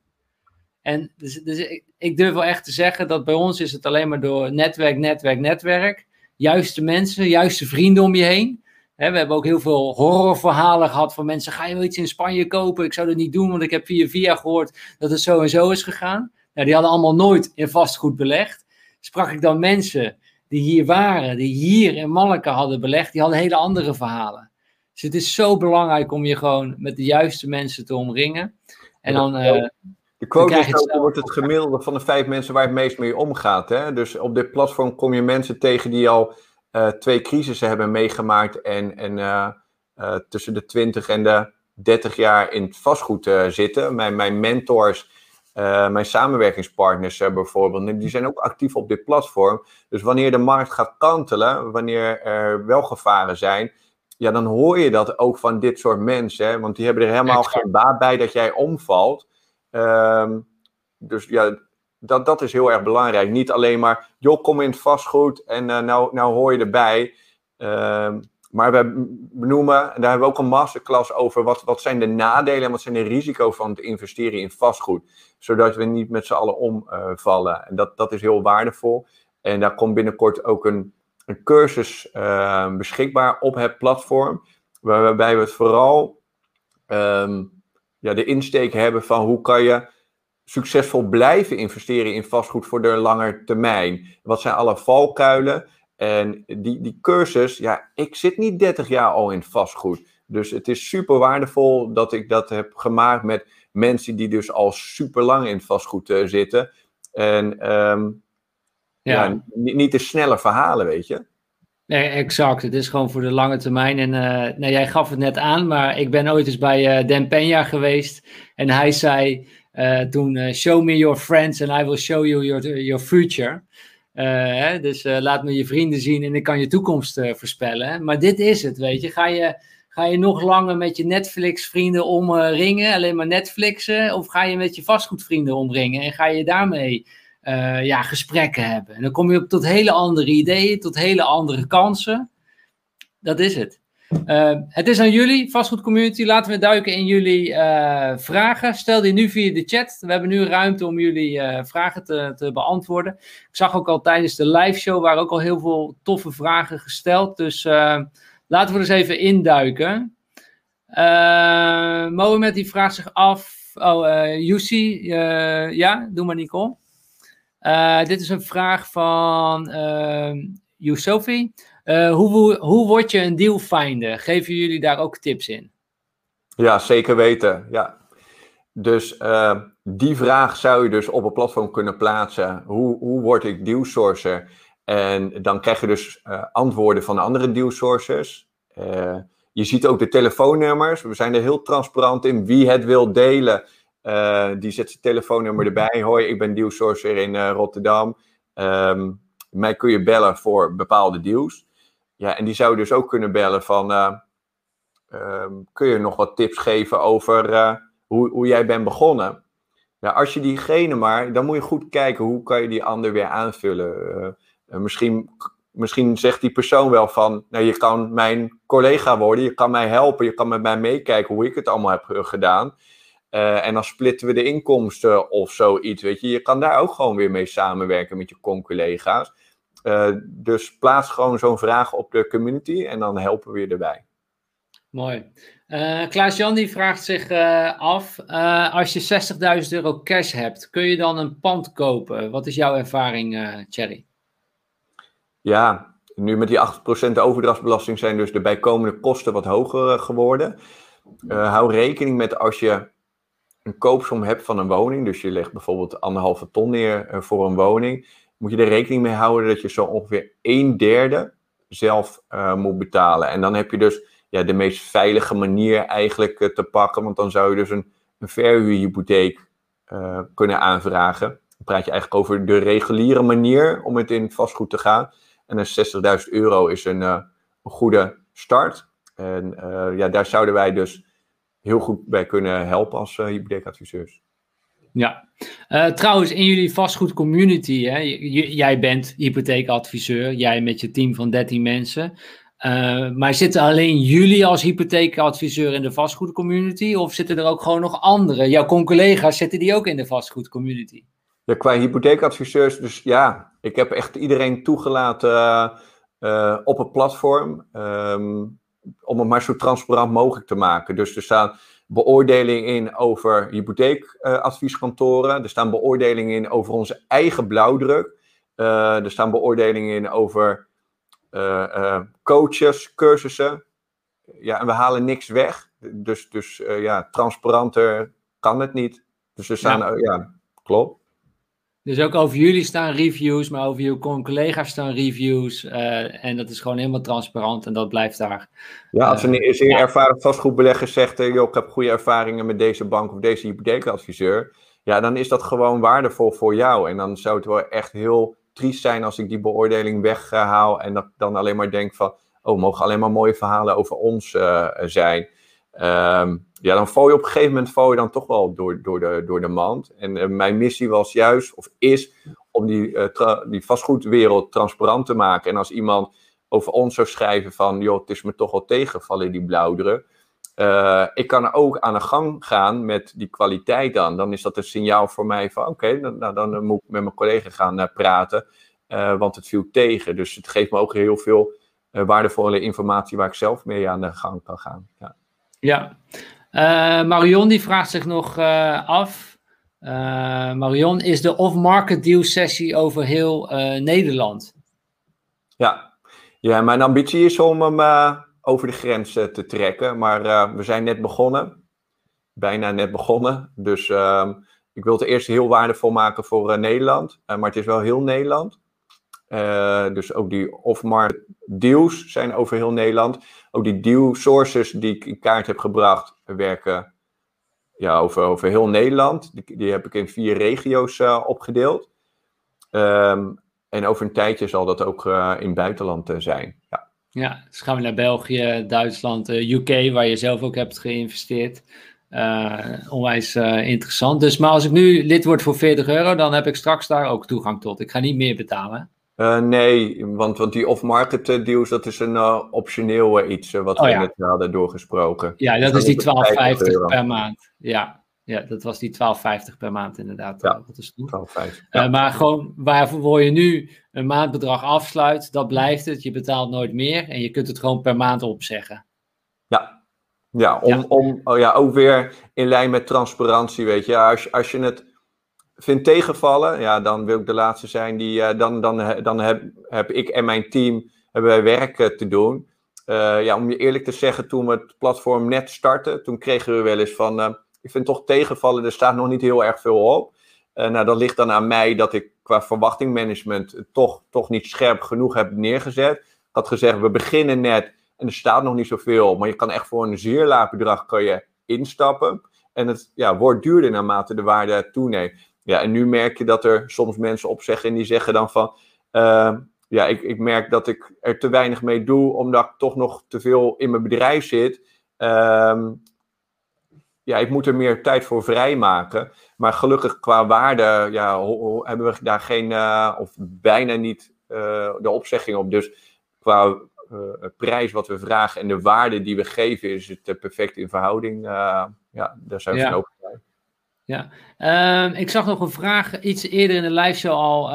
En dus, dus ik, ik durf wel echt te zeggen dat bij ons is het alleen maar door netwerk, netwerk, netwerk. Juiste mensen, juiste vrienden om je heen. we hebben ook heel veel horrorverhalen gehad van mensen. Ga je wel iets in Spanje kopen? Ik zou dat niet doen, want ik heb via via gehoord dat het zo en zo is gegaan. Nou, die hadden allemaal nooit in vastgoed belegd. Sprak ik dan mensen die hier waren, die hier in Malacca hadden belegd, die hadden hele andere verhalen. Dus het is zo belangrijk om je gewoon met de juiste mensen te omringen. En dan. Uh, de quote is ook, wordt het gemiddelde van de vijf mensen waar het meest mee omgaat. Hè? Dus op dit platform kom je mensen tegen die al uh, twee crisissen hebben meegemaakt en, en uh, tussen de 20 en de 30 jaar in het vastgoed zitten. Mijn, mijn mentors mijn samenwerkingspartners bijvoorbeeld, die zijn ook actief op dit platform. Dus wanneer de markt gaat kantelen, wanneer er wel gevaren zijn, ja, dan hoor je dat ook van dit soort mensen. Hè? Want die hebben er helemaal geen baat bij dat jij omvalt. Um, dus ja, dat, dat is heel erg belangrijk. Niet alleen maar, joh, kom in het vastgoed en uh, nou, nou hoor je erbij. Um, maar we benoemen, en daar hebben we ook een masterclass over, wat, wat zijn de nadelen en wat zijn de risico's van het investeren in vastgoed. Zodat we niet met z'n allen omvallen. en dat, dat is heel waardevol. En daar komt binnenkort ook een, een cursus uh, beschikbaar op het platform. Waarbij we het vooral ja, de insteek hebben van hoe kan je succesvol blijven investeren in vastgoed voor de lange termijn. Wat zijn alle valkuilen? En die, die cursus, ja, ik zit niet 30 jaar al in vastgoed. Dus het is super waardevol dat ik dat heb gemaakt met mensen die dus al super lang in vastgoed uh, zitten. En um, ja. ja niet, niet de snelle verhalen, weet je. Nee, exact. Het is gewoon voor de lange termijn. En uh, nou, jij gaf het net aan, maar ik ben ooit eens bij uh, Dan Peña geweest. En hij zei uh, toen, show me your friends and I will show you your, your future. Hè? Dus laat me je vrienden zien en ik kan je toekomst voorspellen. Maar dit is het, weet je. Ga je, ga je nog langer met je Netflix-vrienden omringen, alleen maar Netflixen? Of ga je met je vastgoedvrienden omringen en ga je daarmee uh, ja, gesprekken hebben. En dan kom je op tot hele andere ideeën, tot hele andere kansen. Dat is het. Uh, het is aan jullie, vastgoedcommunity. Laten we duiken in jullie uh, vragen. Stel die nu via de chat. We hebben nu ruimte om jullie vragen te, te, beantwoorden. Ik zag ook al tijdens de live show waar ook al heel veel toffe vragen gesteld. Dus laten we er eens even induiken. Mohamed die vraagt zich af. Oh, uh, ja, doe maar Nicole. Uh, dit is een vraag van uh, Yusofi. Uh, hoe, hoe word je een dealfinder? Geven jullie daar ook tips in? Ja, zeker weten. Ja. Dus uh, die vraag zou je dus op een platform kunnen plaatsen. Hoe, hoe word ik dealsourcer? En dan krijg je dus antwoorden van andere dealsourcers. Uh, je ziet ook de telefoonnummers. We zijn er heel transparant in wie het wil delen. Uh, die zet zijn telefoonnummer erbij. Hoi, ik ben dealsourcer in uh, Rotterdam. Um, mij kun je bellen voor bepaalde deals. Ja, en die zou dus ook kunnen bellen van... Uh, um, kun je nog wat tips geven over hoe, hoe jij bent begonnen? Ja, als je diegene maar... Dan moet je goed kijken hoe kan je die ander weer aanvullen. misschien, misschien zegt die persoon wel van... Nou, je kan mijn collega worden. Je kan mij helpen. Je kan met mij meekijken hoe ik het allemaal heb gedaan. Uh, en dan splitten we de inkomsten of zoiets. Weet je. je kan daar ook gewoon weer mee samenwerken met je con-collega's. Uh, dus plaats gewoon zo'n vraag op de community en dan helpen we je erbij. Mooi. Uh, Klaas-Jan die vraagt zich af, als je 60.000 euro cash hebt, kun je dan een pand kopen? Wat is jouw ervaring, Thierry? Ja, nu met die 8% overdrachtsbelasting zijn dus de bijkomende kosten wat hoger geworden. hou rekening met als je een koopsom hebt van een woning, dus je legt bijvoorbeeld anderhalve ton neer eh, voor een woning, moet je er rekening mee houden dat je zo ongeveer een derde zelf uh, moet betalen. En dan heb je dus ja, de meest veilige manier eigenlijk uh, te pakken, want dan zou je dus een, een verhuurhypotheek uh, kunnen aanvragen. Dan praat je eigenlijk over de reguliere manier om het in vastgoed te gaan. En een 60.000 euro is een, een goede start. En ja, daar zouden wij dus heel goed bij kunnen helpen als uh, hypotheekadviseurs. Ja, uh, trouwens, in jullie vastgoed community, hè, jij bent hypotheekadviseur, jij met je team van 13 mensen. Uh, maar zitten alleen jullie als hypotheekadviseur in de vastgoedcommunity? Of zitten er ook gewoon nog anderen? Jouw collega's zitten die ook in de vastgoedcommunity? Ja, qua hypotheekadviseurs, dus ja, ik heb echt iedereen toegelaten uh, op het platform. Um, om het maar zo transparant mogelijk te maken. Dus er staan beoordelingen in over hypotheekadvieskantoren. er staan beoordelingen in over onze eigen blauwdruk. Uh, er staan beoordelingen in over uh, coaches, cursussen. Ja, en we halen niks weg. Dus, dus ja, transparanter kan het niet. Dus er staan, ja, ja klopt. Dus ook over jullie staan reviews, maar over je collega's staan reviews. Uh, en dat is gewoon helemaal transparant en dat blijft daar. Ja, als een zeer ja. ervaren vastgoedbelegger zegt, uh, joh, ik heb goede ervaringen met deze bank of deze hypotheekadviseur. Ja, dan is dat gewoon waardevol voor jou. En dan zou het wel echt heel triest zijn als ik die beoordeling weghaal en dat dan alleen maar denk van, oh, mogen alleen maar mooie verhalen over ons uh, zijn. Um, ja, dan val je op een gegeven moment val je dan toch wel door, door, de, door de mand. En uh, mijn missie was juist, of is, om die, uh, die vastgoedwereld transparant te maken. En als iemand over ons zou schrijven van, joh, het is me toch wel tegenvallen, die blauwdruk. Uh, ik kan ook aan de gang gaan met die kwaliteit dan. Dan is dat een signaal voor mij van, oké, dan, nou, dan moet ik met mijn collega gaan praten. want het viel tegen. Dus het geeft me ook heel veel waardevolle informatie waar ik zelf mee aan de gang kan gaan. Ja. Ja, uh, Marion die vraagt zich nog uh, af. Uh, Marion, is de off-market deal sessie over heel Nederland? Ja. ja, mijn ambitie is om hem over de grens te trekken. Maar we zijn net begonnen. Bijna net begonnen. Dus ehm, ik wil het eerst heel waardevol maken voor Nederland. maar het is wel heel Nederland. Uh, dus ook die off-market deals zijn over heel Nederland. Ook die deal sources die ik in kaart heb gebracht, werken ja, over, over heel Nederland. Die, heb ik in vier regio's uh, opgedeeld. Um, en over een tijdje zal dat ook uh, in het buitenland zijn. Ja. ja, dus gaan we naar België, Duitsland, UK, waar je zelf ook hebt geïnvesteerd. onwijs interessant. Dus, maar als ik nu lid word voor 40 euro, dan heb ik straks daar ook toegang tot. Ik ga niet meer betalen. Uh, nee, want, want die off-market eh, deals, dat is een uh, optioneel iets wat oh, we ja. net hadden doorgesproken. Ja, dat dus is die 12,50 per maand. Ja, ja, dat was die 12,50 per maand inderdaad. Ja, dat is 12,50. Ja. maar gewoon waarvoor je nu een maandbedrag afsluit, dat blijft het. Je betaalt nooit meer en je kunt het gewoon per maand opzeggen. Ja, ja, om, ja. om oh ja, ook weer in lijn met transparantie, weet je. Als, als je het vind tegenvallen, ja, dan wil ik de laatste zijn die, uh, dan, dan, dan heb, heb ik en mijn team hebben wij werk uh, te doen. Uh, ja, om je eerlijk te zeggen, toen we het platform net startten, toen kregen we wel eens van, ik vind toch tegenvallen, er staat nog niet heel erg veel op. nou, dat ligt dan aan mij dat ik qua verwachtingmanagement toch, toch niet scherp genoeg heb neergezet. Ik had gezegd, we beginnen net en er staat nog niet zoveel, maar je kan echt voor een zeer laag bedrag kan je instappen. En het ja, wordt duurder naarmate de waarde toeneemt. Ja, en nu merk je dat er soms mensen op zeggen en die zeggen dan van, uh, ja, ik, ik merk dat ik er te weinig mee doe, omdat ik toch nog te veel in mijn bedrijf zit. Uh, ja, ik moet er meer tijd voor vrijmaken. Maar gelukkig qua waarde ja, hebben we daar geen, uh, of bijna niet uh, de opzegging op. Dus qua uh, prijs wat we vragen en de waarde die we geven, is het perfect in verhouding. ja, daar zijn we ja. van overtuigd. Ja, uh, ik zag nog een vraag iets eerder in de live show al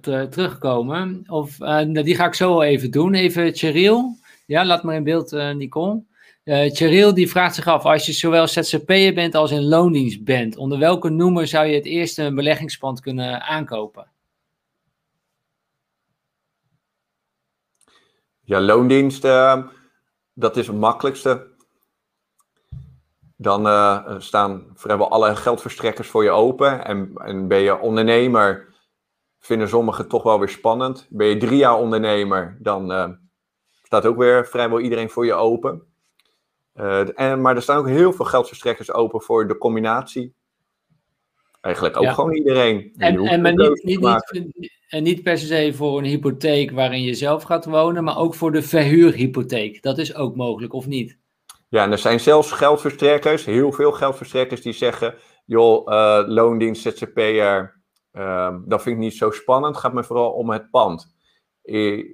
te, terugkomen. Of, uh, die ga ik zo even doen. Even Cheryl. Ja, laat maar in beeld, uh, Nicole. Cheryl die vraagt zich af, als je zowel ZZP'er bent als in loondienst bent, onder welke noemer zou je het eerste een beleggingspand kunnen aankopen? Ja, loondienst, dat is het makkelijkste dan uh, staan vrijwel alle geldverstrekkers voor je open. En, en ben je ondernemer, vinden sommigen toch wel weer spannend. Ben je drie jaar ondernemer, dan uh, staat ook weer vrijwel iedereen voor je open. Uh, en, maar er staan ook heel veel geldverstrekkers open voor de combinatie. Eigenlijk ook ja. gewoon iedereen. En, en maar niet, niet, niet, en niet per se voor een hypotheek waarin je zelf gaat wonen, maar ook voor de verhuurhypotheek. Dat is ook mogelijk, of niet? Ja, en er zijn zelfs geldverstrekkers, heel veel geldverstrekkers, die zeggen: joh, uh, loondienst, ZZP'er, uh, dat vind ik niet zo spannend. Gaat me vooral om het pand.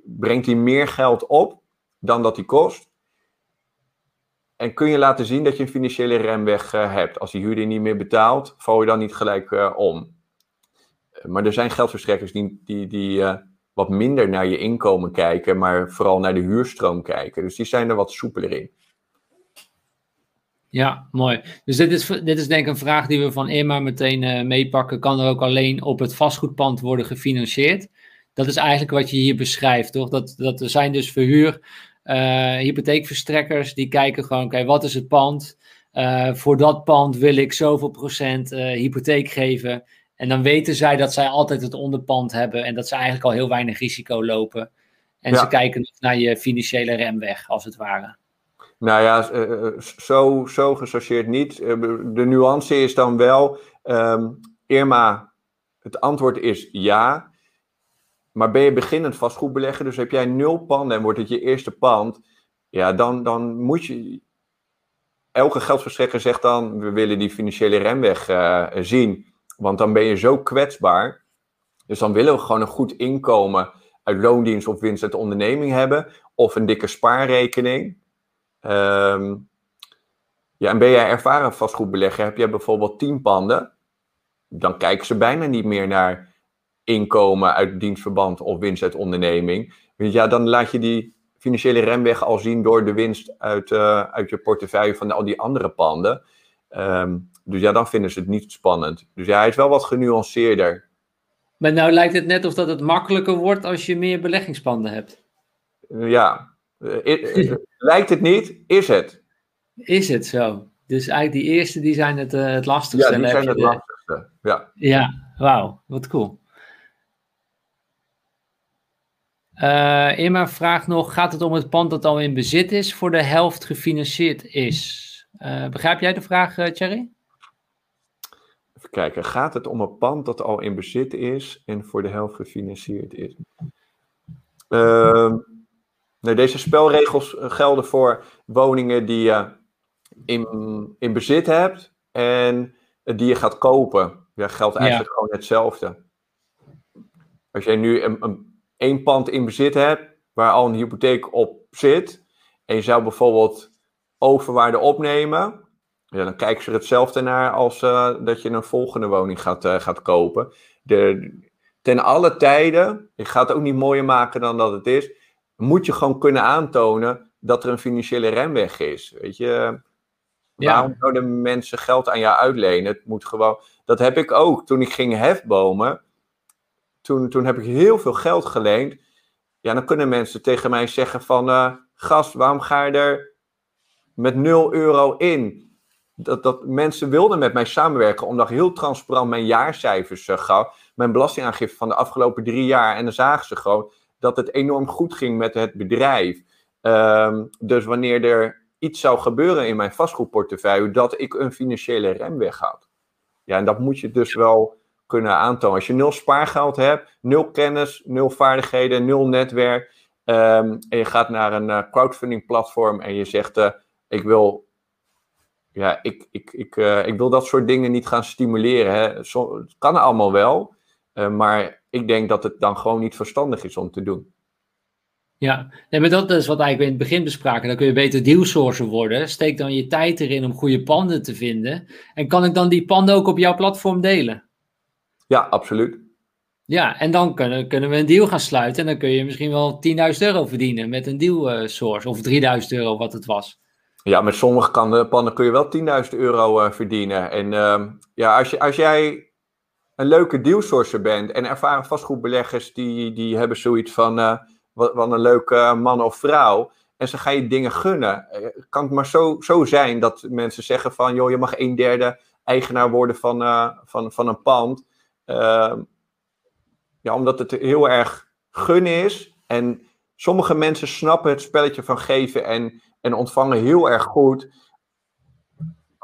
brengt hij meer geld op? dan dat die kost? En kun je laten zien dat je een financiële remweg uh, hebt? Als die huurder niet meer betaalt, val je dan niet gelijk om. Maar er zijn geldverstrekkers die, die, die wat minder naar je inkomen kijken, maar vooral naar de huurstroom kijken. Dus die zijn er wat soepeler in. Ja, mooi. Dus dit is, dit is denk ik een vraag die we van Irma meteen uh, meepakken. Kan er ook alleen op het vastgoedpand worden gefinancierd? Dat is eigenlijk wat je hier beschrijft, toch? Dat, dat er zijn dus verhuur, uh, hypotheekverstrekkers die kijken gewoon, oké, wat is het pand? Uh, voor dat pand wil ik zoveel procent hypotheek geven. En dan weten zij dat zij altijd het onderpand hebben en dat ze eigenlijk al heel weinig risico lopen. En ja. ze kijken naar je financiële remweg, als het ware. Nou ja, zo, zo gesorteerd niet. De nuance is dan wel, um, Irma, het antwoord is ja. Maar ben je beginnend vastgoedbelegger, dus heb jij nul panden en wordt het je eerste pand, ja, dan, dan moet je. Elke geldverstrekker zegt dan: we willen die financiële remweg zien. Want dan ben je zo kwetsbaar. Dus dan willen we gewoon een goed inkomen uit loondienst of winst uit de onderneming hebben. Of een dikke spaarrekening. Um, ja, en ben jij ervaren vastgoedbelegger, heb jij bijvoorbeeld tien panden, dan kijken ze bijna niet meer naar inkomen uit dienstverband of winst uit onderneming. Want ja, dan laat je die financiële remweg al zien door de winst uit, uh, uit je portefeuille van al die andere panden. Um, dus ja, dan vinden ze het niet spannend. Dus ja, hij is wel wat genuanceerder. Maar nou lijkt het net of dat het makkelijker wordt als je meer beleggingspanden hebt. Ja, lijkt het niet, is het. Is het zo? Dus eigenlijk die eerste, die zijn het, uh, het lastigste. Ja, die zijn het de... lastigste, ja. Ja, wauw, wat cool. Uh, Irma vraagt nog, gaat het om het pand dat al in bezit is, voor de helft gefinancierd is? Uh, begrijp jij de vraag, Thierry? Even kijken, gaat het om een pand dat al in bezit is en voor de helft gefinancierd is? Uh, nee, deze spelregels gelden voor woningen die je in, in bezit hebt en die je gaat kopen. Ja, geldt eigenlijk ja. gewoon hetzelfde. Als jij nu een, een één pand in bezit hebt, waar al een hypotheek op zit, en je zou bijvoorbeeld overwaarde opnemen, ja, dan kijken ze er hetzelfde naar als uh, dat je een volgende woning gaat, uh, gaat kopen. De, ten alle tijden, je gaat het ook niet mooier maken dan dat het is, moet je gewoon kunnen aantonen dat er een financiële remweg is. Weet je, ja. waarom zouden mensen geld aan jou uitlenen? Het moet gewoon, dat heb ik ook toen ik ging hefbomen toen, toen heb ik heel veel geld geleend. Ja, dan kunnen mensen tegen mij zeggen van... Uh, gast, waarom ga je er met 0 euro in? Dat, dat mensen wilden met mij samenwerken... omdat ik heel transparant mijn jaarcijfers uh, gaf. Mijn belastingaangifte van de afgelopen drie jaar. En dan zagen ze gewoon dat het enorm goed ging met het bedrijf. Um, dus wanneer er iets zou gebeuren in mijn vastgoedportefeuille... dat ik een financiële remweg had. Ja, en dat moet je dus wel kunnen aantonen. Als je nul spaargeld hebt, nul kennis, nul vaardigheden, nul netwerk. Um, en je gaat naar een uh, crowdfunding platform en je zegt: uh, Ik wil. Ja, ik, ik, ik, uh, ik wil dat soort dingen niet gaan stimuleren. Hè. Zo, het kan allemaal wel, maar ik denk dat het dan gewoon niet verstandig is om te doen. Ja, nee, maar dat is wat eigenlijk in het begin bespraken. Dan kun je beter dealsourcer worden. Steek dan je tijd erin om goede panden te vinden. En kan ik dan die panden ook op jouw platform delen? Ja, absoluut. Ja, en dan kunnen, kunnen we een deal gaan sluiten. En dan kun je misschien wel 10.000 euro verdienen met een deal uh, source. Of 3.000 euro, wat het was. Ja, met sommige pannen kun je wel 10.000 euro uh, verdienen. En uh, ja, als, je, als jij een leuke dealsourcer bent en ervaren vastgoedbeleggers die, die hebben zoiets van uh, wat, een leuke man of vrouw. En ze gaan je dingen gunnen. Kan het maar zo, zo zijn dat mensen zeggen van joh, je mag een derde eigenaar worden van, van, van een pand. Uh, ja, omdat het heel erg gun is. En sommige mensen snappen het spelletje van geven en, en ontvangen heel erg goed.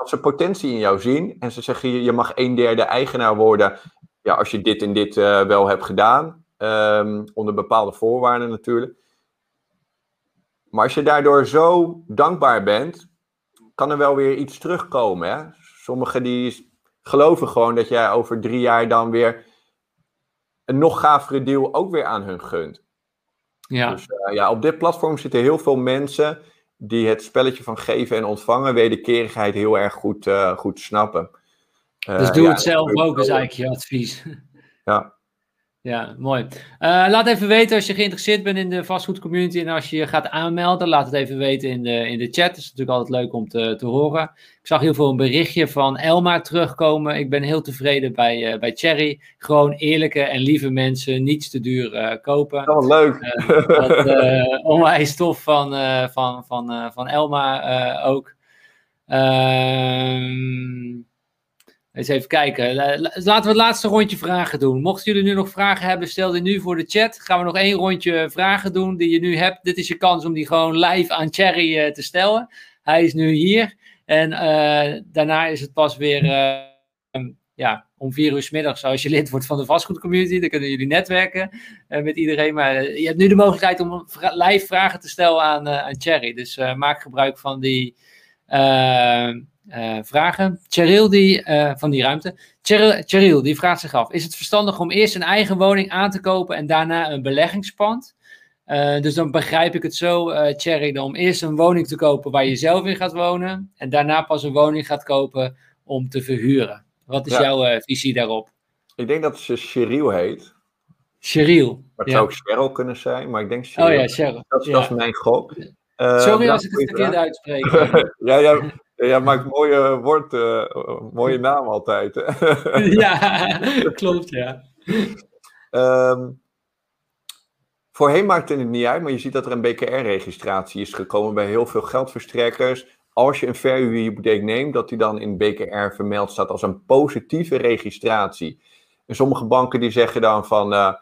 Ze potentie in jou zien en ze zeggen je, je mag een derde eigenaar worden. Ja, als je dit en dit uh, wel hebt gedaan. Um, onder bepaalde voorwaarden natuurlijk. Maar als je daardoor zo dankbaar bent, kan er wel weer iets terugkomen. Hè? Sommigen die geloven gewoon dat jij over drie jaar dan weer een nog gavere deal ook weer aan hun gunt. Ja. Dus ja, op dit platform zitten heel veel mensen die het spelletje van geven en ontvangen, wederkerigheid heel erg goed, goed snappen. dus doe het zelf ook, is eigenlijk je advies. Ja, ja, mooi. Uh, laat even weten als je geïnteresseerd bent in de vastgoedcommunity en als je gaat aanmelden, laat het even weten in de, in de chat. Het is natuurlijk altijd leuk om te, te horen. Ik zag heel veel een berichtje van Elma terugkomen. Ik ben heel tevreden bij, uh, bij Cherry. Gewoon eerlijke en lieve mensen, niets te duur uh, kopen. Oh, leuk. dat, onwijs tof van, van, van, van Elma ook. Ehm eens even kijken. Laten we het laatste rondje vragen doen. Mochten jullie nu nog vragen hebben, stel die nu voor de chat. Gaan we nog één rondje vragen doen die je nu hebt. Dit is je kans om die gewoon live aan Cherry uh, te stellen. Hij is nu hier. En uh, daarna is het pas weer uh, ja, om vier uur s middags als je lid wordt van de vastgoedcommunity. Dan kunnen jullie netwerken met iedereen. Maar je hebt nu de mogelijkheid om live vragen te stellen aan, aan Cherry. Dus maak gebruik van die uh, vragen. Cheryl die, uh, van die ruimte. Cheryl, Cheryl, die vraagt zich af: Is het verstandig om eerst een eigen woning aan te kopen en daarna een beleggingspand? Uh, dus dan begrijp ik het zo, Cheryl, om eerst een woning te kopen waar je zelf in gaat wonen. En daarna pas een woning gaat kopen om te verhuren. Wat is jouw visie daarop? Ik denk dat ze Cheryl heet. Cheryl. Maar het zou ook Cheryl kunnen zijn, maar ik denk Cheryl. Oh ja, Cheryl. Dat, dat is mijn gok. Sorry als ik het verkeerd uitspreek. <laughs> ja, ja, Jij maakt mooie woord, uh, mooie naam altijd. <laughs> ja, klopt, ja. Um, voorheen maakte het niet uit, maar je ziet dat er een BKR-registratie is gekomen bij heel veel geldverstrekkers. Als je een verhuurhypotheek neemt, dat die dan in BKR vermeld staat als een positieve registratie. En sommige banken die zeggen dan van, uh,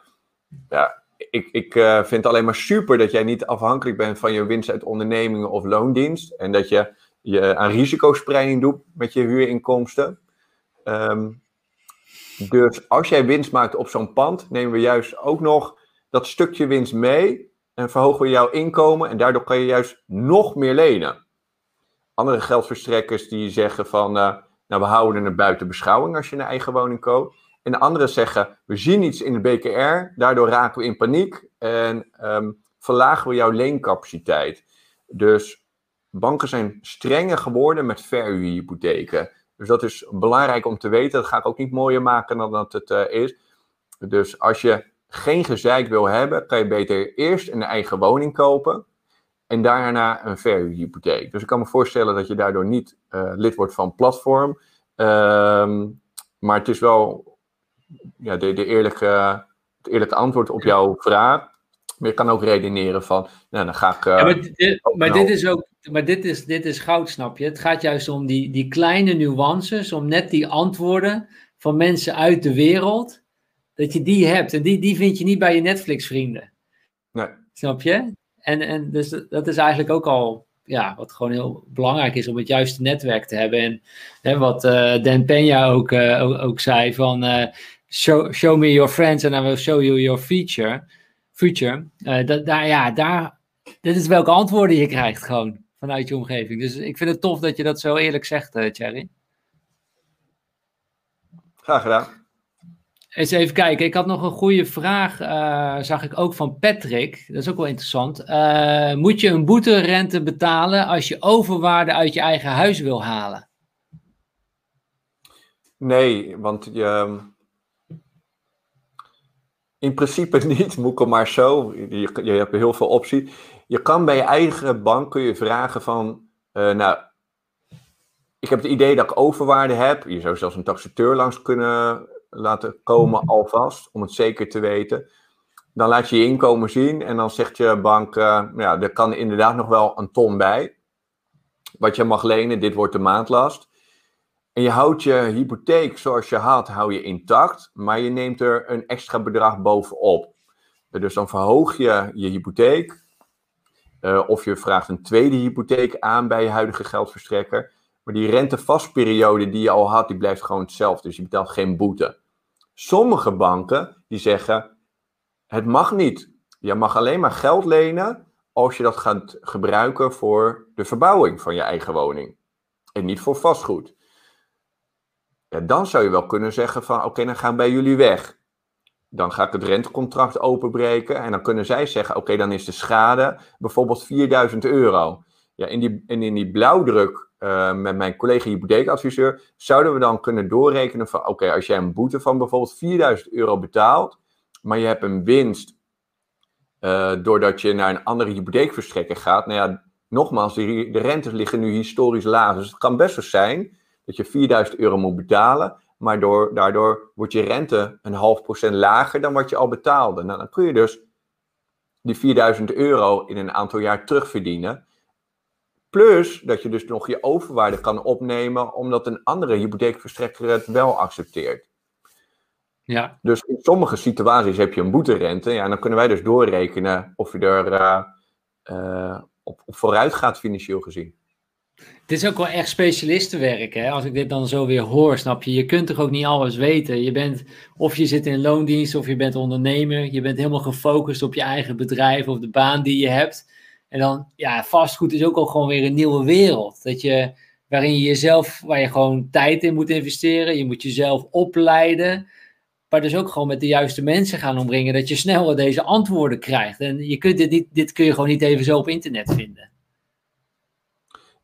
ja, ik, ik uh, vind het alleen maar super dat jij niet afhankelijk bent van je winst uit ondernemingen of loondienst. En dat je je aan risicospreiding doet met je huurinkomsten. Um, dus als jij winst maakt op zo'n pand, nemen we juist ook nog dat stukje winst mee en verhogen we jouw inkomen en daardoor kan je juist nog meer lenen. Andere geldverstrekkers die zeggen van, uh, nou we houden het buiten beschouwing als je een eigen woning koopt. En de anderen zeggen, we zien iets in de BKR, daardoor raken we in paniek en um, verlagen we jouw leencapaciteit. Dus banken zijn strenger geworden met verhuurhypotheken. Dus dat is belangrijk om te weten. Dat ga ik ook niet mooier maken dan dat het uh, is. Dus als je geen gezeik wil hebben, kan je beter eerst een eigen woning kopen en daarna een verhuurhypotheek. Dus ik kan me voorstellen dat je daardoor niet uh, lid wordt van platform. Uh, maar het is wel ja, de, de eerlijke, het eerlijke antwoord op jouw vraag. Maar je kan ook redeneren van, nou, dan ga ik. Uh, ja, maar dit, maar dit is ook maar dit is, dit is goud, snap je? Het gaat juist om die, die kleine nuances, om net die antwoorden van mensen uit de wereld, dat je die hebt. En die, die vind je niet bij je Netflix-vrienden. Nee. Snap je? En, en dus dat is eigenlijk ook al, ja, wat gewoon heel belangrijk is om het juiste netwerk te hebben. En hè, wat uh, Dan Peña ook, uh, ook, ook, zei van, uh, show, show me your friends and I will show you your future. future. dat, daar, ja, daar, dit is welke antwoorden je krijgt gewoon vanuit je omgeving. Dus ik vind het tof dat je dat zo eerlijk zegt, uh, Thierry. Graag gedaan. Eens even kijken. Ik had nog een goede vraag, uh, zag ik ook van Patrick. Dat is ook wel interessant. Uh, moet je een boeterente betalen als je overwaarde uit je eigen huis wil halen? Nee, want je, in principe <laughs> niet, moet ik maar zo. Je, je hebt heel veel opties je kan bij je eigen bank kun je vragen van, uh, nou, ik heb het idee dat ik overwaarde heb. Je zou zelfs een taxateur langs kunnen laten komen alvast, om het zeker te weten. Dan laat je je inkomen zien en dan zegt je bank, uh, ja, er kan inderdaad nog wel een ton bij. Wat je mag lenen, dit wordt de maandlast. En je houdt je hypotheek zoals je had, hou je intact, maar je neemt er een extra bedrag bovenop. Dus dan verhoog je je hypotheek, uh, of je vraagt een tweede hypotheek aan bij je huidige geldverstrekker. Maar die rentevastperiode die je al had, die blijft gewoon hetzelfde. Dus je betaalt geen boete. Sommige banken die zeggen, het mag niet. Je mag alleen maar geld lenen als je dat gaat gebruiken voor de verbouwing van je eigen woning. En niet voor vastgoed. Ja, dan zou je wel kunnen zeggen van, oké, dan gaan bij jullie weg. dan ga ik het rentecontract openbreken en dan kunnen zij zeggen, oké, dan is de schade bijvoorbeeld 4000 euro. Ja, in die, in die blauwdruk uh, met mijn collega hypotheekadviseur zouden we dan kunnen doorrekenen van, oké, als jij een boete van bijvoorbeeld 4000 euro betaalt, maar je hebt een winst uh, doordat je naar een andere hypotheekverstrekker gaat, nou ja, nogmaals, de, de rentes liggen nu historisch laag, dus het kan best wel zijn dat je 4000 euro moet betalen, maar door, daardoor wordt je rente een half procent lager dan wat je al betaalde. Nou, dan kun je dus die 4000 euro in een aantal jaar terugverdienen. Plus dat je dus nog je overwaarde kan opnemen, omdat een andere hypotheekverstrekker het wel accepteert. Ja. Dus in sommige situaties heb je een boeterente. Ja, en dan kunnen wij dus doorrekenen of je er uh, uh, op, op vooruit gaat financieel gezien. Dit is ook wel echt specialistenwerk, hè? Als ik dit dan zo weer hoor, snap je? Je kunt toch ook niet alles weten? Je bent, of je zit in loondienst, of je bent ondernemer. Je bent helemaal gefocust op je eigen bedrijf of de baan die je hebt. En dan, ja, vastgoed is ook al gewoon weer een nieuwe wereld. Dat je, waarin je jezelf, waar je gewoon tijd in moet investeren. Je moet jezelf opleiden. Maar dus ook gewoon met de juiste mensen gaan omringen. Dat je sneller deze antwoorden krijgt. En je kunt dit, niet, dit kun je gewoon niet even zo op internet vinden.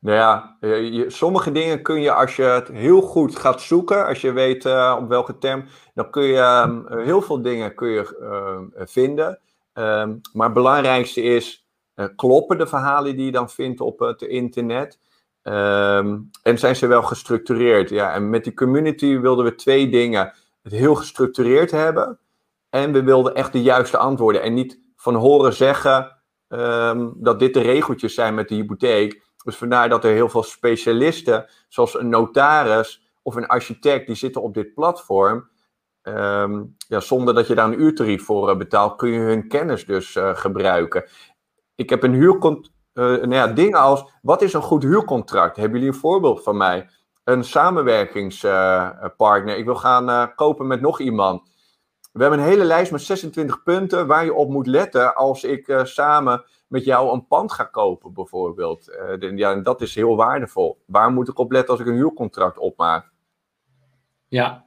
Nou ja, je, sommige dingen kun je als je het heel goed gaat zoeken, als je weet uh, op welke term, dan kun je um, heel veel dingen kun je, uh, vinden. Um, maar het belangrijkste is, uh, kloppen de verhalen die je dan vindt op het internet? En zijn ze wel gestructureerd? Ja, en met die community wilden we twee dingen. Het heel gestructureerd hebben en we wilden echt de juiste antwoorden. En niet van horen zeggen dat dit de regeltjes zijn met de hypotheek. Dus vandaar dat er heel veel specialisten, zoals een notaris of een architect, die zitten op dit platform. Um, ja, zonder dat je daar een uurtarief voor uh, betaalt, kun je hun kennis dus uh, gebruiken. Ik heb een huurcontract. Uh, nou ja, dingen als, wat is een goed huurcontract? Hebben jullie een voorbeeld van mij? Een samenwerkingspartner. ik wil gaan kopen met nog iemand. We hebben een hele lijst met 26 punten waar je op moet letten als ik samen met jou een pand ga kopen, bijvoorbeeld. Uh, ja, en dat is heel waardevol. Waar moet ik op letten als ik een huurcontract opmaak? Ja,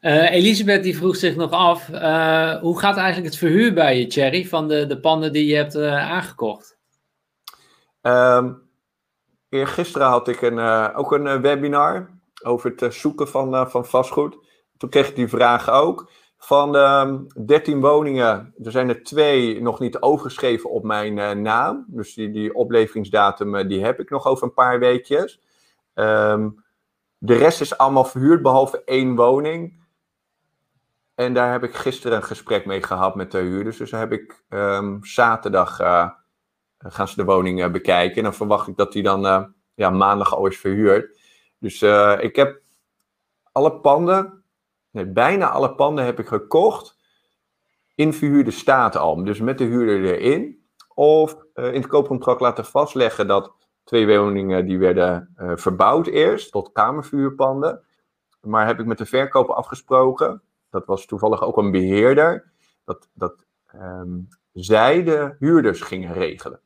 uh, Elisabeth die vroeg zich nog af, uh, hoe gaat eigenlijk het verhuur bij je, Cherry, van de, de panden die je hebt aangekocht? Um, gisteren had ik een, ook een webinar over het zoeken van, van vastgoed. Toen kreeg ik die vraag ook. Van 13 ehm, woningen, er zijn er twee nog niet overgeschreven op mijn uh, naam. Dus die, die opleveringsdatum uh, die heb ik nog over een paar weekjes. Um, de rest is allemaal verhuurd, behalve één woning. En daar heb ik gisteren een gesprek mee gehad met de huurders. Dus heb ik um, zaterdag uh, gaan ze de woning bekijken. En dan verwacht ik dat die dan ja, maandag al is verhuurd. Dus ik heb alle panden Bijna alle panden heb ik gekocht in verhuurde staat al. Dus met de huurder erin. Of uh, in het koopcontract laten vastleggen dat twee woningen die werden uh, verbouwd eerst tot kamervuurpanden. Maar heb ik met de verkoper afgesproken, dat was toevallig ook een beheerder, dat, dat um, zij de huurders gingen regelen.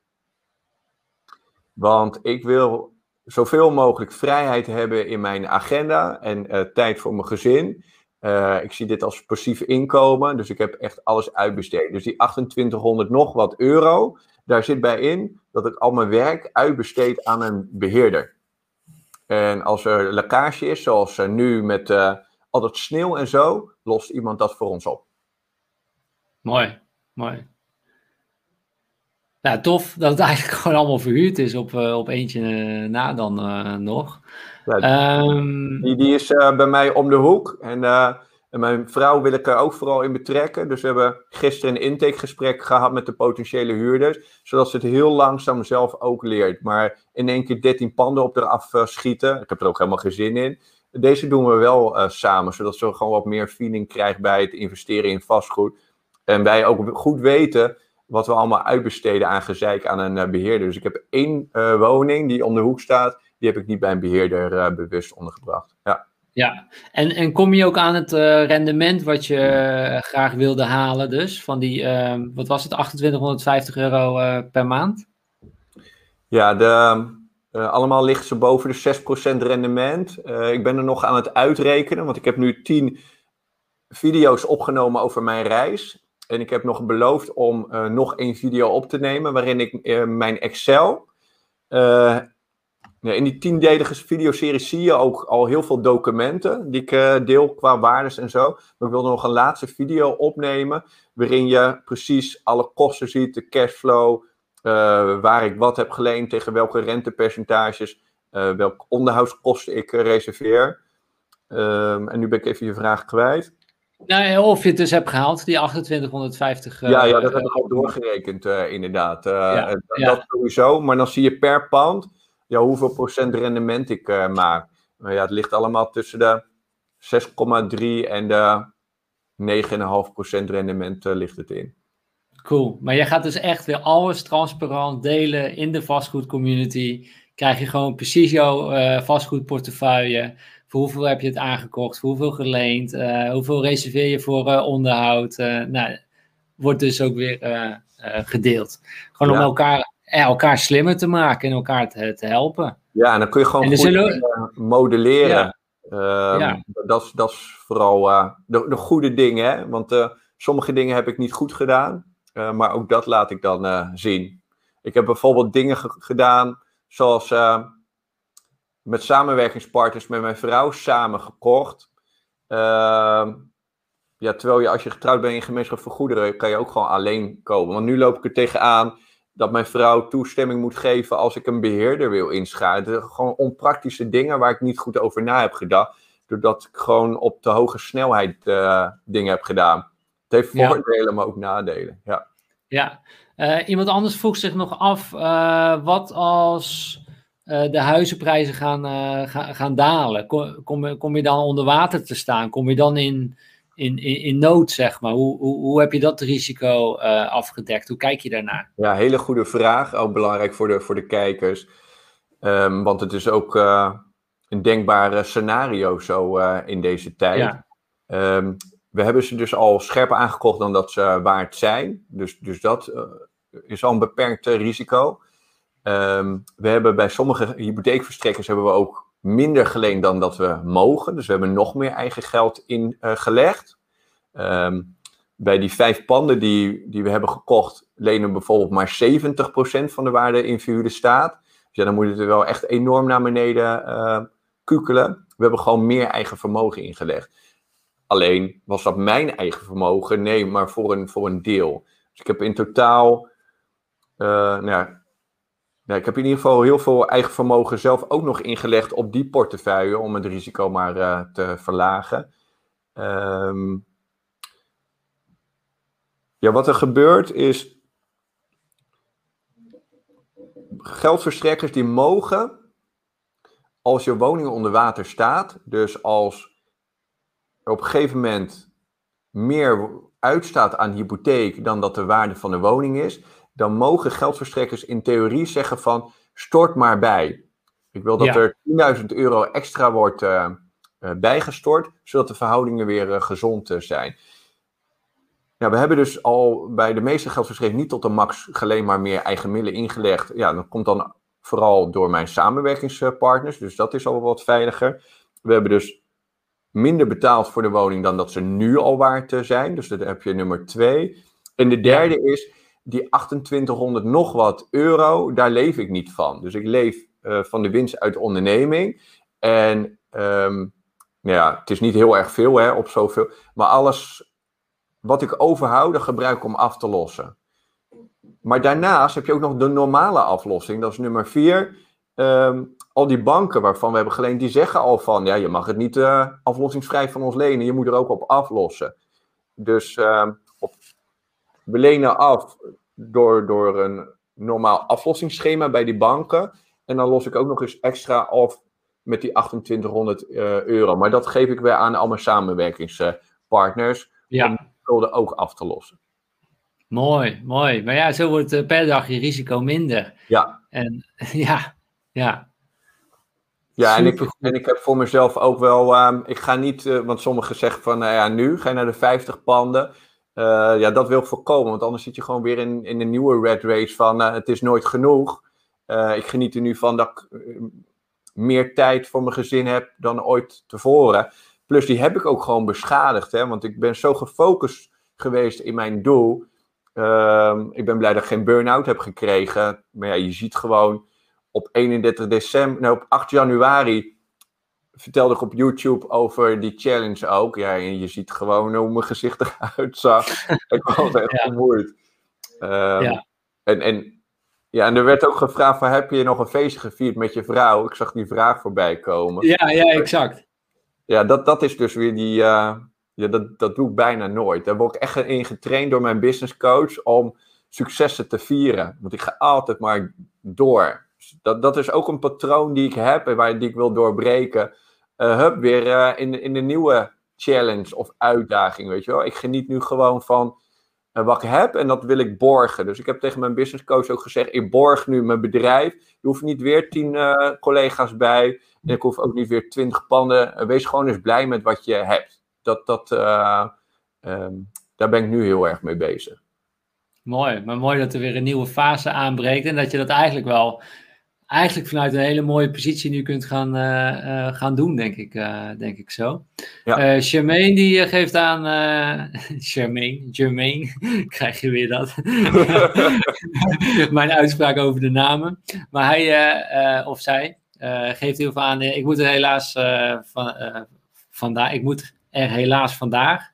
Want ik wil zoveel mogelijk vrijheid hebben in mijn agenda en uh, tijd voor mijn gezin. Uh, ik zie dit als passief inkomen, dus ik heb echt alles uitbesteed. Dus die 2800 nog wat euro, daar zit bij in dat ik al mijn werk uitbesteed aan een beheerder. En als er lekkage is, zoals nu met uh, al dat sneeuw en zo, lost iemand dat voor ons op. Mooi, mooi. Nou, tof dat het eigenlijk <laughs> gewoon allemaal verhuurd is op, op eentje na dan nog. Ehm, die, die, is uh, bij mij om de hoek. En, uh, en, mijn vrouw wil ik er ook vooral in betrekken. Dus we hebben gisteren een intakegesprek gehad met de potentiële huurders. Zodat ze het heel langzaam zelf ook leert. Maar in één keer 13 panden op eraf uh, schieten. Ik heb er ook helemaal geen zin in. Deze doen we wel samen. Zodat ze gewoon wat meer feeling krijgt bij het investeren in vastgoed. En wij ook goed weten wat we allemaal uitbesteden aan gezeik aan een beheerder. Dus ik heb één woning die om de hoek staat die heb ik niet bij een beheerder uh, bewust ondergebracht. Ja. Ja, en, en kom je ook aan het uh, rendement wat je uh, graag wilde halen, dus van die, wat was het, 2850 euro per maand? Ja, de, allemaal liggen ze boven de 6% rendement. ik ben er nog aan het uitrekenen, want ik heb nu 10 video's opgenomen over mijn reis. En ik heb nog beloofd om nog één video op te nemen waarin ik mijn Excel ja, in die tiendelige videoserie zie je ook al heel veel documenten die ik uh, deel qua waardes en zo. Maar ik wilde nog een laatste video opnemen waarin je precies alle kosten ziet, de cashflow, uh, waar ik wat heb geleend, tegen welke rentepercentages, uh, welke onderhoudskosten ik reserveer. Um, en nu ben ik even je vraag kwijt. Nou, of je het dus hebt gehaald, die 2850. ja, ja, dat heb ik al doorgerekend, inderdaad. Ja, dat sowieso, maar dan zie je per pand ja, hoeveel procent rendement ik uh, maak. Nou ja, het ligt allemaal tussen de 6,3 en de 9,5 procent rendement uh, ligt het in. Cool, maar jij gaat dus echt weer alles transparant delen in de vastgoedcommunity. Krijg je gewoon precies jouw uh, vastgoedportefeuille. Voor hoeveel heb je het aangekocht? Voor hoeveel geleend? hoeveel reserveer je voor onderhoud? nou, wordt dus ook weer gedeeld. Gewoon om elkaar elkaar slimmer te maken en elkaar te, te helpen. Ja, en dan kun je gewoon goed zullen... modelleren. Ja. Ehm, dat, dat is vooral uh, de, de, goede dingen, hè? want uh, sommige dingen heb ik niet goed gedaan, uh, maar ook dat laat ik dan zien. Ik heb bijvoorbeeld dingen gedaan zoals met samenwerkingspartners met mijn vrouw samen gekocht. Ehm, ja, terwijl je als je getrouwd bent in gemeenschap van goederen, kan je ook gewoon alleen komen. Want nu loop ik er tegenaan dat mijn vrouw toestemming moet geven als ik een beheerder wil inschakelen. Gewoon onpraktische dingen waar ik niet goed over na heb gedacht. Doordat ik gewoon op de hoge snelheid uh, dingen heb gedaan. Het heeft voordelen, maar ook nadelen. Ja. ja. Uh, iemand anders vroeg zich nog af, uh, wat als de huizenprijzen gaan, gaan, gaan dalen? Kom, kom, kom, je dan onder water te staan? Kom je dan in, in, in, in nood, zeg maar? Hoe, hoe, hoe heb je dat risico uh, afgedekt? Hoe kijk je daarnaar? Ja, hele goede vraag. Ook belangrijk voor de, voor de kijkers. Um, want het is ook uh, een denkbare scenario zo uh, in deze tijd. Ja. Um, we hebben ze dus al scherper aangekocht dan dat ze waard zijn. Dus, dus dat is al een beperkt risico. Um, we hebben bij sommige hypotheekverstrekkers hebben we ook minder geleend dan dat we mogen. Dus we hebben nog meer eigen geld ingelegd. Uh, um, bij die vijf panden die, die we hebben gekocht, lenen bijvoorbeeld maar 70% van de waarde in verhuurde staat. Dus ja, dan moet het er wel echt enorm naar beneden uh, kukelen. We hebben gewoon meer eigen vermogen ingelegd. Alleen was dat mijn eigen vermogen? Nee, maar voor een, voor een deel. Dus ik heb in totaal, uh, nou ja, ja, ik heb in ieder geval heel veel eigen vermogen zelf ook nog ingelegd op die portefeuille om het risico maar uh, te verlagen. Um, ja, wat er gebeurt is. Geldverstrekkers die mogen, als je woning onder water staat, dus als op een gegeven moment meer uitstaat aan hypotheek dan dat de waarde van de woning is, dan mogen geldverstrekkers in theorie zeggen van stort maar bij. Ik wil dat er 10.000 euro extra wordt uh, uh, bijgestort, zodat de verhoudingen weer uh, gezond zijn. Ja, we hebben dus al bij de meeste geldverstrekkers niet tot de max geleend, maar meer eigen middelen ingelegd. Ja, dat komt dan vooral door mijn samenwerkingspartners, dus dat is al wat veiliger. We hebben dus minder betaald voor de woning dan dat ze nu al waard zijn. Dus dat heb je nummer twee. En de derde is, die 2800 nog wat euro, daar leef ik niet van. Dus ik leef uh, van de winst uit de onderneming. En um, ja, het is niet heel erg veel hè, op zoveel. Maar alles wat ik overhoud, gebruik ik om af te lossen. Maar daarnaast heb je ook nog de normale aflossing. Dat is nummer vier. Um, al die banken waarvan we hebben geleend, die zeggen al van... ja, je mag het niet uh, aflossingsvrij van ons lenen. Je moet er ook op aflossen. Dus um, op we lenen af door, door een normaal aflossingsschema bij die banken. En dan los ik ook nog eens extra af met die 2800 uh, eh, euro. Maar dat geef ik weer aan al mijn samenwerkingspartners. Ja. Om schulden ook af te lossen. Mooi, mooi. Maar ja, zo wordt uh, per dag je risico minder. Ja. En <laughs> ja, ja. Ja, en ik, en ik heb voor mezelf ook wel, uh, ik ga niet, uh, want sommigen zeggen van, nou ja, nu ga je naar de 50 panden. Uh, ja, dat wil ik voorkomen, want anders zit je gewoon weer in, in een nieuwe red race van uh, het is nooit genoeg. Uh, ik geniet er nu van dat ik meer tijd voor mijn gezin heb dan ooit tevoren. Plus die heb ik ook gewoon beschadigd, hè, want ik ben zo gefocust geweest in mijn doel. Ehm, ik ben blij dat ik geen burn-out heb gekregen. Maar ja, je ziet gewoon op 31 december, nou op 8 januari vertelde ik op YouTube over die challenge ook. Ja, en je ziet gewoon hoe mijn gezicht eruit zag. <laughs> ik was echt ja. vermoeid. Ehm, ja. En, en, ja, en er werd ook gevraagd van, heb je nog een feestje gevierd met je vrouw? Ik zag die vraag voorbij komen. Ja, ja, exact. Ja, dat, dat is dus weer die... Uh, ja, dat, dat doe ik bijna nooit. Daar word ik echt in getraind door mijn business coach om successen te vieren. Want ik ga altijd maar door. Dat, dat is ook een patroon die ik heb en waar, die ik wil doorbreken. Uh, hup, weer uh, in, in de nieuwe challenge of uitdaging, weet je wel. Ik geniet nu gewoon van uh, wat ik heb en dat wil ik borgen. Dus ik heb tegen mijn business coach ook gezegd, ik borg nu mijn bedrijf. Je hoeft niet weer tien collega's bij en ik hoef ook niet weer twintig panden. wees gewoon eens blij met wat je hebt. Dat, dat, um, daar ben ik nu heel erg mee bezig. Mooi, maar mooi dat er weer een nieuwe fase aanbreekt en dat je dat eigenlijk wel eigenlijk vanuit een hele mooie positie nu kunt gaan, uh, uh, gaan doen, denk ik, uh, denk ik zo. Ja. Charmaine die geeft aan, <laughs> Charmaine, Jermaine, <laughs> krijg je weer dat. <laughs> Mijn uitspraak over de namen. Maar hij of zij geeft heel veel aan, ik moet er helaas van, vandaag, ik moet er helaas vandaag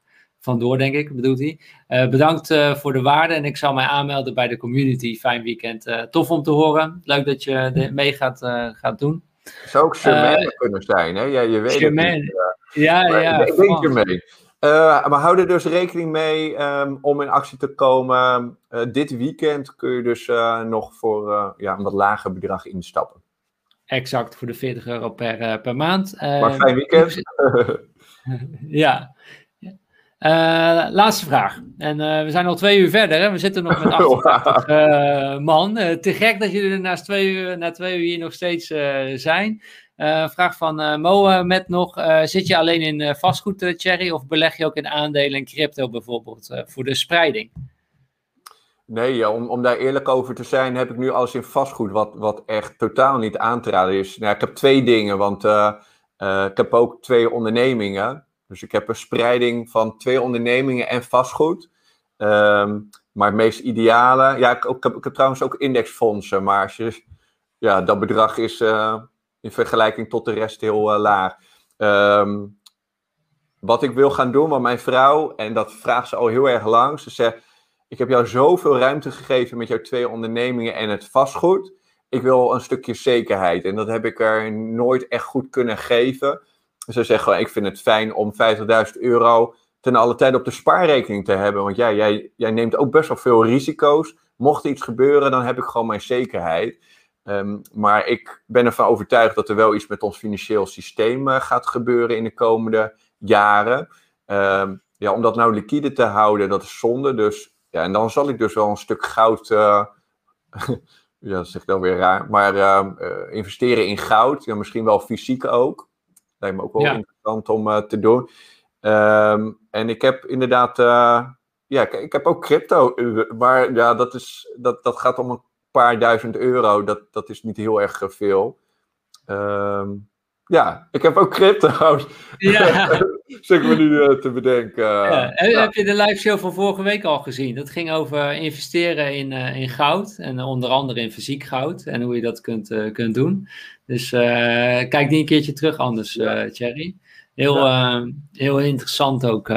vandoor, denk ik, bedoelt hij. Uh, bedankt uh, voor de waarde en ik zal mij aanmelden bij de community. Fijn weekend. Uh, tof om te horen. Leuk dat je mee gaat, gaat doen. Zou ook Germaine kunnen zijn, hè? Ja, je weet het niet. ja, maar, ja. Ik denk maar hou er dus rekening mee um, om in actie te komen. dit weekend kun je dus nog voor ja, een wat lager bedrag instappen. Exact, voor de 40 euro per, per maand. maar fijn weekend. <laughs> ja, laatste vraag. En uh, we zijn al twee uur verder. Hè? We zitten nog met <laughs> 88 uh, man. te gek dat jullie er na twee uur, na twee uur hier nog steeds zijn. vraag van Mo met nog. zit je alleen in vastgoed, Cherry? Of beleg je ook in aandelen en crypto bijvoorbeeld voor de spreiding? Nee, om, om daar eerlijk over te zijn, heb ik nu alles in vastgoed, wat, wat echt totaal niet aan te raden is. Nou, ik heb twee dingen, want ik heb ook twee ondernemingen. Dus ik heb een spreiding van twee ondernemingen en vastgoed. Ehm, maar het meest ideale, ja, ik, heb, trouwens ook indexfondsen, maar als je, ja, dat bedrag is uh, in vergelijking tot de rest heel uh, laag. Um, wat ik wil gaan doen, want mijn vrouw, en dat vraagt ze al heel erg lang, ze zegt, ik heb jou zoveel ruimte gegeven met jouw twee ondernemingen en het vastgoed. Ik wil een stukje zekerheid en dat heb ik er nooit echt goed kunnen geven. Ze zeggen, ik vind het fijn om 50.000 euro ten alle tijde op de spaarrekening te hebben. Want ja, jij, jij neemt ook best wel veel risico's. Mocht iets gebeuren, dan heb ik gewoon mijn zekerheid. Um, maar ik ben ervan overtuigd dat er wel iets met ons financieel systeem uh, gaat gebeuren in de komende jaren. Um, ja, om dat nou liquide te houden, dat is zonde. Dus, ja, en dan zal ik dus wel een stuk goud. Uh, <laughs> ja, dat zeg ik dan weer raar. Maar uh, investeren in goud, ja, misschien wel fysiek ook. Lijkt me ook wel interessant om uh, te doen. Um, en ik heb inderdaad, uh, ja, ik, heb ook crypto, maar ja, dat, is, dat, dat gaat om een paar duizend euro. Dat, dat is niet heel erg veel. Um, ja, ik heb ook crypto's. Ja. <laughs> zeg me nu uh, te bedenken. Ja. Heb je de live show van vorige week al gezien? Dat ging over investeren in, uh, in goud. En onder andere in fysiek goud. En hoe je dat kunt, uh, kunt doen. Dus kijk die een keertje terug anders. Thierry. Heel, heel interessant ook.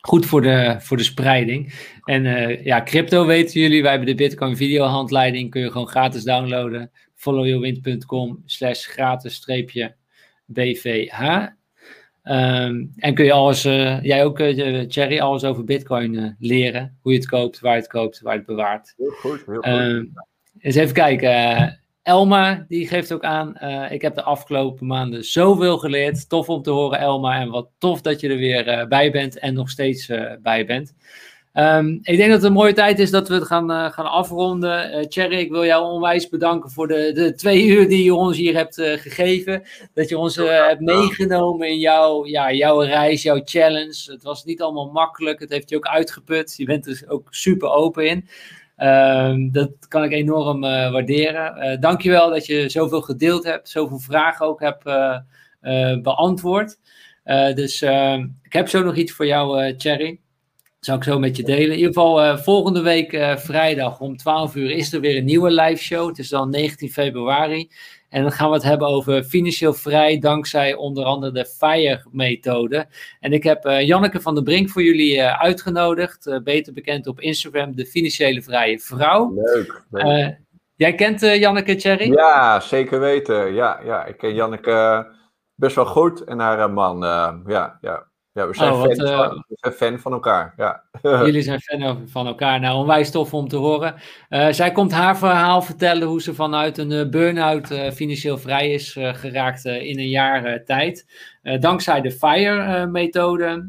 goed voor de, voor de spreiding. En ja, crypto weten jullie. Wij hebben de Bitcoin videohandleiding. Kun je gewoon gratis downloaden followyourwind.com slash gratis streepje BVH. Um, en kun je alles, uh, jij ook, uh, Thierry, alles over Bitcoin uh, leren. Hoe je het koopt, waar je het koopt, waar je het bewaart. Heel goed, heel goed. Um, eens even kijken. Elma, die geeft ook aan. ik heb de afgelopen maanden zoveel geleerd. Tof om te horen, Elma. En wat tof dat je er weer bij bent en nog steeds bij bent. Um, ik denk dat het een mooie tijd is dat we het gaan, uh, gaan afronden. Uh, Thierry, ik wil jou onwijs bedanken voor de, de twee <laughs> uur die je ons hier hebt uh, gegeven. Dat je ons hebt meegenomen in jouw, ja, jouw reis, jouw challenge. Het was niet allemaal makkelijk. Het heeft je ook uitgeput. Je bent er ook super open in. Um, dat kan ik enorm waarderen. dankjewel dat je zoveel gedeeld hebt, zoveel vragen ook hebt beantwoord. dus ik heb zo nog iets voor jou, Thierry. Zal ik zo met je delen. In ieder geval, volgende week vrijdag om 12 uur is er weer een nieuwe live show. Het is dan 19 februari. En dan gaan we het hebben over financieel vrij dankzij onder andere de FIRE-methode. En ik heb uh, Janneke van der Brink voor jullie uh, uitgenodigd, uh, beter bekend op Instagram, de financiële vrije vrouw. Leuk. leuk. jij kent Janneke Cherry? Ja, zeker weten. Ja, ja, ik ken Janneke best wel goed en haar man. ja, ja. Ja, we zijn, oh, fan, uh, we zijn fan van elkaar. Ja. <laughs> Jullie zijn fan van elkaar. Nou, onwijs tof om te horen. Uh, zij komt haar verhaal vertellen hoe ze vanuit een uh, burn-out financieel vrij is geraakt in een jaar tijd. dankzij de FIRE-methode.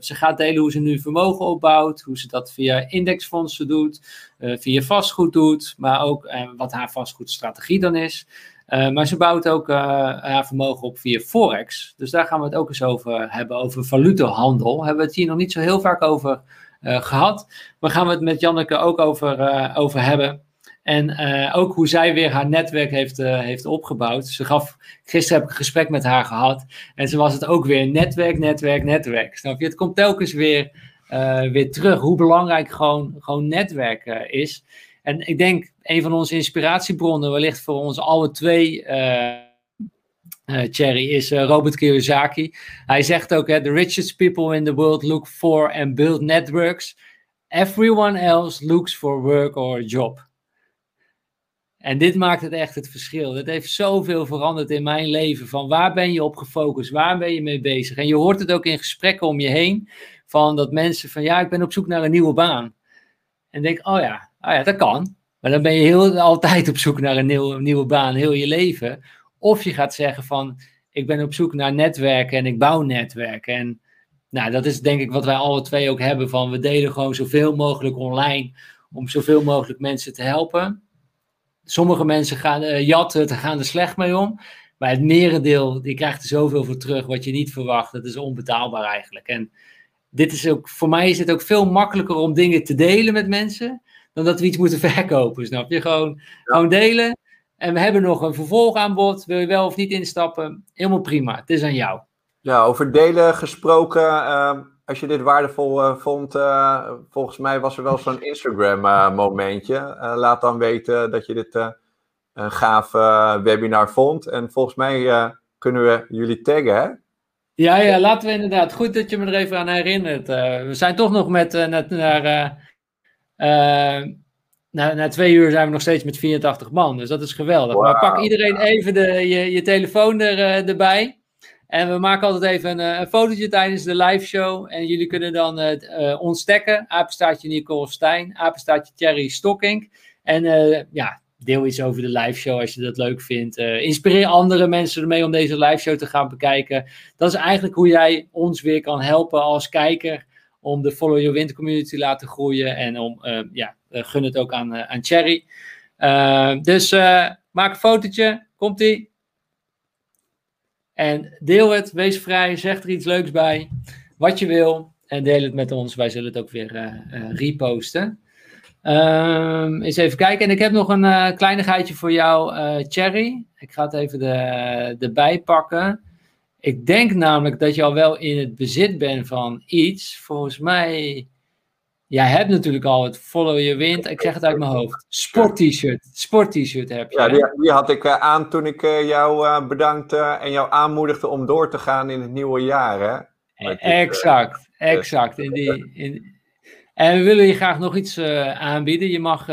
ze gaat delen hoe ze nu vermogen opbouwt, hoe ze dat via indexfondsen doet, via vastgoed doet, maar ook wat haar vastgoedstrategie dan is. Uh, maar ze bouwt ook uh, haar vermogen op via Forex. Dus daar gaan we het ook eens over hebben, over valutahandel. Hebben we het hier nog niet zo heel vaak over uh, gehad. Maar gaan we het met Janneke ook over, over hebben. En ook hoe zij weer haar netwerk heeft, heeft opgebouwd. Ze gaf, gisteren heb ik een gesprek met haar gehad. En ze was het ook weer netwerk, netwerk, netwerk. Snap je? Het komt telkens weer, weer terug hoe belangrijk gewoon, gewoon netwerk is. En ik denk, een van onze inspiratiebronnen, wellicht voor ons alle twee, uh, uh, Cherry, is uh, Robert Kiyosaki. Hij zegt ook: The richest people in the world look for and build networks. Everyone else looks for work or a job. En dit maakt het echt het verschil. Het heeft zoveel veranderd in mijn leven. Van waar ben je op gefocust? Waar ben je mee bezig? En je hoort het ook in gesprekken om je heen. Van dat mensen van ja, ik ben op zoek naar een nieuwe baan. En denk, oh ja, oh ja, dat kan. Maar dan ben je heel, altijd op zoek naar een nieuwe, nieuwe baan, heel je leven. Of je gaat zeggen van, ik ben op zoek naar netwerken en ik bouw netwerken. En nou, dat is denk ik wat wij alle twee ook hebben van, we delen gewoon zoveel mogelijk online om zoveel mogelijk mensen te helpen. Sommige mensen gaan uh, jatten, gaan er slecht mee om. Maar het merendeel, die krijgt er zoveel voor terug wat je niet verwacht. Dat is onbetaalbaar eigenlijk. En dit is ook, voor mij is het ook veel makkelijker om dingen te delen met mensen dan dat we iets moeten <laughs> verkopen, snap je? Gewoon, gewoon delen. En we hebben nog een vervolgaanbod. Wil je wel of niet instappen? Helemaal prima. Het is aan jou. Ja, over delen gesproken. Uh, als je dit waardevol uh, vond, uh, volgens mij was er wel zo'n Instagram-momentje. laat dan weten dat je dit een gaaf webinar vond. En volgens mij kunnen we jullie taggen, hè? Ja, ja, laten we inderdaad. Goed dat je me er even aan herinnert. we zijn toch nog met naar, naar na, na twee uur zijn we nog steeds met 84 man, dus dat is geweldig. Maar pak iedereen even de, je, je telefoon er, uh, erbij. En we maken altijd even een, eh, een fotootje tijdens de live show. En jullie kunnen dan uh, ons taggen. Apenstaartje Nicole Stijn, apenstaartje Thierry Stocking. En ja, deel iets over de live show als je dat leuk vindt. inspireer andere mensen ermee om deze live show te gaan bekijken. Dat is eigenlijk hoe jij ons weer kan helpen als kijker om de Follow Your Wind community te laten groeien. En om, uh, ja, uh, gun het ook aan, uh, aan Cherry. dus maak een fotootje, komt ie. En deel het, wees vrij, zeg er iets leuks bij, wat je wil. En deel het met ons, wij zullen het ook weer reposten. Um, eens even kijken. En ik heb nog een uh, kleinigheidje voor jou, Cherry. Ik ga het even de, erbij pakken. Ik denk namelijk dat je al wel in het bezit bent van iets. Volgens mij. Jij hebt natuurlijk al het Follow Your Wind. Ik zeg het uit mijn hoofd. Sport-t-shirt. Sport-t-shirt heb je. Ja, die, die had ik uh, aan toen ik uh, jou uh, bedankte en jou aanmoedigde om door te gaan in het nieuwe jaar. Hè? Exact, exact. In die, in... En we willen je graag nog iets aanbieden. Je mag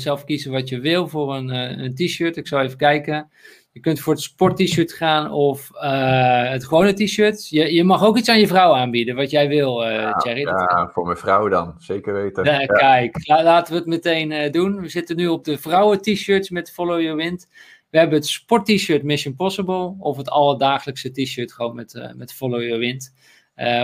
zelf kiezen wat je wil voor een, een t-shirt. Ik zal even kijken. Je kunt voor het sport-t-shirt gaan of uh, het gewone t-shirt. Je, je mag ook iets aan je vrouw aanbieden, wat jij wil, uh, ja, Thierry. Ja, voor mijn vrouw dan, zeker weten. Ja, kijk, laten we het meteen uh, doen. We zitten nu op de vrouwen-t-shirts met Follow Your Wind. We hebben het sport-t-shirt Mission Possible of het alledagelijkse t-shirt gewoon met, met Follow Your Wind.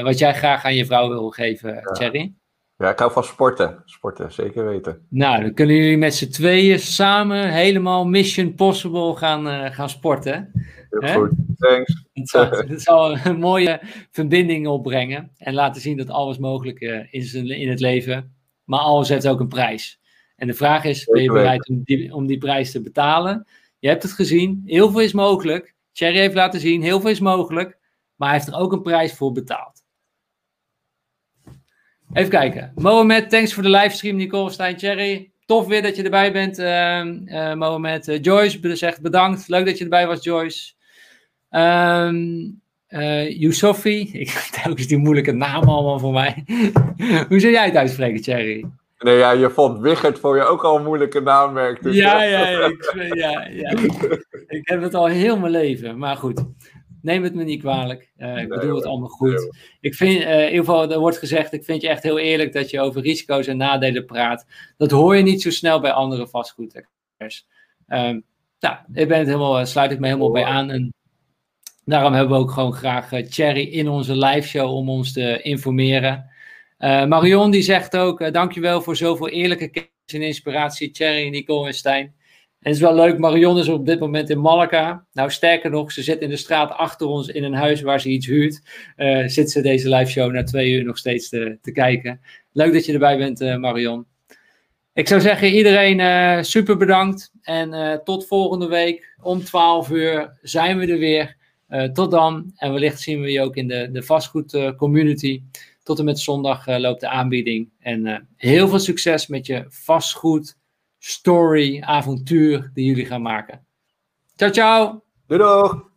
wat jij graag aan je vrouw wil geven. Thierry. Ja, ik hou van sporten. Sporten, zeker weten. Nou, dan kunnen jullie met z'n tweeën samen helemaal Mission Possible gaan, uh, gaan sporten. Heel goed, thanks. Het <laughs> zal, een mooie verbinding opbrengen en laten zien dat alles mogelijk uh, is in het leven. Maar alles heeft ook een prijs. En de vraag is, ben je bereid om die, om die prijs te betalen? Je hebt het gezien, heel veel is mogelijk. Cherry heeft laten zien, heel veel is mogelijk. Maar hij heeft er ook een prijs voor betaald. Even kijken. Mohamed, thanks voor de livestream. Nicole, Stijn, Cherry. Tof weer dat je erbij bent, uh, Mohamed. Uh, Joyce zegt bedankt. Leuk dat je erbij was, Joyce. Um, uh, Yusofi. <laughs> Ik telkens die moeilijke naam allemaal voor mij. <laughs> Hoe zou jij het uitspreken, Cherry? Nee, ja, je vond Wichert voor je ook al een moeilijke naammerk. Dus ja, ja, ja, ik, ja, ja. <laughs> ik heb het al heel mijn leven. Maar goed, neem het me niet kwalijk. Uh, ik bedoel het allemaal goed. Ik vind, uh, in ieder geval, er wordt gezegd, ik vind je echt heel eerlijk dat je over risico's en nadelen praat. Dat hoor je niet zo snel bij andere vastgoedexperts. Um, nou, ik ben het helemaal, sluit ik me helemaal bij aan. En daarom hebben we ook gewoon graag Cherry in onze live show om ons te informeren. Marion die zegt ook, dankjewel voor zoveel eerlijke kennis en inspiratie, Cherry, Nicole en Stijn. En het is wel leuk, Marion is op dit moment in Malaga. Nou, sterker nog, ze zit in de straat achter ons in een huis waar ze iets huurt. Uh, zit ze deze live show na twee uur nog steeds te, te kijken. Leuk dat je erbij bent, Marion. Ik zou zeggen, iedereen super bedankt. En tot volgende week om 12 uur zijn we er weer. tot dan. En wellicht zien we je ook in de, de vastgoed community. Tot en met zondag loopt de aanbieding. En heel veel succes met je vastgoed, story, avontuur die jullie gaan maken. Ciao, ciao. Doei, doeg.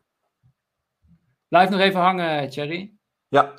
Blijf nog even hangen, Thierry. Ja.